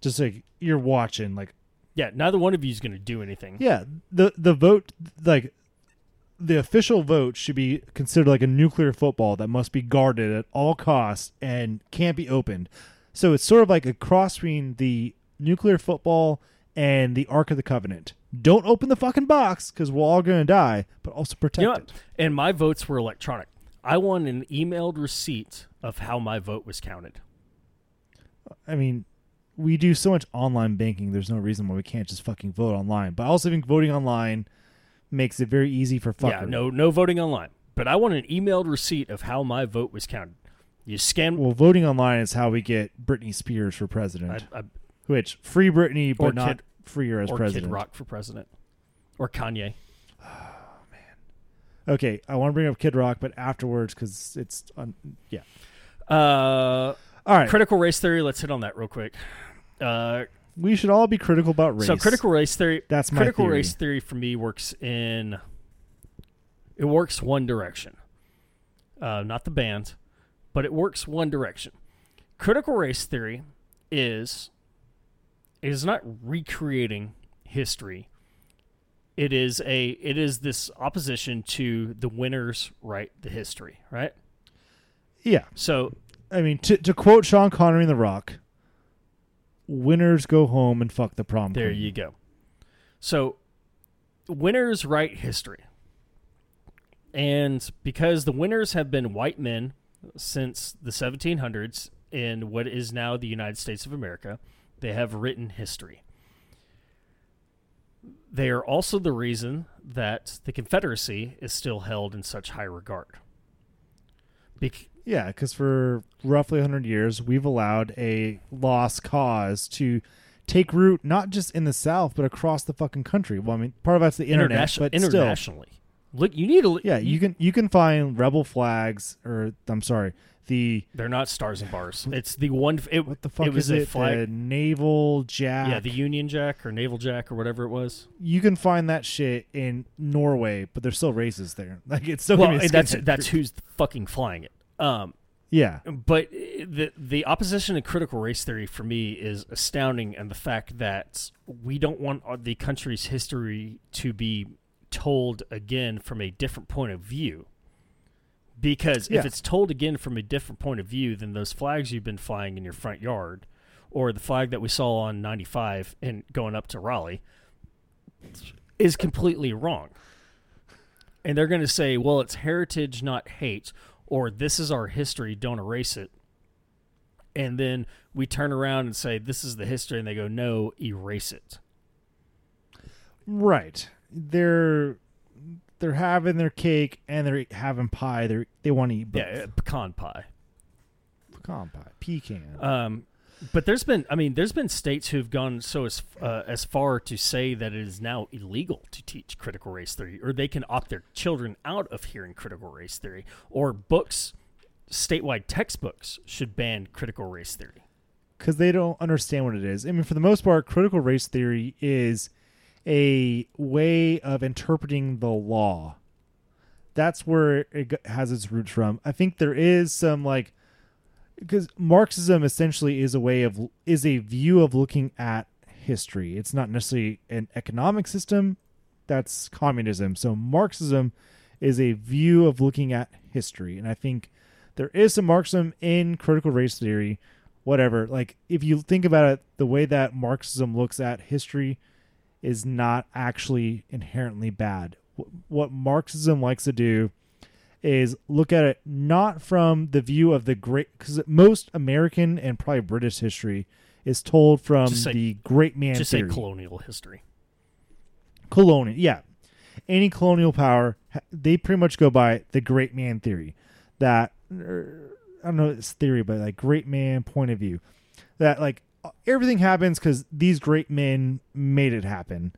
Speaker 1: Just like you're watching, like
Speaker 2: Yeah, neither one of you is going to do anything.
Speaker 1: Yeah, the the vote like the official vote should be considered like a nuclear football that must be guarded at all costs and can't be opened. So it's sort of like a cross between the nuclear football and the Ark of the Covenant. Don't open the fucking box because we're all going to die, but also protect
Speaker 2: You know
Speaker 1: it.
Speaker 2: And my votes were electronic. I want an emailed receipt of how my vote was counted.
Speaker 1: I mean, we do so much online banking. There's no reason why we can't just fucking vote online. But I also think voting online makes it very easy for fuckery.
Speaker 2: Yeah, no, no voting online. But I want an emailed receipt of how my vote was counted. You scan.
Speaker 1: Well, voting online is how we get Britney Spears for president.
Speaker 2: I, I,
Speaker 1: Which free Britney, but
Speaker 2: Or
Speaker 1: not
Speaker 2: Kid-
Speaker 1: freer as
Speaker 2: or
Speaker 1: president.
Speaker 2: Kid Rock for president, or Kanye. Oh man.
Speaker 1: Okay, I want to bring up Kid Rock, but afterwards because it's un- yeah.
Speaker 2: Uh,
Speaker 1: All right,
Speaker 2: critical race theory. Let's hit on that real quick. Uh,
Speaker 1: we should all be critical about race.
Speaker 2: so critical race theory.
Speaker 1: That's my
Speaker 2: critical
Speaker 1: theory.
Speaker 2: race theory for me works in. It works one direction, uh, not the band, but it works one direction. Critical race theory is is not recreating history. It is a it is this opposition to the winners write the history, right?
Speaker 1: Yeah,
Speaker 2: So
Speaker 1: I mean to to quote Sean Connery in The Rock, "Winners go home and fuck the prom."
Speaker 2: There
Speaker 1: queen."
Speaker 2: you go. So, winners write history. And because the winners have been white men since the 1700s in what is now the United States of America, they have written history. They are also the reason that the Confederacy is still held in such high regard. Bec-
Speaker 1: Yeah, because for roughly 100 years, we've allowed a lost cause to take root not just in the South, but across the fucking country. Well, I mean, part of that's the internet,
Speaker 2: internation-
Speaker 1: but still.
Speaker 2: internationally. Look, you need to.
Speaker 1: Yeah, you can you can find rebel flags, or I'm sorry, the
Speaker 2: They're not stars and bars. It's the one. It,
Speaker 1: what the fuck
Speaker 2: it was
Speaker 1: is
Speaker 2: a
Speaker 1: it?
Speaker 2: flag.
Speaker 1: The naval jack.
Speaker 2: Yeah, the Union Jack or Naval Jack or whatever it was.
Speaker 1: you can find that shit in Norway, but there's still races there. Like it's still
Speaker 2: well,
Speaker 1: gonna be a
Speaker 2: that's that's who's fucking flying it. Um,
Speaker 1: yeah.
Speaker 2: but uh, the the opposition to critical race theory for me is astounding, and the fact that we don't want the country's history to be told again from a different point of view. Because
Speaker 1: Yeah.
Speaker 2: if it's told again from a different point of view, then those flags you've been flying in your front yard, or the flag that we saw on 95 and going up to Raleigh, is completely wrong. And they're going to say, well, it's heritage, not hate, or this is our history, don't erase it. And then we turn around and say, this is the history, and they go, no, erase it.
Speaker 1: Right. They're they're having their cake and they're having pie. They they want to eat both.
Speaker 2: Yeah, pecan pie.
Speaker 1: pecan pie, pecan.
Speaker 2: Um, but there's been, I mean, there's been states who've gone so as uh, as far to say that it is now illegal to teach critical race theory, or they can opt their children out of hearing critical race theory, or books statewide textbooks should ban critical race theory.
Speaker 1: because they don't understand what it is. I mean, for the most part, critical race theory is a way of interpreting the law. That's where it has its roots from. I think there is some like because Marxism essentially is a way of is a view of looking at history. It's not necessarily an economic system. That's communism. So Marxism is a view of looking at history, and I think there is some Marxism in critical race theory whatever. Like if you think about it, the way that Marxism looks at history is not actually inherently bad. What Marxism likes to do is look at it not from the view of the great because most American and probably British history is told from
Speaker 2: say-
Speaker 1: the great man
Speaker 2: Just say colonial history.
Speaker 1: colonial yeah any colonial power they pretty much go by the great man theory that er, i don't know it's theory but like great man point of view that like everything happens because these great men made it happen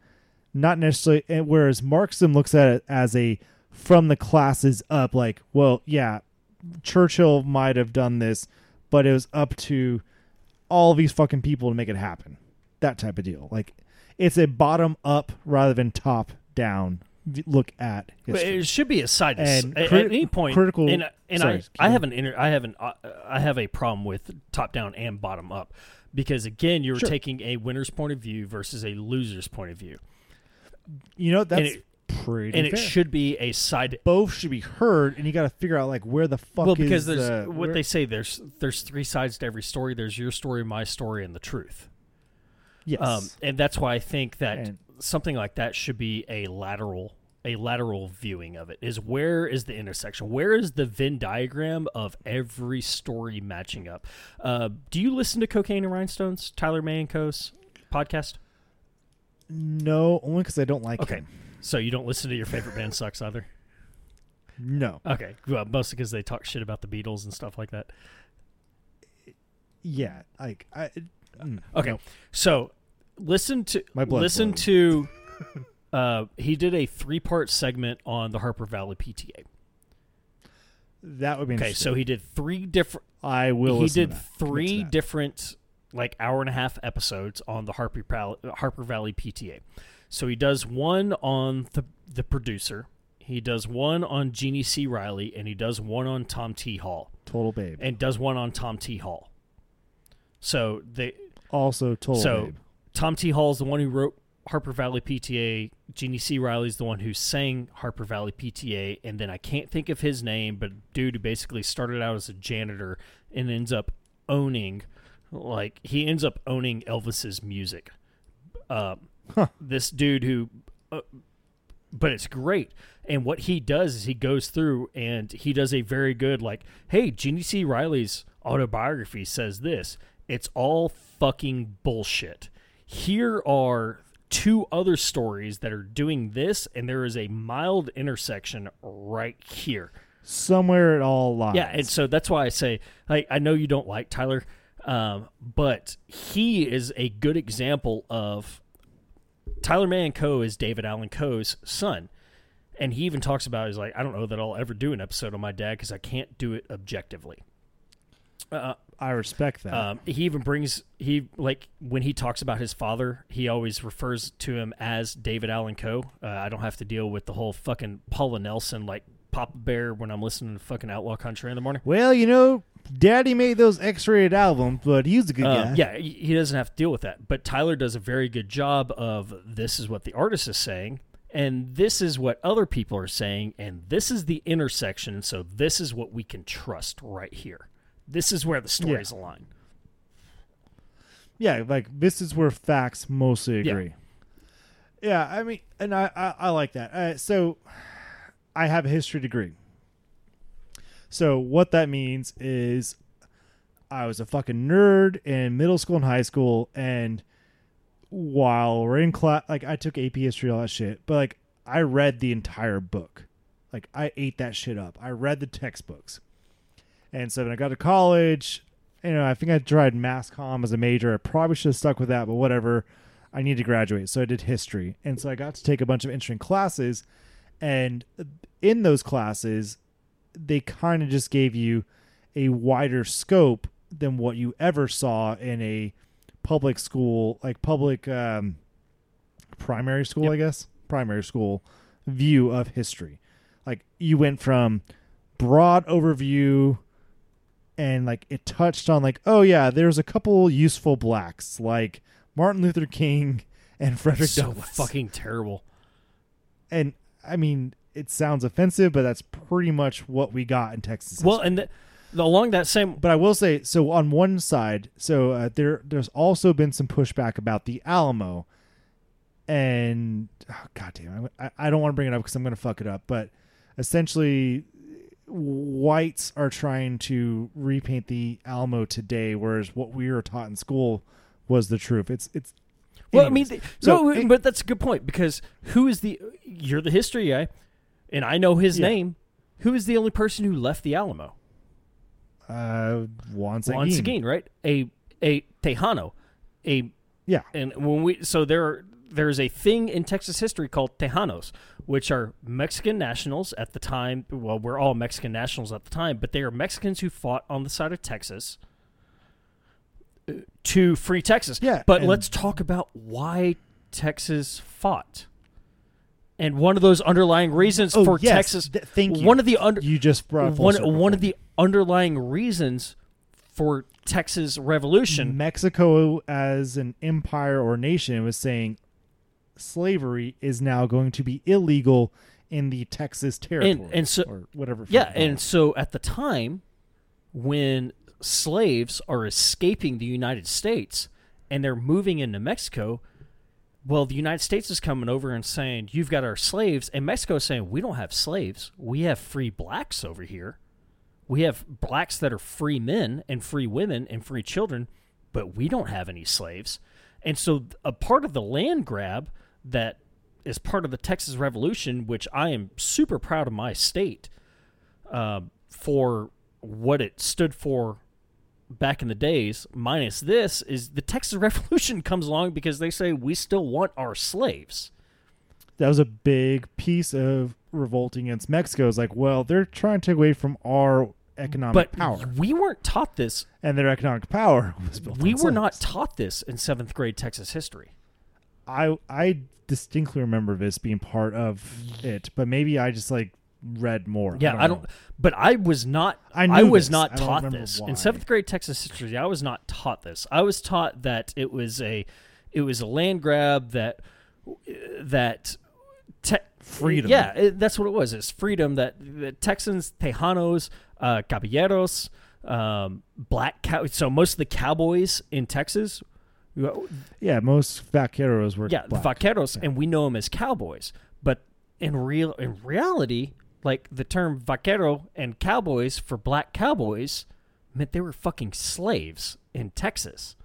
Speaker 1: not necessarily whereas marxism looks at it as a from the classes up like well yeah churchill might have done this but it was up to all these fucking people to make it happen that type of deal like it's a bottom up rather than top down look at
Speaker 2: But
Speaker 1: history.
Speaker 2: it should be a side
Speaker 1: And
Speaker 2: at,
Speaker 1: crit-
Speaker 2: at any point.
Speaker 1: critical-
Speaker 2: and, and
Speaker 1: sorry,
Speaker 2: I, I have an inter, I have an, uh, I have a problem with top down and bottom up because again, you're
Speaker 1: Sure.
Speaker 2: taking a winner's point of view versus a loser's point of view,
Speaker 1: you know that's
Speaker 2: it-
Speaker 1: pretty
Speaker 2: and it should be a side.
Speaker 1: both should be heard and you got to figure out like where the fuck
Speaker 2: Well, because there's
Speaker 1: the,
Speaker 2: what
Speaker 1: where-
Speaker 2: they say. There's there's three sides to every story. There's your story, my story, and the truth.
Speaker 1: yes
Speaker 2: Um, and that's why I think that
Speaker 1: And-
Speaker 2: something like that should be a lateral a lateral viewing of it is where is the intersection where is the venn diagram of every story matching up uh, do you listen to cocaine and rhinestones Tyler Mahan Coe's podcast
Speaker 1: no only because i don't like
Speaker 2: Okay.
Speaker 1: him
Speaker 2: so you don't listen to your favorite band sucks either
Speaker 1: no
Speaker 2: okay well mostly because they talk shit about the beatles and stuff like that
Speaker 1: yeah like i mm,
Speaker 2: Okay.
Speaker 1: no.
Speaker 2: So listen to
Speaker 1: My blood's
Speaker 2: listen
Speaker 1: boiling.
Speaker 2: to uh, he did a three part segment on the Harper Valley PTA.
Speaker 1: that would be
Speaker 2: Okay, so he did three different
Speaker 1: i will
Speaker 2: he did
Speaker 1: that. Commit to
Speaker 2: three different like hour and a half episodes on the Harper Pal- Harper Valley PTA. So he does one on the the producer, he does one on Jeannie C. Riley, and he does one on Tom T. Hall,
Speaker 1: total babe
Speaker 2: and does one on Tom T. Hall. So they
Speaker 1: also total
Speaker 2: So-
Speaker 1: babe
Speaker 2: Tom T. Hall is the one who wrote Harper Valley PTA. Jeannie C. Riley's the one who sang Harper Valley PTA, and then I can't think of his name, but dude who basically started out as a janitor and ends up owning, like he ends up owning Elvis's music. Um,
Speaker 1: Huh.
Speaker 2: This dude who, uh, but it's great. And what he does is he goes through and he does a very good like, hey, Jeannie C. Riley's autobiography says this. It's all fucking bullshit. Here are two other stories that are doing this, and there is a mild intersection right here.
Speaker 1: somewhere it all lies
Speaker 2: Yeah, and so that's why I say, like, I know you don't like Tyler, um, but he is a good example of Tyler Mahan Coe. is David Allen Coe's son, and he even talks about he's like, I don't know that I'll ever do an episode on my dad because I can't do it objectively. Uh,
Speaker 1: i respect that
Speaker 2: um, he even brings he like when he talks about his father, he always refers to him as David Allen Coe. Uh, I don't have to deal with the whole fucking Paula Nelson like Papa Bear when I'm listening to fucking Outlaw Country in the morning.
Speaker 1: well you know daddy made those x-rated albums but he's a good
Speaker 2: Um,
Speaker 1: guy
Speaker 2: yeah, he doesn't have to deal with that. But Tyler does a very good job of this is what the artist is saying, and this is what other people are saying, and this is the intersection. So this is what we can trust right here. This is where the stories align.
Speaker 1: Yeah, like this is where facts mostly
Speaker 2: Yeah.
Speaker 1: agree. Yeah, I mean, and I I, I like that. Uh, so, I have a history degree. So what that means is, I was a fucking nerd in middle school and high school, and while we're in class, like I took AP history, all that shit, but like I read the entire book. Like I ate that shit up. I read the textbooks. And so when I got to college, you know, I think I tried mass comm as a major. I probably should have stuck with that, but whatever. I need to graduate. So I did history. And so I got to take a bunch of interesting classes. And in those classes, they kind of just gave you a wider scope than what you ever saw in a public school, like public um, primary school,
Speaker 2: Yep.
Speaker 1: I guess, primary school view of history. Like you went from broad overview and like it touched on like oh yeah there's a couple useful blacks like martin luther king and frederick
Speaker 2: so
Speaker 1: douglass.
Speaker 2: fucking terrible.
Speaker 1: and i mean it sounds offensive but that's pretty much what we got in texas.
Speaker 2: Well, and the, along that same
Speaker 1: but i will say so on one side so uh, there there's also been some pushback about the alamo. And oh, god damn I, I don't want to bring it up because i'm going to fuck it up but essentially whites are trying to repaint the alamo today whereas what we were taught in school was the truth it's it's
Speaker 2: Well,
Speaker 1: anyways.
Speaker 2: I mean,
Speaker 1: So,
Speaker 2: no,
Speaker 1: it-
Speaker 2: but that's a good point because who is the? You're the history guy, and I know his
Speaker 1: Yeah.
Speaker 2: name. Who is the only person who left the Alamo?
Speaker 1: uh Juan Seguin.
Speaker 2: Juan Seguin, right? A a Tejano, a
Speaker 1: yeah
Speaker 2: and when we so there there's a thing in Texas history called Tejanos, which are Mexican nationals at the time. Well, we're all Mexican nationals at the time, but they are Mexicans who fought on the side of Texas uh, to free Texas.
Speaker 1: Yeah,
Speaker 2: but let's talk about why Texas fought. And one of those underlying reasons
Speaker 1: oh
Speaker 2: for
Speaker 1: yes
Speaker 2: Texas,
Speaker 1: th- thank you
Speaker 2: one of the under,
Speaker 1: you just brought
Speaker 2: one one
Speaker 1: for
Speaker 2: of the underlying reasons for Texas Revolution.
Speaker 1: Mexico as an empire or nation was saying slavery is now going to be illegal in the Texas territory
Speaker 2: and so-
Speaker 1: or whatever.
Speaker 2: Yeah, and so at the time when slaves are escaping the United States and they're moving into Mexico, well, the United States is coming over and saying, You've got our slaves. And Mexico is saying, We don't have slaves. We have free blacks over here. We have blacks that are free men and free women and free children, but we don't have any slaves. And so, a part of the land grab that is part of the Texas Revolution, which I am super proud of my state uh, for what it stood for back in the days, minus this, is the Texas Revolution comes along because they say we still want our slaves.
Speaker 1: that was a big piece of revolting against Mexico. Is like, well, they're trying to take away from our economic
Speaker 2: But
Speaker 1: power,
Speaker 2: we weren't taught this.
Speaker 1: and their economic power was built.
Speaker 2: We were not taught this in seventh grade Texas history.
Speaker 1: I I distinctly remember this being part of it, but maybe I just like read more.
Speaker 2: Yeah, I don't.
Speaker 1: know.
Speaker 2: But I was not.
Speaker 1: I
Speaker 2: I, was
Speaker 1: this.
Speaker 2: not
Speaker 1: I don't
Speaker 2: taught this
Speaker 1: why.
Speaker 2: in seventh grade Texas history. I was not taught this. I was taught that it was a, it was a land grab that, that, te-
Speaker 1: Freedom.
Speaker 2: Yeah, it, that's what it was. It's freedom that the Texans, Tejanos, uh, Caballeros, um, black cow. So most of the cowboys in Texas,
Speaker 1: Yeah, most vaqueros were
Speaker 2: yeah,
Speaker 1: black.
Speaker 2: vaqueros,
Speaker 1: Yeah.
Speaker 2: and we know them as cowboys. But in real, in reality, like the term vaquero and cowboys for black cowboys meant they were fucking slaves in Texas.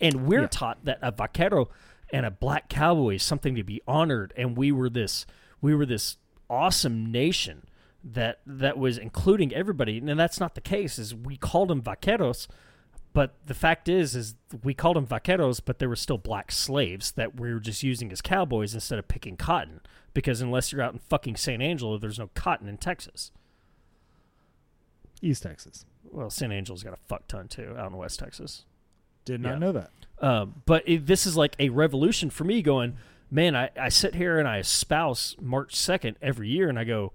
Speaker 2: And we're
Speaker 1: Yeah.
Speaker 2: taught that a vaquero and a black cowboy is something to be honored, and we were this, we were this awesome nation that that was including everybody, and that's not the case. Is we called them vaqueros, but the fact is, is we called them vaqueros, but they were still black slaves that we were just using as cowboys instead of picking cotton. Because unless you're out in fucking San Angelo, there's no cotton in Texas.
Speaker 1: East Texas.
Speaker 2: Well, San Angelo's got a fuck ton too out in West Texas.
Speaker 1: Did not
Speaker 2: Yeah.
Speaker 1: know that.
Speaker 2: Um, but it, this is like a revolution for me. Going, man, I, I sit here and I espouse March second every year, and I go,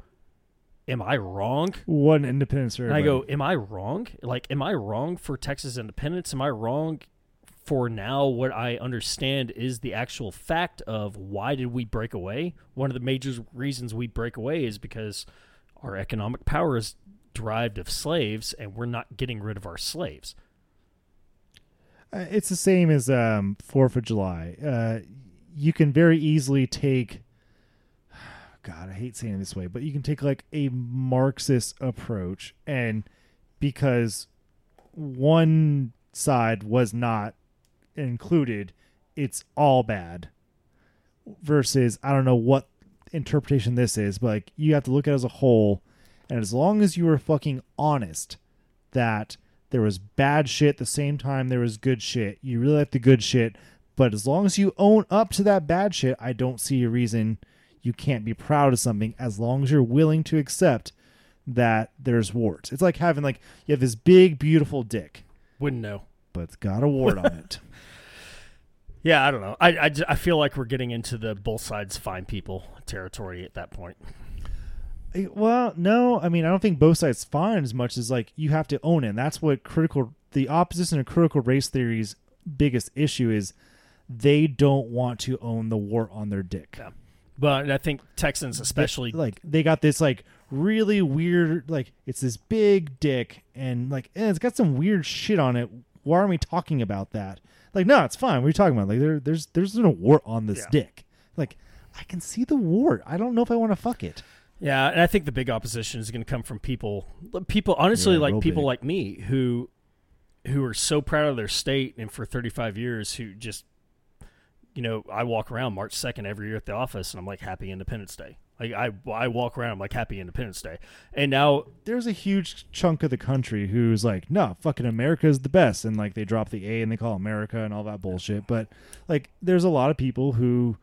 Speaker 2: am I wrong?
Speaker 1: One independence.
Speaker 2: And I go, am I wrong? Like, am I wrong for Texas independence? Am I wrong for now what I understand is the actual fact of why did we break away? One of the major reasons we break away is because our economic power is derived of slaves and we're not getting rid of our slaves.
Speaker 1: Uh, it's the same as um, Fourth of July. Uh, you can very easily take. God, I hate saying it this way, but you can take like a Marxist approach, and because one side was not included, it's all bad. Versus, I don't know what interpretation this is, but like you have to look at it as a whole, and as long as you were fucking honest that there was bad shit the same time there was good shit. You really like the good shit, but as long as you own up to that bad shit, I don't see a reason you can't be proud of something as long as you're willing to accept that there's warts. It's like having like you have this big beautiful dick,
Speaker 2: Wouldn't know.
Speaker 1: but it's got a wart on it.
Speaker 2: Yeah, I don't know. I I feel like we're getting into the both sides fine people territory at that point.
Speaker 1: Eh, Well, no, I mean I don't think both sides fine as much as like you have to own it. And that's what critical the opposition of critical race theory's biggest issue is they don't want to own the wart on their dick.
Speaker 2: Yeah. But I think Texans especially
Speaker 1: They- like they got this like really weird like it's this big dick and like eh, it's got some weird shit on it. Why are we talking about that? Like no, it's fine. What are you talking about? Like there there's there's no wart on this
Speaker 2: Yeah.
Speaker 1: dick. Like I can see the wart. I don't know if I want to fuck it.
Speaker 2: Yeah, and I think the big opposition is going to come from people, people honestly,
Speaker 1: Yeah,
Speaker 2: like people
Speaker 1: big.
Speaker 2: like me who, who are so proud of their state, and for 35 years, who just, you know, I walk around March 2nd every year at the office, and I'm like, Happy Independence Day. Like I, I walk around, I'm like, Happy Independence Day, and now,
Speaker 1: there's a huge chunk of the country who's like, no, fucking America is the best, and like they drop the A and they call America and all that bullshit. But like, there's a lot of people who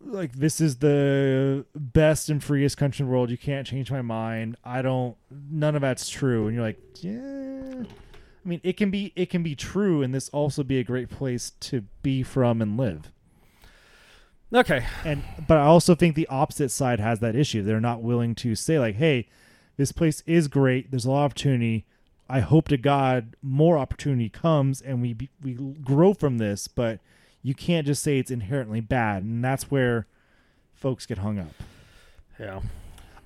Speaker 1: like this is the best and freest country in the world. You can't change my mind. I don't. None of that's true. And you're like, yeah. I mean, it can be it can be true, and this also be a great place to be from and live.
Speaker 2: okay,
Speaker 1: And but I also think the opposite side has that issue. They're not willing to say like, "Hey, this place is great. There's a lot of opportunity. I hope to God more opportunity comes and we be, we grow from this." But you can't just say it's inherently bad, and that's where folks get hung up.
Speaker 2: yeah,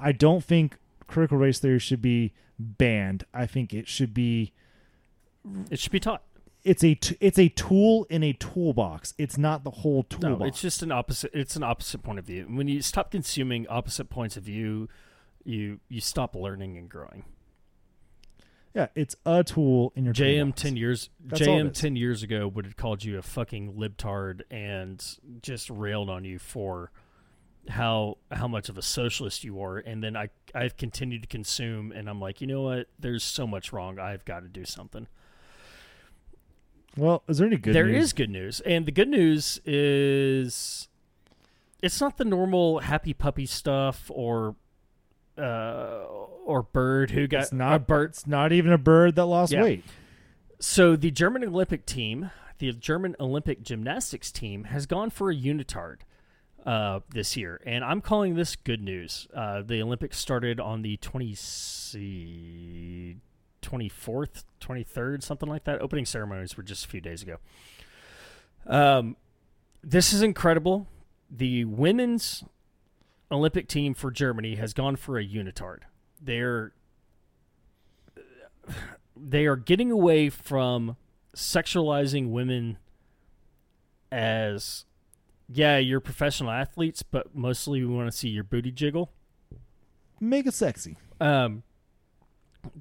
Speaker 1: I don't think critical race theory should be banned. I think it should be
Speaker 2: it should be taught.
Speaker 1: it's a t- it's a tool in a toolbox. It's not the whole
Speaker 2: No,
Speaker 1: toolbox.
Speaker 2: it's just an opposite. It's an opposite point of view. When you stop consuming opposite points of view, you you stop learning and growing.
Speaker 1: yeah, it's a tool in your
Speaker 2: JM
Speaker 1: toolbox.
Speaker 2: ten years
Speaker 1: That's
Speaker 2: JM ten years ago would have called you a fucking libtard and just railed on you for how how much of a socialist you are and then I I've continued to consume and I'm like, you know what? There's so much wrong. I've got to do something.
Speaker 1: Well, is there any good
Speaker 2: There
Speaker 1: news?
Speaker 2: is good news. And the good news is it's not the normal happy puppy stuff or uh or bird who got
Speaker 1: It's not
Speaker 2: a bird
Speaker 1: It's not even a bird that lost
Speaker 2: Yeah.
Speaker 1: weight.
Speaker 2: So the German Olympic team, the German Olympic gymnastics team, has gone for a unitard uh, this year, and I'm calling this good news. Uh, the Olympics started on the 20, 24th, 23rd, something like that. Opening ceremonies were just a few days ago. Um, this is incredible. The women's Olympic team for Germany has gone for a unitard. They're they are getting away from sexualizing women as yeah, you're professional athletes, but mostly we want to see your booty jiggle.
Speaker 1: Make it sexy.
Speaker 2: Um,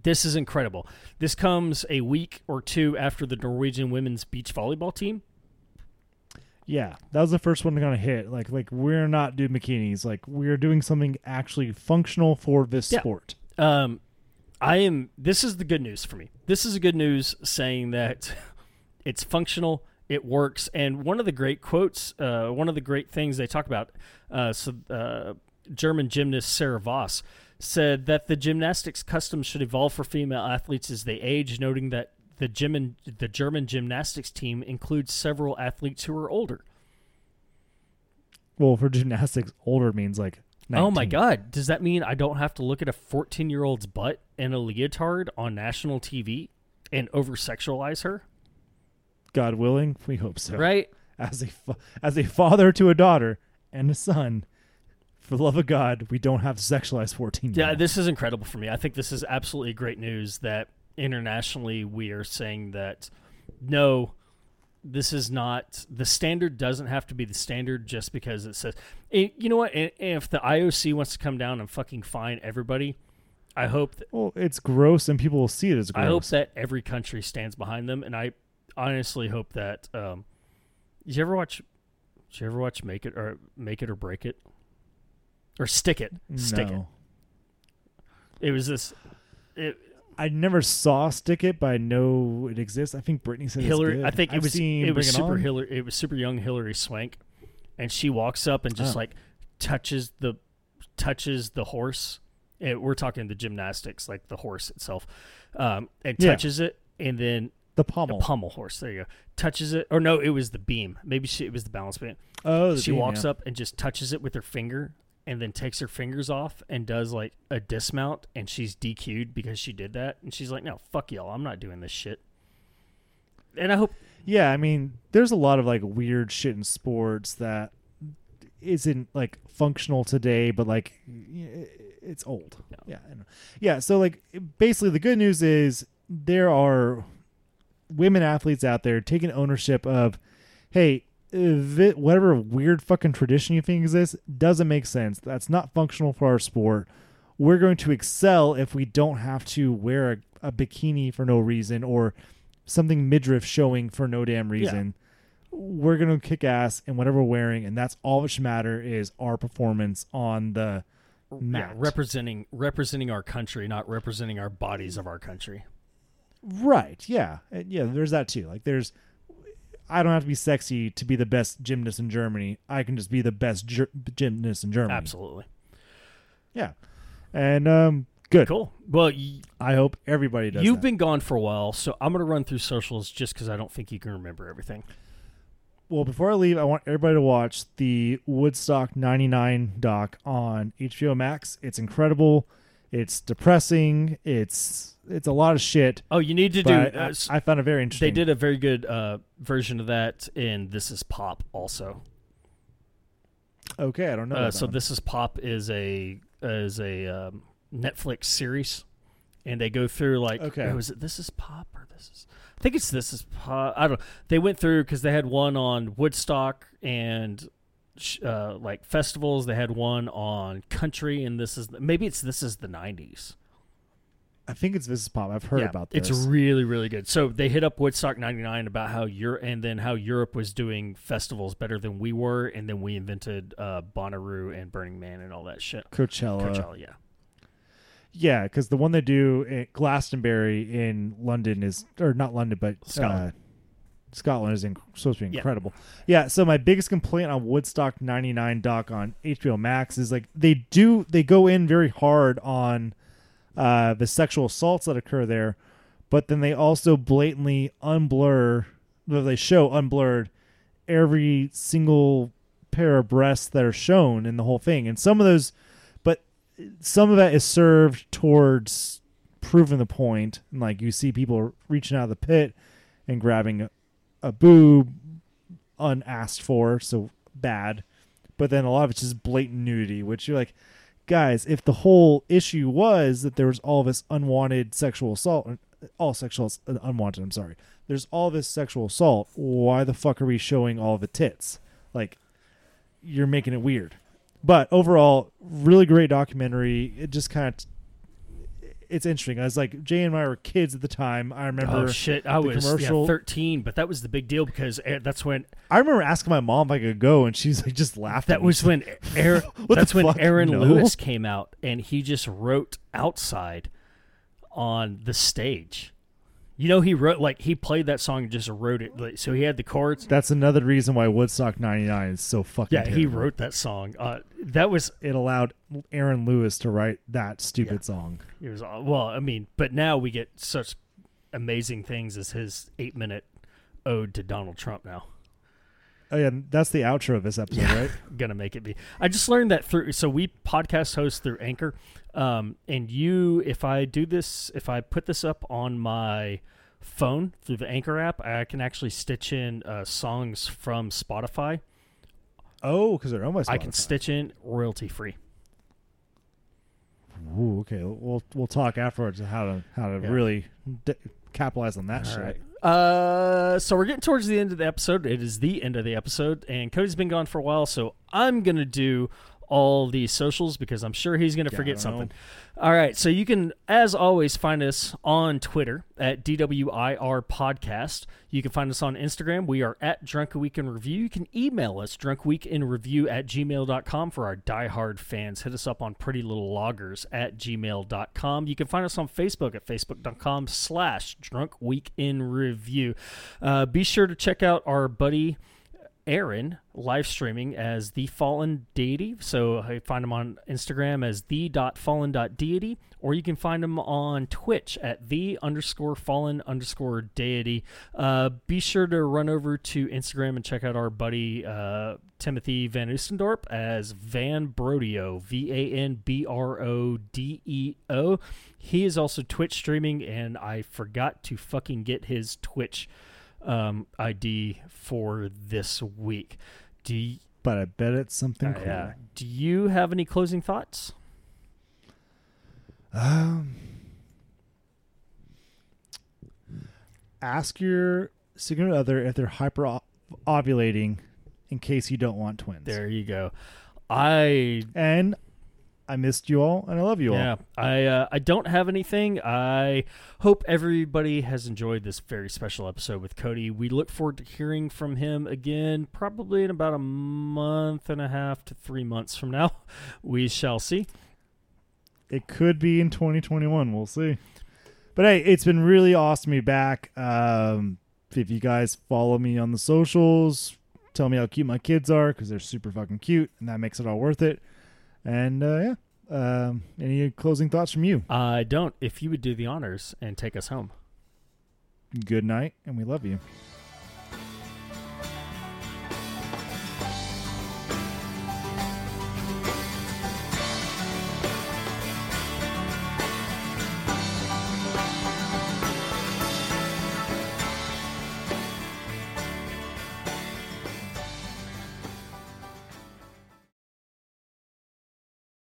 Speaker 2: this is incredible. This comes a week or two after the Norwegian women's beach volleyball team.
Speaker 1: Yeah, that was the first one to kind of hit. Like, like we're not doing bikinis. Like, we're doing something actually functional for this
Speaker 2: Yeah.
Speaker 1: sport.
Speaker 2: Um, I am. This is the good news for me. This is a good news saying that it's functional, it works, and one of the great quotes, uh, one of the great things they talk about, uh, so uh, German gymnast Sarah Voss said that the gymnastics customs should evolve for female athletes as they age, noting that the gym the German gymnastics team includes several athletes who are older.
Speaker 1: Well, for gymnastics, older means like. 19.
Speaker 2: Oh my god, does that mean I don't have to look at a 14-year-old's butt in a leotard on national TV and over-sexualize her?
Speaker 1: God willing, we hope so.
Speaker 2: Right?
Speaker 1: As a fa- as a father to a daughter and a son, for the love of God, we don't have to sexualize fourteen.
Speaker 2: Yeah, this is incredible for me. I think this is absolutely great news that internationally we are saying that no, this is not the standard. Doesn't have to be the standard just because it says. You know what? If the IOC wants to come down and fucking fine everybody, I hope that,
Speaker 1: Well, it's gross, and people will see it as gross.
Speaker 2: I hope that every country stands behind them, and I honestly hope that. Um, did you ever watch? Did you ever watch Make It or Make It or Break It, or Stick It? Stick It.
Speaker 1: No.
Speaker 2: It was this. It,
Speaker 1: I never saw Stick It, but I know it exists. I think Brittany said
Speaker 2: Hilary.
Speaker 1: It's good.
Speaker 2: I think it
Speaker 1: I've
Speaker 2: was it was super
Speaker 1: On.
Speaker 2: Hilary. It was super young Hilary Swank, and she walks up and just
Speaker 1: Oh.
Speaker 2: like touches the touches the horse, And we're talking the gymnastics, like the horse itself, um, and
Speaker 1: Yeah.
Speaker 2: touches it, and then
Speaker 1: The
Speaker 2: the
Speaker 1: pommel.
Speaker 2: pommel horse. There you go. Touches it, or no, it was the beam. Maybe she, it was the balance beam.
Speaker 1: oh, the
Speaker 2: she
Speaker 1: beam,
Speaker 2: walks
Speaker 1: yeah.
Speaker 2: up and just touches it with her finger, and then takes her fingers off and does like a dismount, and she's DQ'd because she did that. And she's like, "No, fuck y'all, I'm not doing this shit." And I hope
Speaker 1: Yeah, I mean, there's a lot of like weird shit in sports that isn't like functional today, but like it's old.
Speaker 2: Yeah.
Speaker 1: Yeah, yeah. So like, basically, the good news is there are women athletes out there taking ownership of, hey, whatever weird fucking tradition you think exists doesn't make sense. That's not functional for our sport. We're going to excel if we don't have to wear a, a bikini for no reason or something midriff showing for no damn reason. We're gonna kick ass in whatever we're wearing, and that's all that should matter is our performance on the
Speaker 2: yeah,
Speaker 1: mat.
Speaker 2: representing representing our country, not representing our bodies of our country.
Speaker 1: right, yeah, yeah. There's that too. Like, there's I don't have to be sexy to be the best gymnast in Germany. I can just be the best ger- gymnast in Germany.
Speaker 2: Absolutely.
Speaker 1: Yeah, and um, good.
Speaker 2: Cool. Well, y-
Speaker 1: I hope everybody does.
Speaker 2: you've
Speaker 1: that.
Speaker 2: been gone for a while, so I'm going to run through socials just because I don't think you can remember everything.
Speaker 1: well before I leave. I want everybody to watch the Woodstock '99 doc on HBO Max. It's incredible. It's depressing. It's it's a lot of shit.
Speaker 2: Oh, you need to do. Uh,
Speaker 1: I, found it very interesting.
Speaker 2: they did a very good uh, version of that in This Is Pop also.
Speaker 1: Okay, I don't know.
Speaker 2: Uh, so
Speaker 1: one.
Speaker 2: This Is Pop is a is a um, Netflix series, and they go through like
Speaker 1: Okay.
Speaker 2: oh, is it This Is Pop or This Is? I think it's This Is Pop. I don't. Know. They went through because they had one on Woodstock and uh, like festivals. They had one on country, and this is maybe it's This Is the '90s.
Speaker 1: I think it's This Is Pop. I've heard
Speaker 2: Yeah,
Speaker 1: about this.
Speaker 2: It's really, really good. So they hit up Woodstock '99 about how Europe and then how Europe was doing festivals better than we were, and then we invented uh, Bonnaroo and Burning Man and all that shit.
Speaker 1: Coachella.
Speaker 2: Coachella, yeah.
Speaker 1: Yeah, because the one they do at Glastonbury in London is, or not London, but
Speaker 2: Scotland.
Speaker 1: Scotland is in, supposed to be incredible. Yeah. So my biggest complaint on Woodstock '99 doc on HBO Max is like they do they go in very hard on uh, the sexual assaults that occur there, but then they also blatantly unblur. Well, they show unblurred every single pair of breasts that are shown in the whole thing, and some of those, but some of that is served towards proving the point. And like you see people reaching out of the pit and grabbing a, boob unasked for, so bad. But then a lot of it's just blatant nudity, which you're like, guys, if the whole issue was that there was all this unwanted sexual assault, all sexual unwanted, I'm sorry. There's all this sexual assault. Why the fuck are we showing all the tits? Like, you're making it weird. But overall, really great documentary. It just kind of it's interesting. I was like Jay and I were kids at the time. I remember
Speaker 2: Oh shit! I was
Speaker 1: commercial-
Speaker 2: yeah, 13, but that was the big deal because that's when
Speaker 1: I remember asking my mom if I could go, and she's like just laughing.
Speaker 2: that was when Aaron, that's when? Aaron
Speaker 1: No.
Speaker 2: Lewis came out and he just wrote outside on the stage. You know, he wrote like he played that song and just wrote it. Like, so he had the chords.
Speaker 1: That's another reason why Woodstock '99 is so fucking.
Speaker 2: Yeah, he wrote that song. Uh, that was
Speaker 1: It allowed Aaron Lewis to write that stupid song.
Speaker 2: it was uh, well. I mean, but now we get such amazing things as his eight minute ode to Donald Trump. Now
Speaker 1: Oh yeah, that's the outro of this episode,
Speaker 2: Yeah.
Speaker 1: right?
Speaker 2: gonna make it be. I just learned that through. So we podcast host through Anchor, um, and you, if I do this, if I put this up on my phone through the Anchor app, I can actually stitch in uh, songs from Spotify.
Speaker 1: Oh, because they're almost.
Speaker 2: I can stitch in royalty free.
Speaker 1: Ooh, okay. We'll we'll talk afterwards on how to how to
Speaker 2: Yeah.
Speaker 1: really d- capitalize on that
Speaker 2: All
Speaker 1: shit.
Speaker 2: right. Uh, so we're getting towards the end of the episode. It is the end of the episode, and Cody's been gone for a while, so I'm gonna do all the socials because I'm sure he's gonna
Speaker 1: Yeah,
Speaker 2: forget something.
Speaker 1: know.
Speaker 2: All right, so you can, as always, find us on Twitter at DWIR Podcast. You can find us on Instagram. We are at Drunk Week in Review. You can email us, drunkweekinreview at gmail.com for our diehard fans. Hit us up on Pretty Little Loggers at gmail.com. You can find us on Facebook at facebook.com slash Drunk Week in Review. Uh, be sure to check out our buddy Aaron live streaming as the Fallen Deity. So I find him on Instagram as the.fallen.deity, or you can find him on Twitch at the underscore fallen underscore deity. Uh, be sure to run over to Instagram and check out our buddy uh, Timothy Van Oostendorp as Van Brodeo, V A N B R O D E O. He is also Twitch streaming, and I forgot to fucking get his Twitch um, ID for this week. Do you,
Speaker 1: But I bet it's something
Speaker 2: uh,
Speaker 1: cool.
Speaker 2: yeah. Do you have any closing thoughts?
Speaker 1: Um, ask your significant other if they're hyper ovulating in case you don't want twins.
Speaker 2: There you go. I
Speaker 1: And I missed you all, and I love you
Speaker 2: yeah,
Speaker 1: all.
Speaker 2: Yeah, I uh, I don't have anything. I hope everybody has enjoyed this very special episode with Cody. We look forward to hearing from him again, probably in about a month and a half to three months from now. We shall see.
Speaker 1: It could be in 2021. We'll see. But hey, it's been really awesome to be back. Um, if you guys follow me on the socials, tell me how cute my kids are because they're super fucking cute, and that makes it all worth it. And uh, yeah, um, any closing thoughts from you?
Speaker 2: I don't. If you would do the honors and take us home.
Speaker 1: Good night, and we love you.